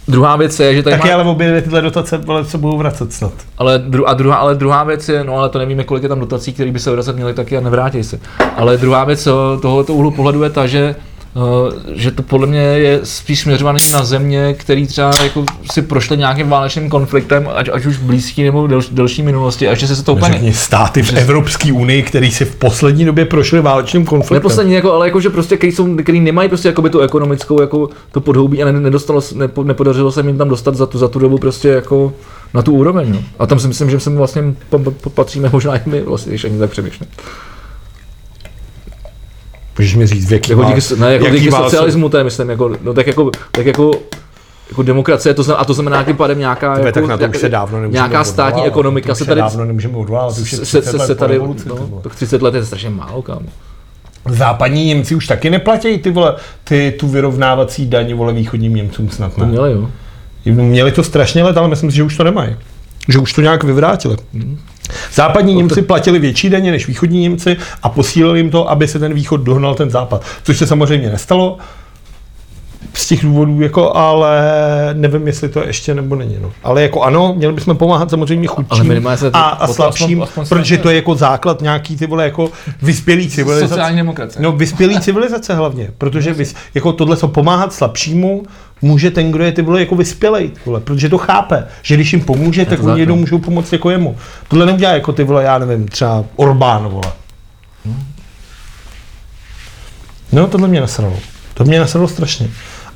druhá věc je, že tady Taky má, ale obě dvě tyhle dotace vole, se budou vracet snad. ale, dru, a druhá, ale druhá věc je, no ale to nevíme, kolik je tam dotací, které by se vracet měly taky a nevrátí se. Ale druhá věc tohoto úhlu pohledu je ta, že že to podle mě je spíš směřovaný na země, který třeba jako si prošly nějakým válečným konfliktem, ať, ať už v blízké nebo delší, delší minulosti, a ještě se to úplně Řekni státy v Evropské unii, který si v poslední době prošli válečným konfliktem. Neposlední, jako, ale jako, že prostě, který, jsou, který nemají prostě jakoby tu ekonomickou jako to podhoubí a ne, nedostalo, se- nepo, nepodařilo se jim tam dostat za tu, za tu dobu prostě jako na tu úroveň. No. A tam si myslím, že sem vlastně pa- pa- patříme možná i my, vlastně, když ani tak přemýšlím. Můžeš mi říct, v jaký Jako díky, ne, jako jaký díky socialismu, to je myslím, jako, no, tak jako, tak jako jako demokracie, to znamená, a to znamená tím pádem nějaká, Tebe, jako, tak na to už se dávno nějaká státní odvolávat, ekonomika to se tady dávno nemůžeme odvolávat, už je se, 30 se, se tady, revoluci, no, tak 30 let je strašně málo, kámo. Západní Němci už taky neplatí ty vole, ty, tu vyrovnávací daň vole východním Němcům snad To ne. měli, jo. Měli to strašně let, ale myslím si, že už to nemají. Že už to nějak vyvrátili. Západní Němci platili větší daně než východní Němci a posílali jim to, aby se ten východ dohnal ten západ. Což se samozřejmě nestalo z těch důvodů, jako, ale nevím, jestli to ještě nebo není. No. Ale jako ano, měli bychom pomáhat samozřejmě chudším a, a aspoň- slabším, aspoň se protože to- je jako základ nějaký ty vole jako vyspělý civilizace. Sociální demokracie. No, vyspělý civilizace hlavně, protože vys, jako tohle co pomáhat slabšímu, může ten, kdo je ty vole jako vyspělej, vole, protože to chápe, že když jim pomůže, tak oni jednou můžou pomoct jako jemu. Tohle neudělá jako ty vole, já nevím, třeba Orbán, vole. No, tohle mě nasralo. To mě nasralo strašně.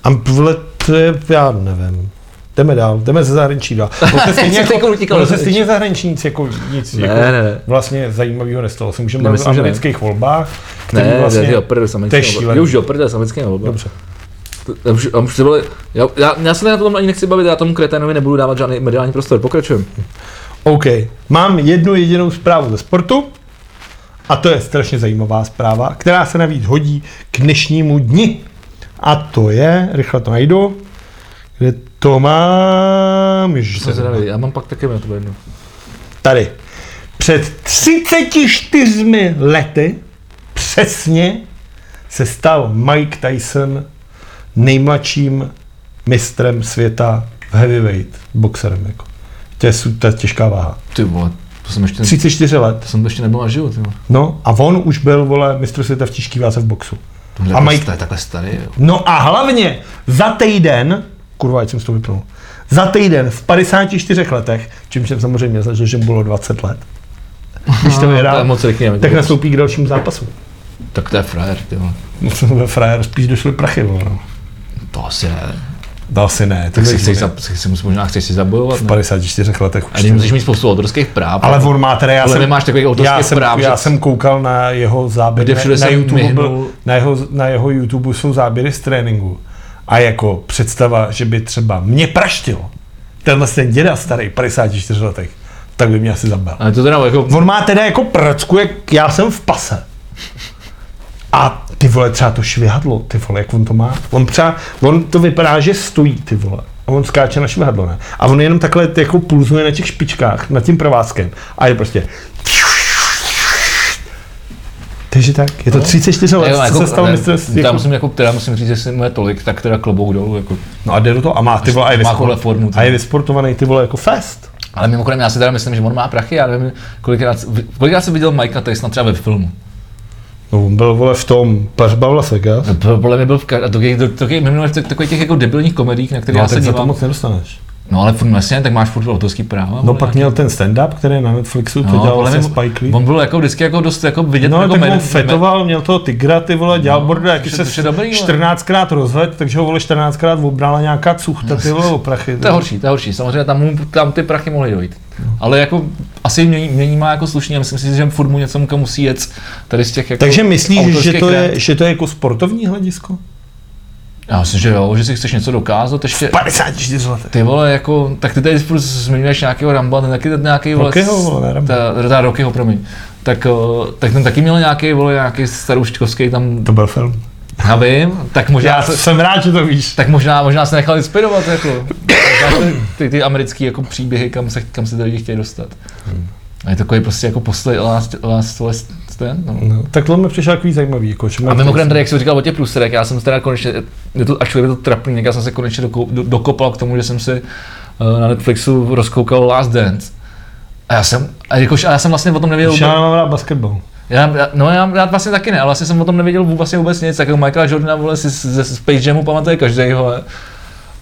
A vole, to je, já nevím. Jdeme dál, jdeme ze zahraničí dál. Ono se stejně, jako, ono se zahraničí. stejně zahraničí nic, jako, nic Ne, jako, ne, ne. vlastně zajímavého nestalo. Se můžeme bavit o ne. amerických volbách, který Ne, vlastně... jo, prdel s americkými volbami. Už jo, prdel s americkými volbami. Dobře. To- Už, už to bylo, já, já, já se na tom ani nechci bavit, já tomu kreténovi nebudu dávat žádný mediální prostor. Pokračujeme. OK. Mám jednu jedinou zprávu ze sportu a to je strašně zajímavá zpráva, která se navíc hodí k dnešnímu dni. A to je, rychle to najdu, kde to mám, ježiš, Jsem zvědavý, já mám pak taky na to jednu. tady. Před 34 lety přesně se stal Mike Tyson nejmladším mistrem světa v heavyweight boxerem. Jako. To, je, to je těžká váha. Ty vole, to jsem ještě, 34 let. to jsem ještě nebyl na život, jo. No a on už byl, vole, mistr světa v těžký váze v boxu. Tohle A a Mike- Mike... takhle starý, jo. No a hlavně za týden, kurva, ať jsem si to vypnul, za týden v 54 letech, čímž jsem samozřejmě zažil, že bylo 20 let. Když to To vyhrál, moc rychlý, tak nastoupí k dalšímu zápasu. tak to je frajer, ty vole. Ve frajer spíš došly prachy, vole. no. To asi ne. To asi ne. Tak si, chceš, za, si, možná chceš si zabojovat, v ne? 54 letech A už. když to- musíš mít spoustu autorských práv. Ale on má teda, já jsem, nemáš takových autorských já jsem, práv, já že- jsem koukal na jeho záběry, na, jsem YouTube byl, na, jeho, na jeho YouTube jsou záběry z tréninku. A jako představa, že by třeba mě praštil tenhle ten děda starý, 54 letech, tak by mě asi zabil. Ale to teda jako, On má teda jako pracku, jak já jsem v pase. A ty vole, třeba to švihadlo, ty vole, jak on to má. On třeba, on to vypadá, že stojí, ty vole. A on skáče na švihadlo, ne? A on jenom takhle jako pulzuje na těch špičkách, nad tím provázkem. A je prostě... Takže tak, je to 34 let, jo, co se stalo jako, musím, jako, teda musím říct, že jsem mu je tolik, tak teda klobouk dolů, jako. No a jde do toho a má ty vole, a je, Má vysport, formu, a je vysportovaný ty vole jako fest. Ale mimochodem, já si teda myslím, že on má prachy, já nevím, kolikrát, kolikrát jsem viděl Mikea Tysona třeba ve filmu. No, on byl vole v tom Pařba v Las Vegas. No, mě byl v a to, to, to, to, minulé v takových těch jako debilních komedích, na které No, já tak se za to dívám. moc nedostaneš. No ale furt vlastně, tak máš furt autorský práva. No pak měl ten stand-up, který je na Netflixu, to No, dělal vlastně Spike Lee. On byl jako vždycky jako dost jako vidět No, jako tak med- fetoval, měl toho tygra, ty vole, dělal No, bordel, jaký se je- což je dobrý, vole. 14krát rozvedl, takže ho vole 14krát obrala nějaká cuchta, ty vole, o prachy. To je horší, to je horší. Samozřejmě tam, mu, tam ty prachy mohly dojít. Ale jako asi mění, mění má jako slušně, myslím si, že furt mu něco mu musí jet tady z těch jako Takže myslíš, že to, je, že to je jako sportovní hledisko? Já myslím, že jo, že si chceš něco dokázat, ještě 54 letech. ty vole, jako, tak ty tady furt zmiňuješ nějakého Ramba, ten taky ten nějaký vole, Rockyho, vole, ne Ramba. ta, ta Rockyho, promiň. Tak, o, tak ten taky měl nějaký, vole, nějaký starouščkovský tam, To byl film. já vím, tak možná, Já se, jsem rád, že to víš. tak možná, možná se nechal inspirovat, jako. Ty, ty, americký jako příběhy, kam se, kam se ty lidi chtějí dostat. A je takový prostě jako poslední last, last, last stand, no. No, tak to mi přišlo takový zajímavý. Jako, že A mimochodem, tady, jak jsi říkal o těch pluserech, já jsem teda konečně, je to, až je to trapný, já jsem se konečně doko, do, dokopal k tomu, že jsem si uh, na Netflixu rozkoukal Last Dance. A já jsem, a jakož, a já jsem vlastně o tom nevěděl, Já mám rád basketbal. já, já, no já, já, vlastně taky ne, ale vlastně jsem o tom nevěděl vůbec, vlastně vůbec nic, jako Michaela Jordana, vole, si ze Space Jamu pamatuje každý, vole.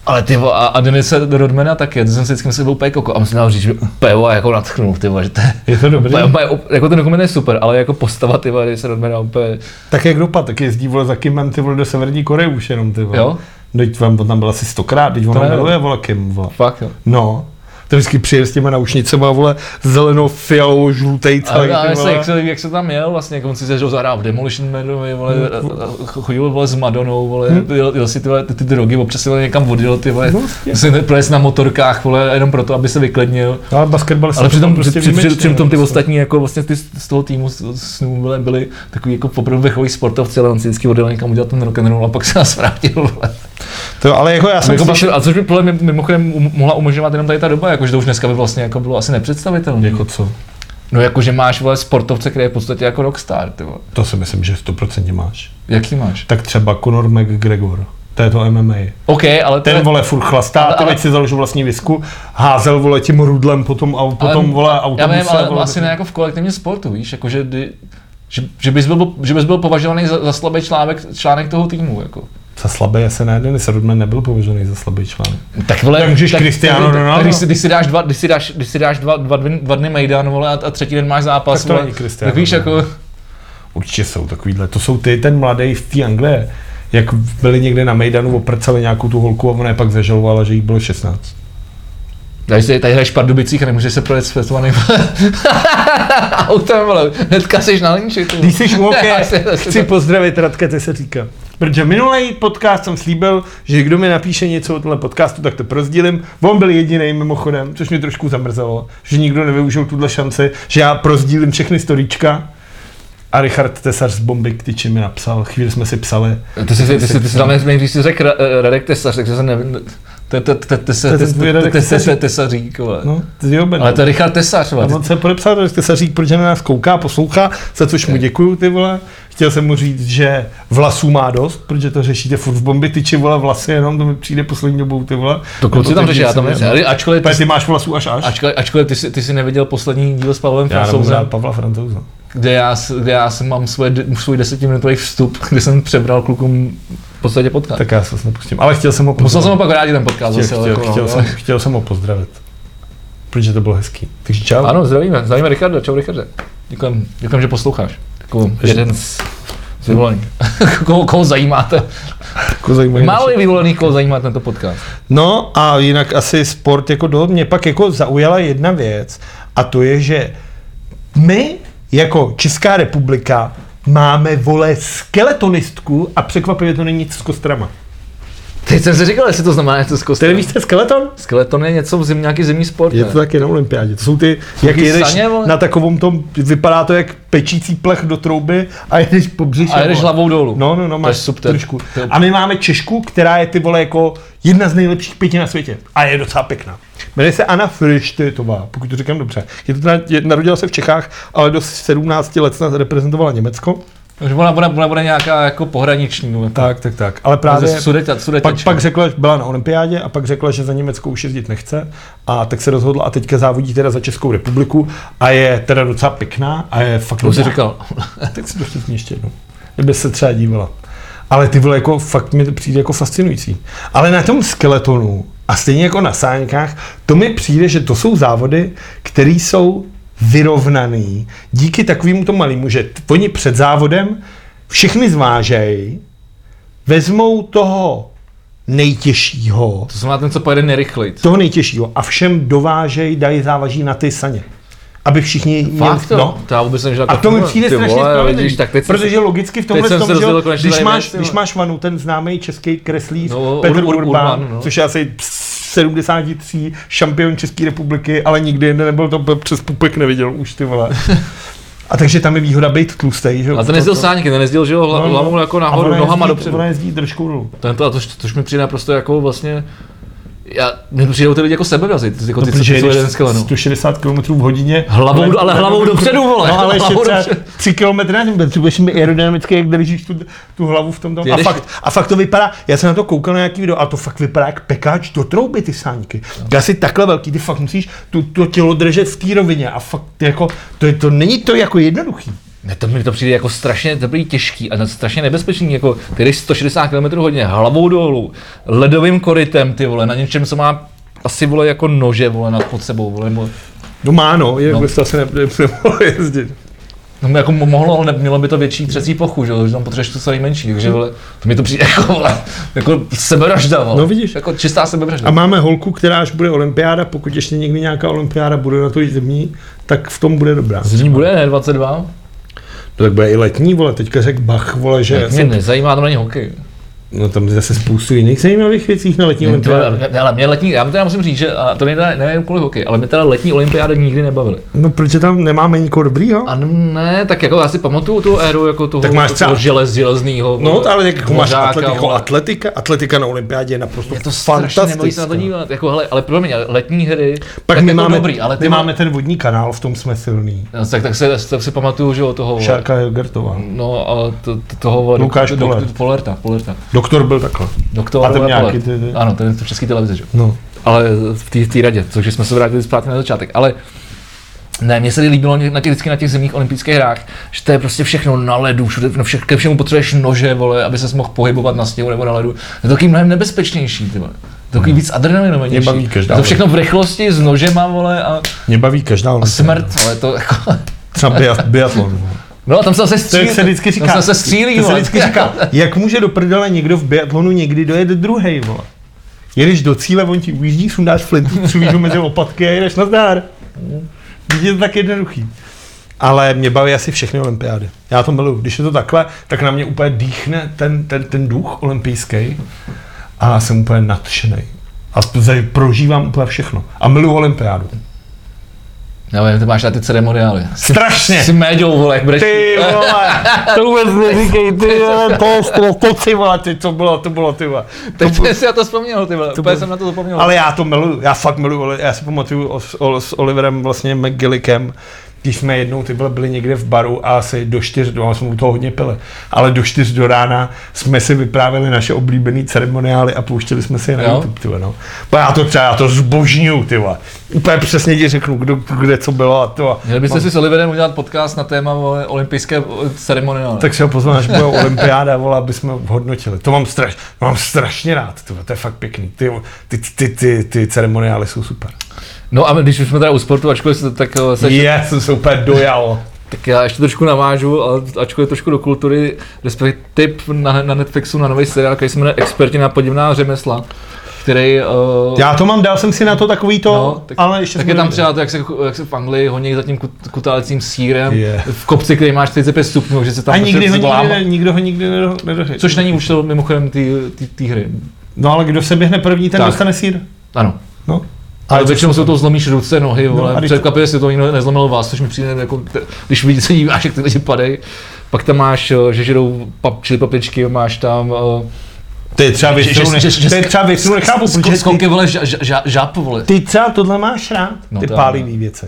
Ale ty a, a Denise Rodmana taky, to jsem si vždycky myslel, že byl úplně koko. A musím říct, že úplně vole, jako natchnul, ty že to je, Je to dobrý? úplně, úplně, jako ten dokument je super, ale jako postava, ty vole, Denise Rodmana úplně, Tak jak dopad, tak jezdí vole za Kimem ty vole do Severní Koreje už jenom ty vole. jo, Teď vám tam byl asi stokrát, teď on miluje vole Kim vole. fakt jo. No. To vždycky přijde s těma naušnicema, vole, zeleno, fialovou, žlutej, celý, Ale, ale se, jak, se, jak se tam jel, vlastně, jako on si zažil zahrál v Demolition Manovi, vole, Hmm. a- a- chodil vole s Madonou, vole, jel, jel si ty, ty, ty drogy, občas si někam odjel, ty vole, No, vlastně. projet na motorkách, vole, jenom proto, aby se vyklidnil. Ale basketbal Ale přitom, prostě při, při, výjimečně, přitom ty no, ostatní, jako vlastně ty z toho týmu snů byly, byli takový jako poprvé vrchoví sportovci, ale on si vždycky odjel někam udělat ten rock and roll a pak se nás vrátil. Vole. To, ale jako já jsem Jako, slyšel, a což by podle mě mimochodem um- mohla umožňovat jenom tady ta doba, jakože to už dneska by vlastně jako bylo asi nepředstavitelné. jako co? No jako, že máš vole sportovce, který je v podstatě jako rockstar, ty vole. To si myslím, že 100% máš. Jaký máš? Tak třeba Conor McGregor, to je to MMA. OK, ale Ten je, vole furt chlastá, Ale- ty ale- teď si založil vlastní visku, házel vole tím rudlem potom, a potom vole já autobuse. vím, ale vole, asi ne jako v kolektivním sportu, víš, jako že, kdy, že, že, bys byl, že bys byl považovaný za, za slabý článek, článek toho týmu, jako. Za slabý asi ne, Denis Rodman nebyl považovaný za slabý článek. Tak vole, Jak můžeš Cristiano tak- tak- Ronaldo? tak Když si, když si dáš dva, když si dáš, když si dáš dva, dva, dny, dva dny Mejdan, vole, a, a třetí den máš zápas, Tak to vole, není Cristiano tak víš, jako, Určitě jsou takovýhle. To jsou ty, ten mladý v té Anglie, jak byli někde na Mejdanu, oprcali nějakou tu holku a ona je pak zažalovala, že jí bylo 16. tady, si, tady hraješ v Pardubicích a nemůžeš se projet s festovaným autem, vole, hnedka jsi na linči, ty. Když jsi u chci pozdravit Radka, ty se říká. Protože minulý podcast jsem slíbil, že kdo mi napíše něco o tomhle podcastu, tak to prozdílím. On byl jediný mimochodem, což mě trošku zamrzelo, že nikdo nevyužil tuhle šanci, že já prozdílím všechny storíčka. A Richard Tesař z Bomby k tyči mi napsal, chvíli jsme si psali. Ty jsi, ty jsi, ty jsi tam nejdřív si řekl Ra- Radek Tesař, takže nevím, se- se- Tesařík. No. Ale to je Richard Tesař, A vole. on se podepsal do Tesařík, protože na nás kouká, poslouchá, za což mu děkuju, ty vole. Chtěl jsem mu říct, že vlasů má dost, protože to řešíte furt v bomby, tyči vole vlasy, jenom to mi přijde poslední dobou, ty vole. To kluci tam řeší, já tam nejsem. Ale Ačkoliv, ty, ty máš vlasů až až. ačkoliv, ačkoliv ty, jsi, ty jsi neviděl poslední díl s Pavlem Francouzem, Pavla Francouze. kde já, kde já jsem mám svoje, svůj desetiminutový vstup, kde jsem přebral klukům v podstatě podcast. Tak já se vlastně nepustím. Ale chtěl jsem ho Musel jsem pozdravit. ho pak vrátit ten podcast Chtěl, zase, chtěl, jako, chtěl, no, jsem, chtěl jsem ho pozdravit. Protože to bylo hezký. Takže čau. Ano, zdravíme, zdravíme Richarda, čau Richarde. Děkujem, děkujem, že posloucháš. Jako jeden z vyvolených. koho, koho zajímáte? Jako zajímavý Málo je vyvolených, koho zajímá tento podcast. No a jinak asi sport jako do mě pak jako zaujala jedna věc a to je, že my jako Česká republika máme vole skeletonistku a překvapivě to není nic s kostrama. Teď jsem si říkal, jestli to znamená něco z Ty kostela. nevíš, co je skeleton? Skeleton je něco v zim, nějaký zimní sport. Je ne? to taky na olympiádě. To jsou ty, jak Taky jedeš saně, na takovom tom, vypadá to jak pečící plech do trouby a jedeš po břiše. A jdeš vole. hlavou dolů. No, no, no, To máš je super. trošku. A my máme Češku, která je ty vole jako jedna z nejlepších pěti na světě. A je docela pěkná. Jmenuje se Anna Frištytová, pokud to říkám dobře. Je to je, narodila se v Čechách, ale do 17 let snad reprezentovala Německo. Takže ona, ona, ona bude nějaká jako pohraniční. Jako, Tak, tak, tak. Ale právě, sudeta, sudeta, pak, pak řekla, že byla na olympiádě a pak řekla, že za Německo už jezdit nechce a tak se rozhodla a teďka závodí teda za Českou republiku a je teda docela pěkná a je fakt to dobrá. říkal. Tak si to šťastně ještě jednou. Kdyby se třeba dívala. Ale ty vole, jako fakt mi to přijde jako fascinující. Ale na tom skeletonu A stejně jako na sáňkách, to mi přijde, že to jsou závody, které jsou vyrovnaný díky takovému to malému, že oni před závodem všechny zvážejí, vezmou toho nejtěžšího, To znamená ten, co pojede nejrychleji. toho nejtěžšího a všem dovážejí, dají závaží na ty saně. Aby všichni Fakt to? no, To já vůbec nevím, že a to mi přijde strašně spravedlivý, protože logicky v tomhle tom, že jo, konečně když máš, věci, když máš Vanu, ten známý český kreslíř No, Petr Ur- Ur- Urban, Urban, no. což je asi 73 šampion České republiky, ale nikdy jinde nebyl to přes pupek neviděl už ty vole. A takže tam je výhoda být tlustej, že jo. A ten jezdil sáňky, ten jezdil, že jo, hla- hlavou jako No, A nahoru, ona nohama jezdí- dopředu. Ona jezdí držkou dolů. Ten to, a to, tož mi přijde naprosto jako vlastně, já, mně přijdou ty lidi jako sebevrazy, ty, jako ty, No, co jeden skelenou. 160 km v hodině. Hlavou, ale hlavou dopředu, vole. No ale ještě třeba dopředu. 3 km na tím, protože budeš mi aerodynamicky, jak držíš tu, tu hlavu v tom tom. A fakt, a fakt to vypadá, já jsem na to koukal na nějaký video, a to fakt vypadá jak pekáč do trouby ty sáňky. Ty asi takhle velký, ty fakt musíš tu, to tělo držet v té rovině a fakt jako, to, je, to není to jako jednoduchý. Ne, to mi to přijde jako strašně dobrý, těžký a strašně nebezpečný, jako ty jdeš 160 km hodně, hlavou dolů, ledovým korytem, ty vole, na něčem, co má asi vole jako nože, vole, nad pod sebou, vole, mo- No má no, je, No. to asi ne, nemohlo jezdit. No, jako mo- mohlo, ale ne, mělo by to větší třecí plochu, že, že tam potřebuješ to celý menší, takže vole, to mi to přijde jako, vole, jako sebevražda, vole. No, vidíš. Jako čistá sebevražda. A máme holku, která až bude olympiáda, pokud ještě někdy nějaká olympiáda bude na to zimní, tak v tom bude dobrá. Z ní bude, ne, 22? To tak bude i letní, vole, teďka řekl Bach, vole, že... Mě nezajímá, to není hokej. No tam je zase spoustu jiných zajímavých věcí na letní olympiádě. ale mě letní, já teda musím říct, že a to nejde, nevím kvůli hokej, ale mě teda letní olympiády nikdy nebavily. No protože tam nemáme nikoho dobrýho? A ne, tak jako já si pamatuju tu éru jako toho, Tak máš toho želez, železnýho. No, ale jako máš mořáka, atletika, jako atletika, atletika na olympiádě je naprosto Je to nebaví se na to dívat. Jako, hele, ale pro mě letní hry, Pak tak my jako máme, dobrý, ale ty my máme ten vodní kanál, v tom jsme silný. tak, tak, se, tak si pamatuju, že jo, toho. Šárka Jogertová. no, a to, to, toho, Lukáš Polerta, Polerta. Doktor byl takhle. Doktor A ten nějaký ty- ty- Ano, ten je v české televizi, že jo. No. ale v té- radě, což jsme se vrátili zpátky na začátek. Ale ne, mně se líbilo na těch, vždycky na těch zimních olympijských hrách, že to je prostě všechno na ledu, všude, na vše, ke všemu potřebuješ nože, vole, aby se mohl pohybovat na sněhu nebo na ledu. Je to takový mnohem nebezpečnější, ty vole. To je takový víc adrenalinovější. Mě baví každá, Je to všechno v rychlosti, s nožema, vole, a, Mě baví každá a smrt, ale to jako... Třeba biat- biatlon. No, tam se zase To střílí. jak se vždycky říká. Tam se střílí, to se vždycky říká, jak může do prdele někdo v biatlonu někdy dojet druhej, vole. Jedeš do cíle, on ti ujíždí, sundáš flintu, ho mezi lopatky a jedeš na zdár. Je to tak jednoduchý. Ale mě baví asi všechny olympiády. Já to miluju. Když je to takhle, tak na mě úplně dýchne ten, ten, ten duch olympijský a jsem úplně nadšený. A prožívám úplně všechno. A miluju olympiádu. Já vím, ty máš na ty ceremoniály. Strašně. Jsi méďou, vole, jak budeš... Ty vole, to vůbec neříkej, ty vole, to, to, to, ty vole, ty, to bylo, to bylo, ty vole. Teď jsem si na to vzpomněl, ty vole. to Úplně bylo- jsem na to zapomněl. Ale já to miluju, já fakt miluju, já si pamatuju o, o, s Oliverem vlastně McGillickem, když jsme jednou ty vole byli někde v baru a asi do čtyř, no, jsme u toho hodně pili, ale do čtyř do rána jsme si vyprávěli naše oblíbené ceremoniály a pouštěli jsme si je na Jo. YouTube, ty vole, no. Bo já to třeba, já to zbožňuju, ty. Úplně přesně ti řeknu, kdo, kde co bylo a to. Měli byste si s Oliverem udělat podcast na téma olympijské ceremoniály. Tak si ho pozvám, až bude olympiáda, vole, aby jsme ho hodnotili. To mám, straš, mám strašně rád, ty, vole, to je fakt pěkný. Ty, ty, ty, ty, ty ceremoniály jsou super. No a když už jsme teda u sportu, ačkoliv se tak eh, se Je, jsem se úplně dojal. Tak já ještě trošku navážu, ale ačkoliv trošku do kultury, respektive tip na, na Netflixu na nový seriál, který se jmenuje Experti na podivná řemesla, který... Uh, Já to mám, dal jsem si na to takový to, No, tak, ale ještě tak je tam třeba to, jak se, jak se v Anglii honí za tím kut- kutálecím sírem Je. v kopci, který máš 45 stupňů, že se tam A nikdy ho prostě nikdy, ne, nikdo ho nikdy nedo, nedořekl. Což není už to mimochodem té hry. No ale kdo se běhne první, ten Tak. dostane sír. Ano. No. Ale většinou jsou se to zlomíš ruce, nohy, vole. a No, Překvapivě si to nikdo nezlomil vás, což mi přijde jako, když vidíš, se díváš, jak ty lidi padají. Pak tam máš, eh, že žerou pap, čili papičky, máš tam uh, To je třeba věc, že- kterou ne, to je třeba věc, kterou nechápu, protože skoky, ty, vole, žab, vole. ty třeba tohle máš rád, No ty pálivý věci.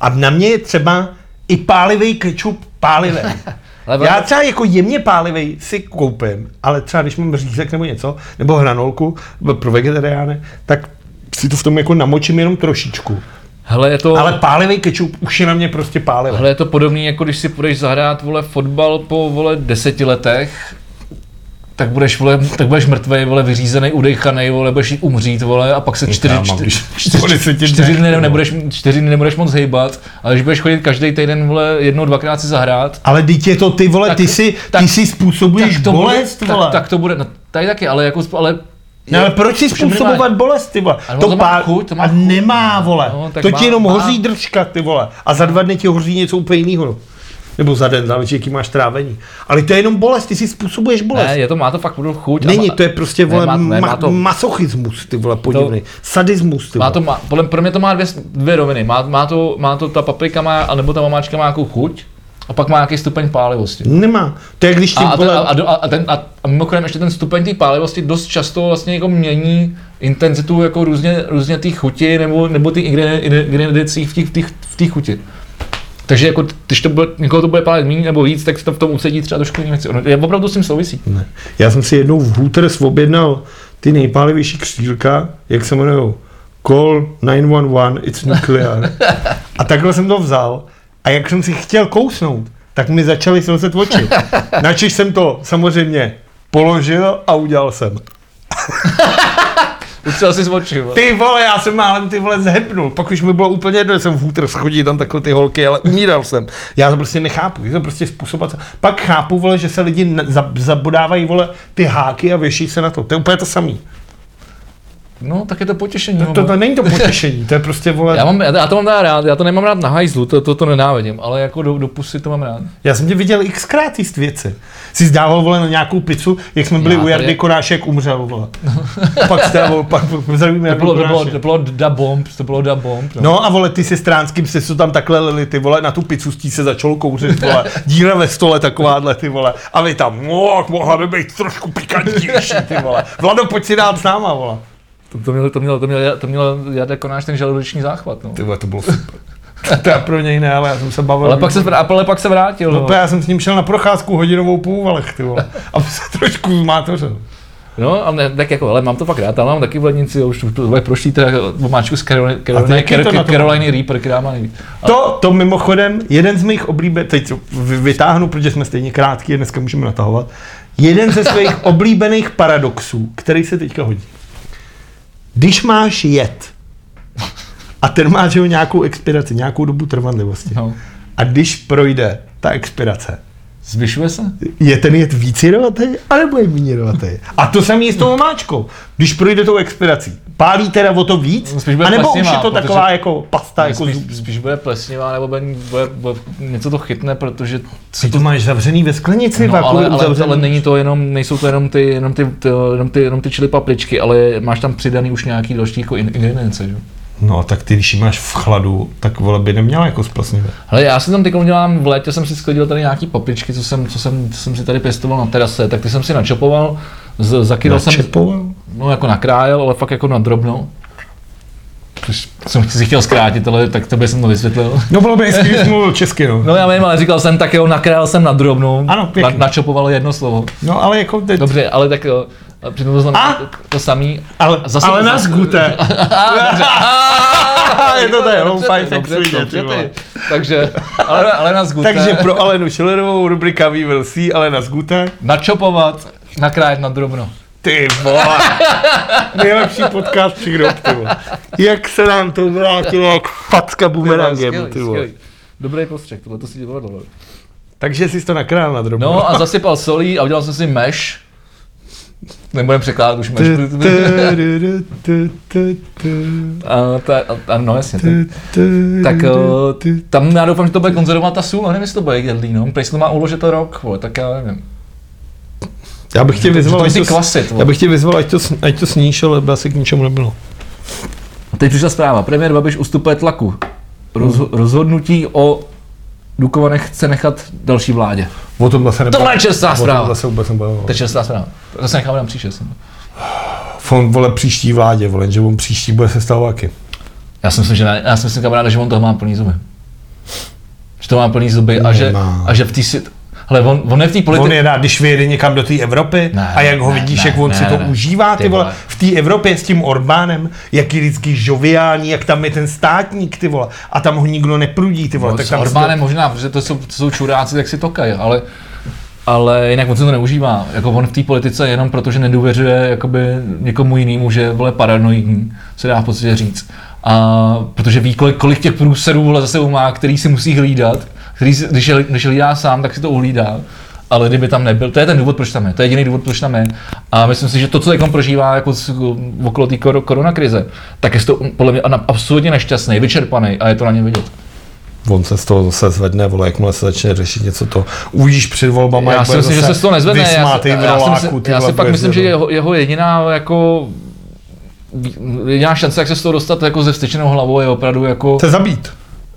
A na mě je třeba i pálivý kečup pálivý. Já třeba jako jemně pálivý si koupím, ale třeba když mám řízek nebo něco, nebo hranolku pro vegetariány, tak si to v tom jako namočím jenom trošičku. Hele, je to, Ale pálivý kečup už je na mě prostě pálivý. hele, je to podobný, jako když si půjdeš zahrát, vole, fotbal po, vole, deseti letech tak budeš, vole, tak budeš mrtvej, vole, vyřízený, udejchaný, vole, budeš jít umřít, vole, a pak se čtyři, mám, čtyři, čtyři, čtyři, dnech, dny nebudeš, čtyři dny nebudeš moc hejbat, ale když budeš chodit každý týden, vole, jednou, dvakrát si zahrát, Ale teď je to ty vole, Tak- ty si, ty tak- si způsobuješ to bolest, bude, vole. tak, tak, to bude, no, tady taky, ale jako, ale No ale proč si to způsobovat bolest, ty vole? Ale to má chuť, to má a nemá, vole. No, to má- ti jenom má. hoří držka, ty vole. A za dva dny ti hoří něco úplně jiného. Nebo za den, záleží, jaký máš trávení. Ale to je jenom bolest, ty si způsobuješ bolest. Ne, je to, má to fakt chuť. Není, má- to je prostě, ne, vole, má- ne, ma- to- masochismus, ty vole, podivný. Sadismus, ty vole. Má to, má, podle, pro mě to má dvě, dvě roviny. Má, má, to, má to, ta paprika má, anebo ta mamáčka má nějakou chuť, a pak má nějaký stupeň pálivosti. Nemá. To je, když ti, A, a, ten, a, a, a, ten, a, a mimochodem ještě ten stupeň té pálivosti dost často vlastně jako mění intenzitu jako různě, různě té chuti nebo, nebo ty ingrediencí v té v těch- v té chuti. Takže jako, když to bude, někoho to bude pálit méně nebo víc, tak se to v tom usedí třeba trošku jiné věci. Ono, je opravdu s tím souvisí. Ne. Já jsem si jednou v Hooters objednal ty nejpálivější křílka, jak se jmenují. Call 911, it's nuclear. A takhle jsem to vzal. A jak jsem si chtěl kousnout, tak mi začaly slzet oči. Načež jsem to samozřejmě položil a udělal jsem. Utřel si z očí. Ty vole, já jsem málem ty vole zhepnul. Pak už mi bylo úplně jedno, že jsem v Hooters chodí tam takhle ty holky, ale umíral jsem. Já to prostě nechápu, je to prostě způsobat. Pak chápu, vole, že se lidi zabodávají, vole, ty háky a věší se na to. To je úplně to samý. No, tak je to potěšení. To, to, to není to potěšení, to je prostě, vole, Já, mám, já, já to mám rád, já to nemám rád na hajzlu, to, to, to nenávidím, ale jako do, do pusy to mám rád. já jsem tě viděl xkrát jíst věci. Jsi zdával, vole, na nějakou pizzu, jak jsme byli Já u Jardy tady- Korášek, umřel, vole. Pak jste, vole, pak zdravíme To bylo, to bylo, to bylo da bomb, to bylo da bomb. No. No a vole, ty si stránským se tam takhle lili, ty vole, na tu pizzu s tí se začalo kouřit, vole, díra ve stole takováhle, ty vole, a vy tam, no, mohla by být trošku pikantnější, ty vole. Vlado, pojď si dát s náma, vole. To, to, mělo, to, mělo, to, mělo, to mělo Jarda jako náš ten žaludeční záchvat. No. Ty vole, to bylo super. to já pro něj ne, ale já jsem se bavil. Ale pak se, ale pak se vrátil. No, No, já jsem s ním šel na procházku hodinovou po úvalech, ty vole, aby se trošku zmátořil. no ale, ne, tak jako, ale mám to fakt rád, ale mám taky v lednici, už to bude prošlý teda omáčku z Caroliny, Caroliny, jaký to na Caroliny, to Caroliny Reaper, která má nejvíc. A- To, to mimochodem, jeden z mých oblíbených, teď vytáhnu, protože jsme stejně krátký a dneska můžeme natahovat, jeden ze svých oblíbených paradoxů, který se teďka hodí. Když máš jed a ten má že nějakou expiraci, nějakou dobu trvanlivosti No. a když projde ta expirace, Zvyšuje se? je ten jed víc jedovatý, anebo je méně jedovatý? A to samé je s tou omáčkou. Když projde tou expirací, pálí teda o to víc, No, spíš bude anebo už plesnivá, je to taková jako pasta, jako spíš, spíš bude plesnivá, nebo bude, bude, bude, něco to chytne, protože Ty to máš zavřený ve sklenici, No, ale, ale, ale, není to jenom, nejsou to jenom ty, jenom ty, ty, jenom ty, jenom ty chili papričky, ale máš tam přidaný už nějaký další jako in- ingredience, že? No, tak ty, když ji máš v chladu, tak vole by neměla jako splesnivé. Ale já si tam teď dělám, v létě jsem si sklidil tady nějaký papričky, co jsem, co jsem, co jsem si tady pěstoval na terase, tak ty jsem si načopoval, z, zakydal jsem, Načepoval? no jako nakrájel, ale fakt jako na drobno. Což jsem si chtěl zkrátit, ale tak tobě jsem to vysvětlil. No bylo by hezký, když mluvil česky, no. No já vím, ale říkal jsem tak jo, nakrájel jsem na drobnou, Ano, na, pěkně. načopoval jedno slovo. No ale jako teď... Dobře, ale tak jo, a přitom to znamená A? to, to samý. Ale, A zase- ale nás gute. je to tady, ty vole. ty. Takže, ale, ale nás gute. Takže pro Alenu Schillerovou rubrika We Will See, Alena z Gute. Načopovat, nakrájet na drobno. Ty vole. Nejlepší podcast grob, ty vole. Jak se nám to vrátilo jak facka bumerangem, ty vole. Dobrý postřeh, tohle to si povedlo. Takže jsi to nakrál na drobno. No a zasypal solí a udělal jsem si meš. Nebudem překládat už meš. Tu, tu, tu, tu, tu, tu. A, ta, a, a no jasně. Tak eh, tam já doufám, že to bude konzervovat ta sůl, a nevím, jestli to bude jedlý, no. Prej se to má uložit to rok, vole, tak já nevím. Já bych tě vyzval, to ať to, klasit, já bych tě vyzval, ať to, ať to sníš, ale by asi k ničemu nebylo. A teď přišla zpráva. Premiér Babiš ustupuje tlaku. Roz, rozhodnutí o Dukovanech chce nechat další vládě. O tomhle se Tohle je čestná O zpráva. tomhle se vůbec nebavil. To je čestná zpráva. To se necháme na příště. On vole příští vládě, vole, že on příští bude se taky. Já si myslím, že ne, já si myslím, kamaráde, že on toho má plný zuby. Že to má plný zuby a že, a že v té Hele, on, on je v té On politice... je rád, když vyjede někam do té Evropy Ne, a jak ho ne, vidíš, ne, jak on ne, si to ne. užívá, ty, vole, vole. v té Evropě s tím Orbánem, jak je vždycky žoviální, jak tam je ten státník, ty vole, a tam ho nikdo neprudí, ty vole, No, tak s tam Orbánem možná, protože to jsou, to jsou čuráci, tak si tokají, ale ale jinak on se to neužívá. Jako on v té politice jenom proto, že nedůvěřuje jakoby někomu jinému, že vole paranoidní, se dá v podstatě říct. A protože ví, kolik, kolik těch průserů vole za sebou má, který si musí hlídat, který si, když, je, když je hlídá sám, tak si to uhlídá. Ale kdyby tam nebyl, to je ten důvod, proč tam je, to je jediný důvod, proč tam je. A myslím si, že to, co teď prožívá jako s- okolo té kor- koronakrize, tak je to podle mě absolutně nešťastný, vyčerpaný a je to na něm vidět. On se z toho zase zvedne, vole, jakmile se začne řešit něco to. Uvidíš před volbama, Já si myslím, že se z toho nezvedne. Já, si- v já, si, roláku, já si pak myslím, že jeho, jeho jediná jako jediná šance, jak se z toho dostat jako ze vstyčenou hlavou, je opravdu jako, Se zabít.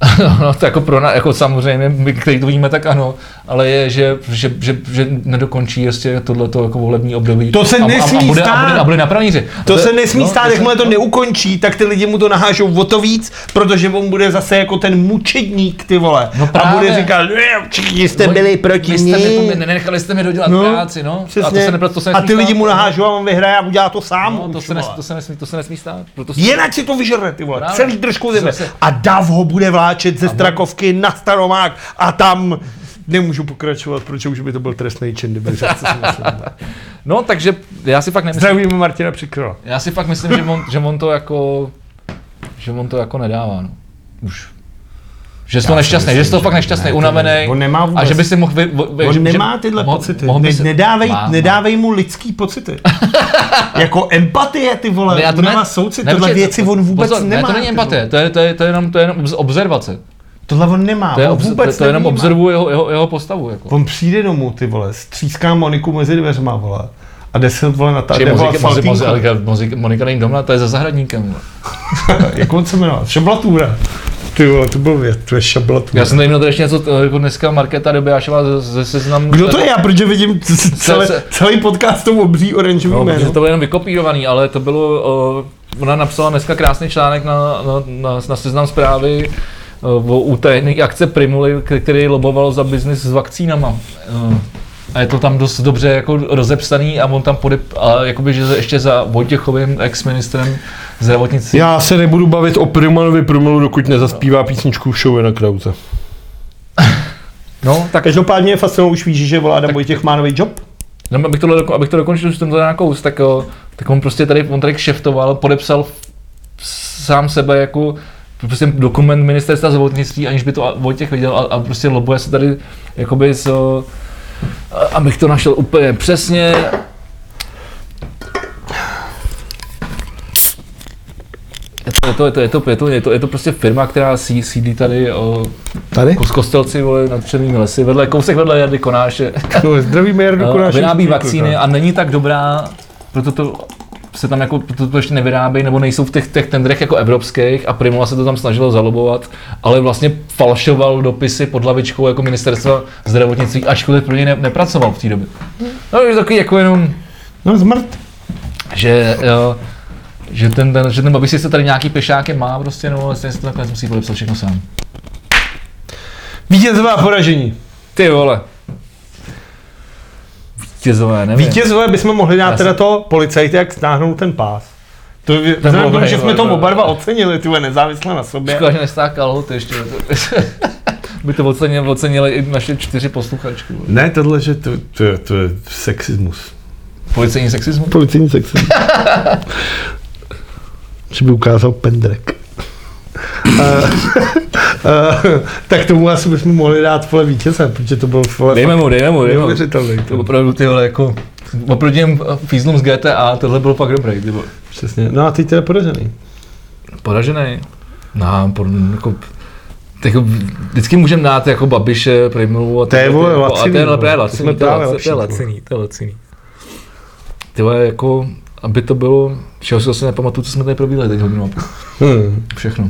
no, to jako, pro, na- jako samozřejmě, my, který to víme, tak ano, ale je, že, že, že, že nedokončí ještě tohleto jako volební období. To se a, a, nesmí a, bude, a, stát. bude, a bude na praníři. To se nesmí no, stát, to jakmile to no. neukončí, tak ty lidi mu to nahážou o to víc, protože on bude zase jako ten mučedník, ty vole. No a bude říkat, "Ne, všichni jste No, byli proti jste to- nenechali jste mi dodělat No, práci, no. A to se, nepra- to se a ty lidi mu nahážou a on vyhraje a udělá to sám. No, to, se nes, to, se nesmí, to se nesmí stát. Jinak si to vyžere, ty vole. Celý držkou zeme. Zase- A Dav ho bude vláčet ze Strakovky na Staromák a tam nemůžu pokračovat, protože už by to byl trestný čin, kdyby no, takže já si fakt nemyslím, Zdravíme Martina Přikrola. Já si fakt myslím, že on, že on to jako, že on to jako nedává, no. Už. Že jsi to nešťastný, že jsi to fakt nešťastný, ne, unavený. On nemá A vůbec- že by si mohl... Vy, vy, On že, nemá tyhle mohl- pocity. mohl Ne, si- nedávej, Má, nedávej mu lidský pocity. jako empatie, ty vole. Ne, já to on ne, nemá soucit. ne, Tohle věci on vůbec pozor, nemá. Ne, to není ty empatie, vole. to je, to, je, to, je jenom, to je jenom observace. Tohle on nemá. To je, on obz, vůbec to, to je jenom observuje jeho, jeho, jeho postavu. Jako. On přijde domů, ty vole, stříská Moniku mezi dveřma, vole. A jde se, vole, na ta Či nebo Monika, není doma, to je za zahradníkem. vole. Jak on se jmenoval? Šablatura. Ty vole, to byl věc, to je šablatura. Já jsem tady měl ještě něco, to, jako dneska Markéta Dobijášová ze, ze seznam... Kdo to je? Já protože vidím celé, celý podcast tou obří oranžový No, jméno. to bylo jenom vykopírovaný, ale to bylo, o, ona napsala dneska krásný článek na, na, na, na seznam zprávy o, o utajené akce Primuly, který loboval za biznis s vakcínama. A je to tam dost dobře jako rozepsaný a on tam podep, a jakoby, že ještě za Vojtěchovým ex-ministrem zdravotnictví. Já se nebudu bavit o Primanovi Primalu, dokud nezaspívá písničku v show na Krause. No, tak Každopádně je fascinující, už víš, že volá Vojtěch má nový job? No, abych, to, abych to dokončil, už jsem to nějakou, tak, tak on prostě tady, on tady kšeftoval, podepsal sám sebe jako prostě dokument ministerstva zdravotnictví, aniž by to Vojtěch viděl a, a prostě lobuje se tady jakoby s, o, a- abych to našel úplně přesně. Je to, je to, je to, je to, je to, je to prostě firma, která sí- sídlí tady o, Tady? z Kostelci vole, nad Černými lesy, vedle, kousek vedle Jardy Konáše. No, zdravíme Jardu No, Konáše. vyrábí vakcíny a není tak dobrá, proto to se tam jako, proto to ještě nevyrábějí, nebo nejsou v těch, těch tendrech jako evropských a Primula se to tam snažilo zalobovat, ale vlastně falšoval dopisy pod hlavičkou jako ministerstva zdravotnictví, ačkoliv pro něj ne, nepracoval v té době. No, je to takový jako jenom, No, zmrt. že, jo, že ten, ten, že ten Babiš si se tady nějaký pešáky má prostě, no ale stejně si to nakonec musí podepsat všechno sám. Vítězové a poražení. Ty vole. Vítězové, nevím. Vítězové bychom mohli dát Já teda jsem- to policajty, jak stáhnout ten pás. To je, bylo tomu, že jsme to oba dva ocenili, ty nezávisle na sobě. Škoda, že nestákal hod ještě. By to ocenili, ocenili i naše čtyři posluchačky. Ne, tohle, že to, to, je- to je sexismus. Policejní sexismus? Policejní sexismus. že by ukázal pendrek. A, a, tak tomu asi bychom mohli dát vole vítěze, protože to byl vole Dejme mu, dejme mu, dejme mu. To To, opravdu ty vole jako... Oproti těm fízlům z GTA, tohle bylo fakt dobrý. Ty vole. přesně. No a teď teda poražený. Poražený. No, por, jako, tak jako vždycky můžeme dát jako Babiše, Primulu a To je, vole, jako- laciný, to je vole. To laciný, to je laciný, to je laciný, to je laciný. Ty vole, jako, aby to bylo, čeho si zase nepamatuju, co jsme tady probíhali teď hodinu a půl. Hmm, Všechno.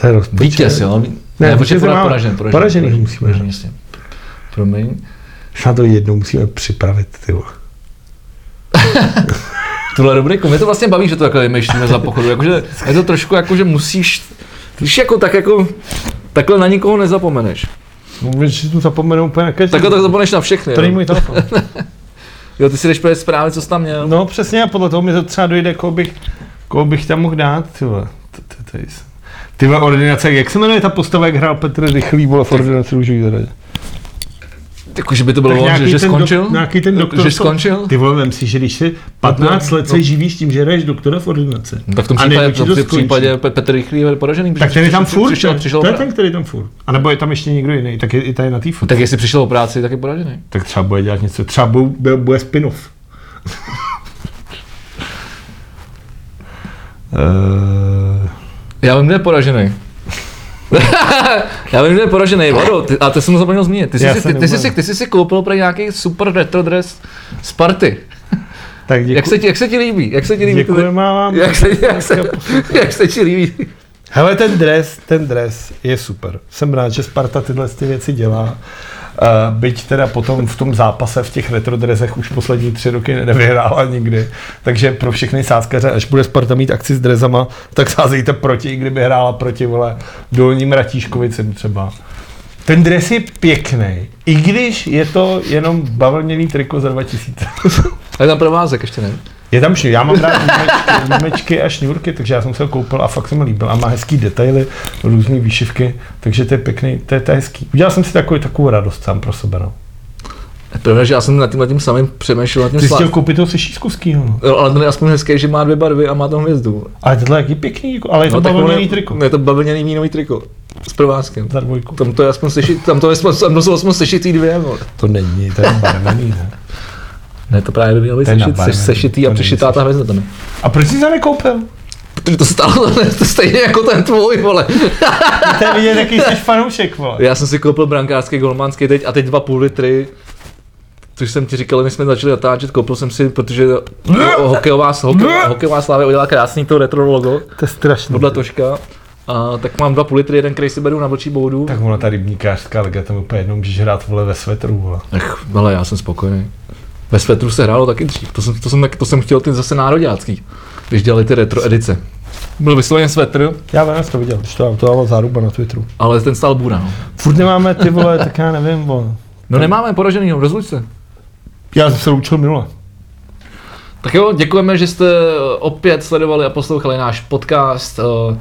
to je rozpočet. Vítěz, jo? Ne, Ne, máme. poražen, poražen. Poražený poražen, musíme. poražen, jasně. Promiň. Na to jednou musíme připravit, ty vole. Tuhle rubriku, mě to vlastně baví, že to takhle vymýšlíme za pochodu, jakože je to trošku jako, že musíš, víš, jako tak jako, takhle na nikoho nezapomeneš. Můžeš si tu zapomenout úplně na každý. Takhle tak zapomeneš na všechny. To není jo. můj telefon. Jo, ty si jdeš projít zprávy, co jsi tam měl. No přesně a podle toho mi to třeba dojde, koho bych, koho bych tam mohl dát, ty vole. Ty vole, ordinace, jak se jmenuje ta postava, jak hrál Petr Rychlý, vole, v ordinaci růžový zahradě? Jako, že by to bylo, on, že, že ten skončil? Dok, nějaký ten doktor. Že skončil? Ty vole, vem si, že když si 15 let se no. živíš tím, že hraješ doktora v ordinaci. No, tak v tom případě, nevíš, v případě Pe- Petr Rychlý je poražený. Tak ten je tam furt, přišel, ne? přišel, to je ten, který tam furt. A nebo je tam ještě někdo jiný, tak je i tady na té. Tak jestli přišel o práci, tak je poražený. Tak třeba bude dělat něco, třeba bude, bude spin-off. uh, Já vím, kdo je poražený. Já vím, kdo je poražený, Vado, ty, a to jsem zapomněl zmínit. Ty jsi, si, ty, ty, jsi, ty jsi si koupil pro nějaký super retro dress z party. tak děkuji. Jak se, ti, jak se ti líbí? Jak se ti líbí? Děkujeme vám. Jak se, jak, se, jak se ti líbí? Hele, ten dres, ten dres je super. Jsem rád, že Sparta tyhle ty věci dělá. Uh, byť teda potom v tom zápase v těch retrodrezech už poslední tři roky nevyhrála nikdy. Takže pro všechny sázkaře, až bude Sparta mít akci s drezama, tak sázejte proti, i kdyby hrála proti vole dolním Ratíškovicem třeba. Ten dres je pěkný, i když je to jenom bavlněný triko za 2000. A je tam provázek ještě, ne? Je tam šňůr, já mám rád límečky a šňůrky, takže já jsem se ho koupil a fakt se mi líbil. A má hezký detaily, různé výšivky, takže to je pěkný, to je, to je hezký. Udělal jsem si takový, takovou radost sám pro sebe. No. Pravda, že já jsem nad tím, nad tím samým přemýšlel. Nad tím Ty jsi chtěl koupit toho se šízkovskýho, no. Jo, ale ten je aspoň hezký, že má dvě barvy a má tam hvězdu. Ale tohle je pěkný, jako, ale je to tak bavlněný triko. Je to bavlněný mínový triko. S provázkem. Za dvojku. Tam to je aspoň sešit, tam to je aspoň, tam to jsou aspoň sešitý dvě, vole. To není, to je barvený, ne? Ne, to právě by mělo být sešit, seš, sešitý a přešitá ta hvězda tam je. A proč jsi to nekoupil? Protože to stálo to stejně jako ten tvůj, vole. To je vidět, jaký jsi fanoušek, vole. Já jsem si koupil brankářský golmanský teď a teď dva půl litry, což jsem ti říkal, než jsme začali natáčet, koupil jsem si, protože hokejová, hokej, hokejová slávě udělala krásný to retro logo, To je strašný. podle Toška. A, tak mám dva půl litry, jeden, který si beru na vlčí boudu. Tak ona ta rybníkářská liga, tam úplně jednou můžeš hrát vole ve svetru, vole. Ech, ale já jsem spokojený. Ve svetru se hrálo taky dřív, to jsem, to jsem, to jsem chtěl ty zase nároďácký, když dělali ty retro edice. Byl vysloveně svetr, Já vím, já to viděl, když to, to dával záruba na Twitteru. ale ten stál bůra. No, Furt nemáme ty vole, tak já nevím, vole. no nemáme poraženýho, rozluč se. Já jsem se učil minule. Tak jo, děkujeme, že jste opět sledovali a poslouchali náš podcast. Eh,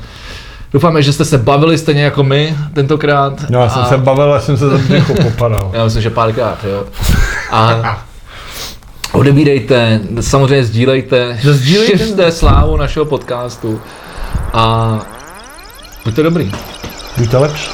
Doufáme, že jste se bavili stejně jako my tentokrát. No, já jsem A- se bavil, a jsem se za popadal. Já myslím, že párkrát, jo. A odebírejte, samozřejmě sdílejte, Sdílejte. šiřte slávu našeho podcastu a buďte dobrý. Buďte lepší.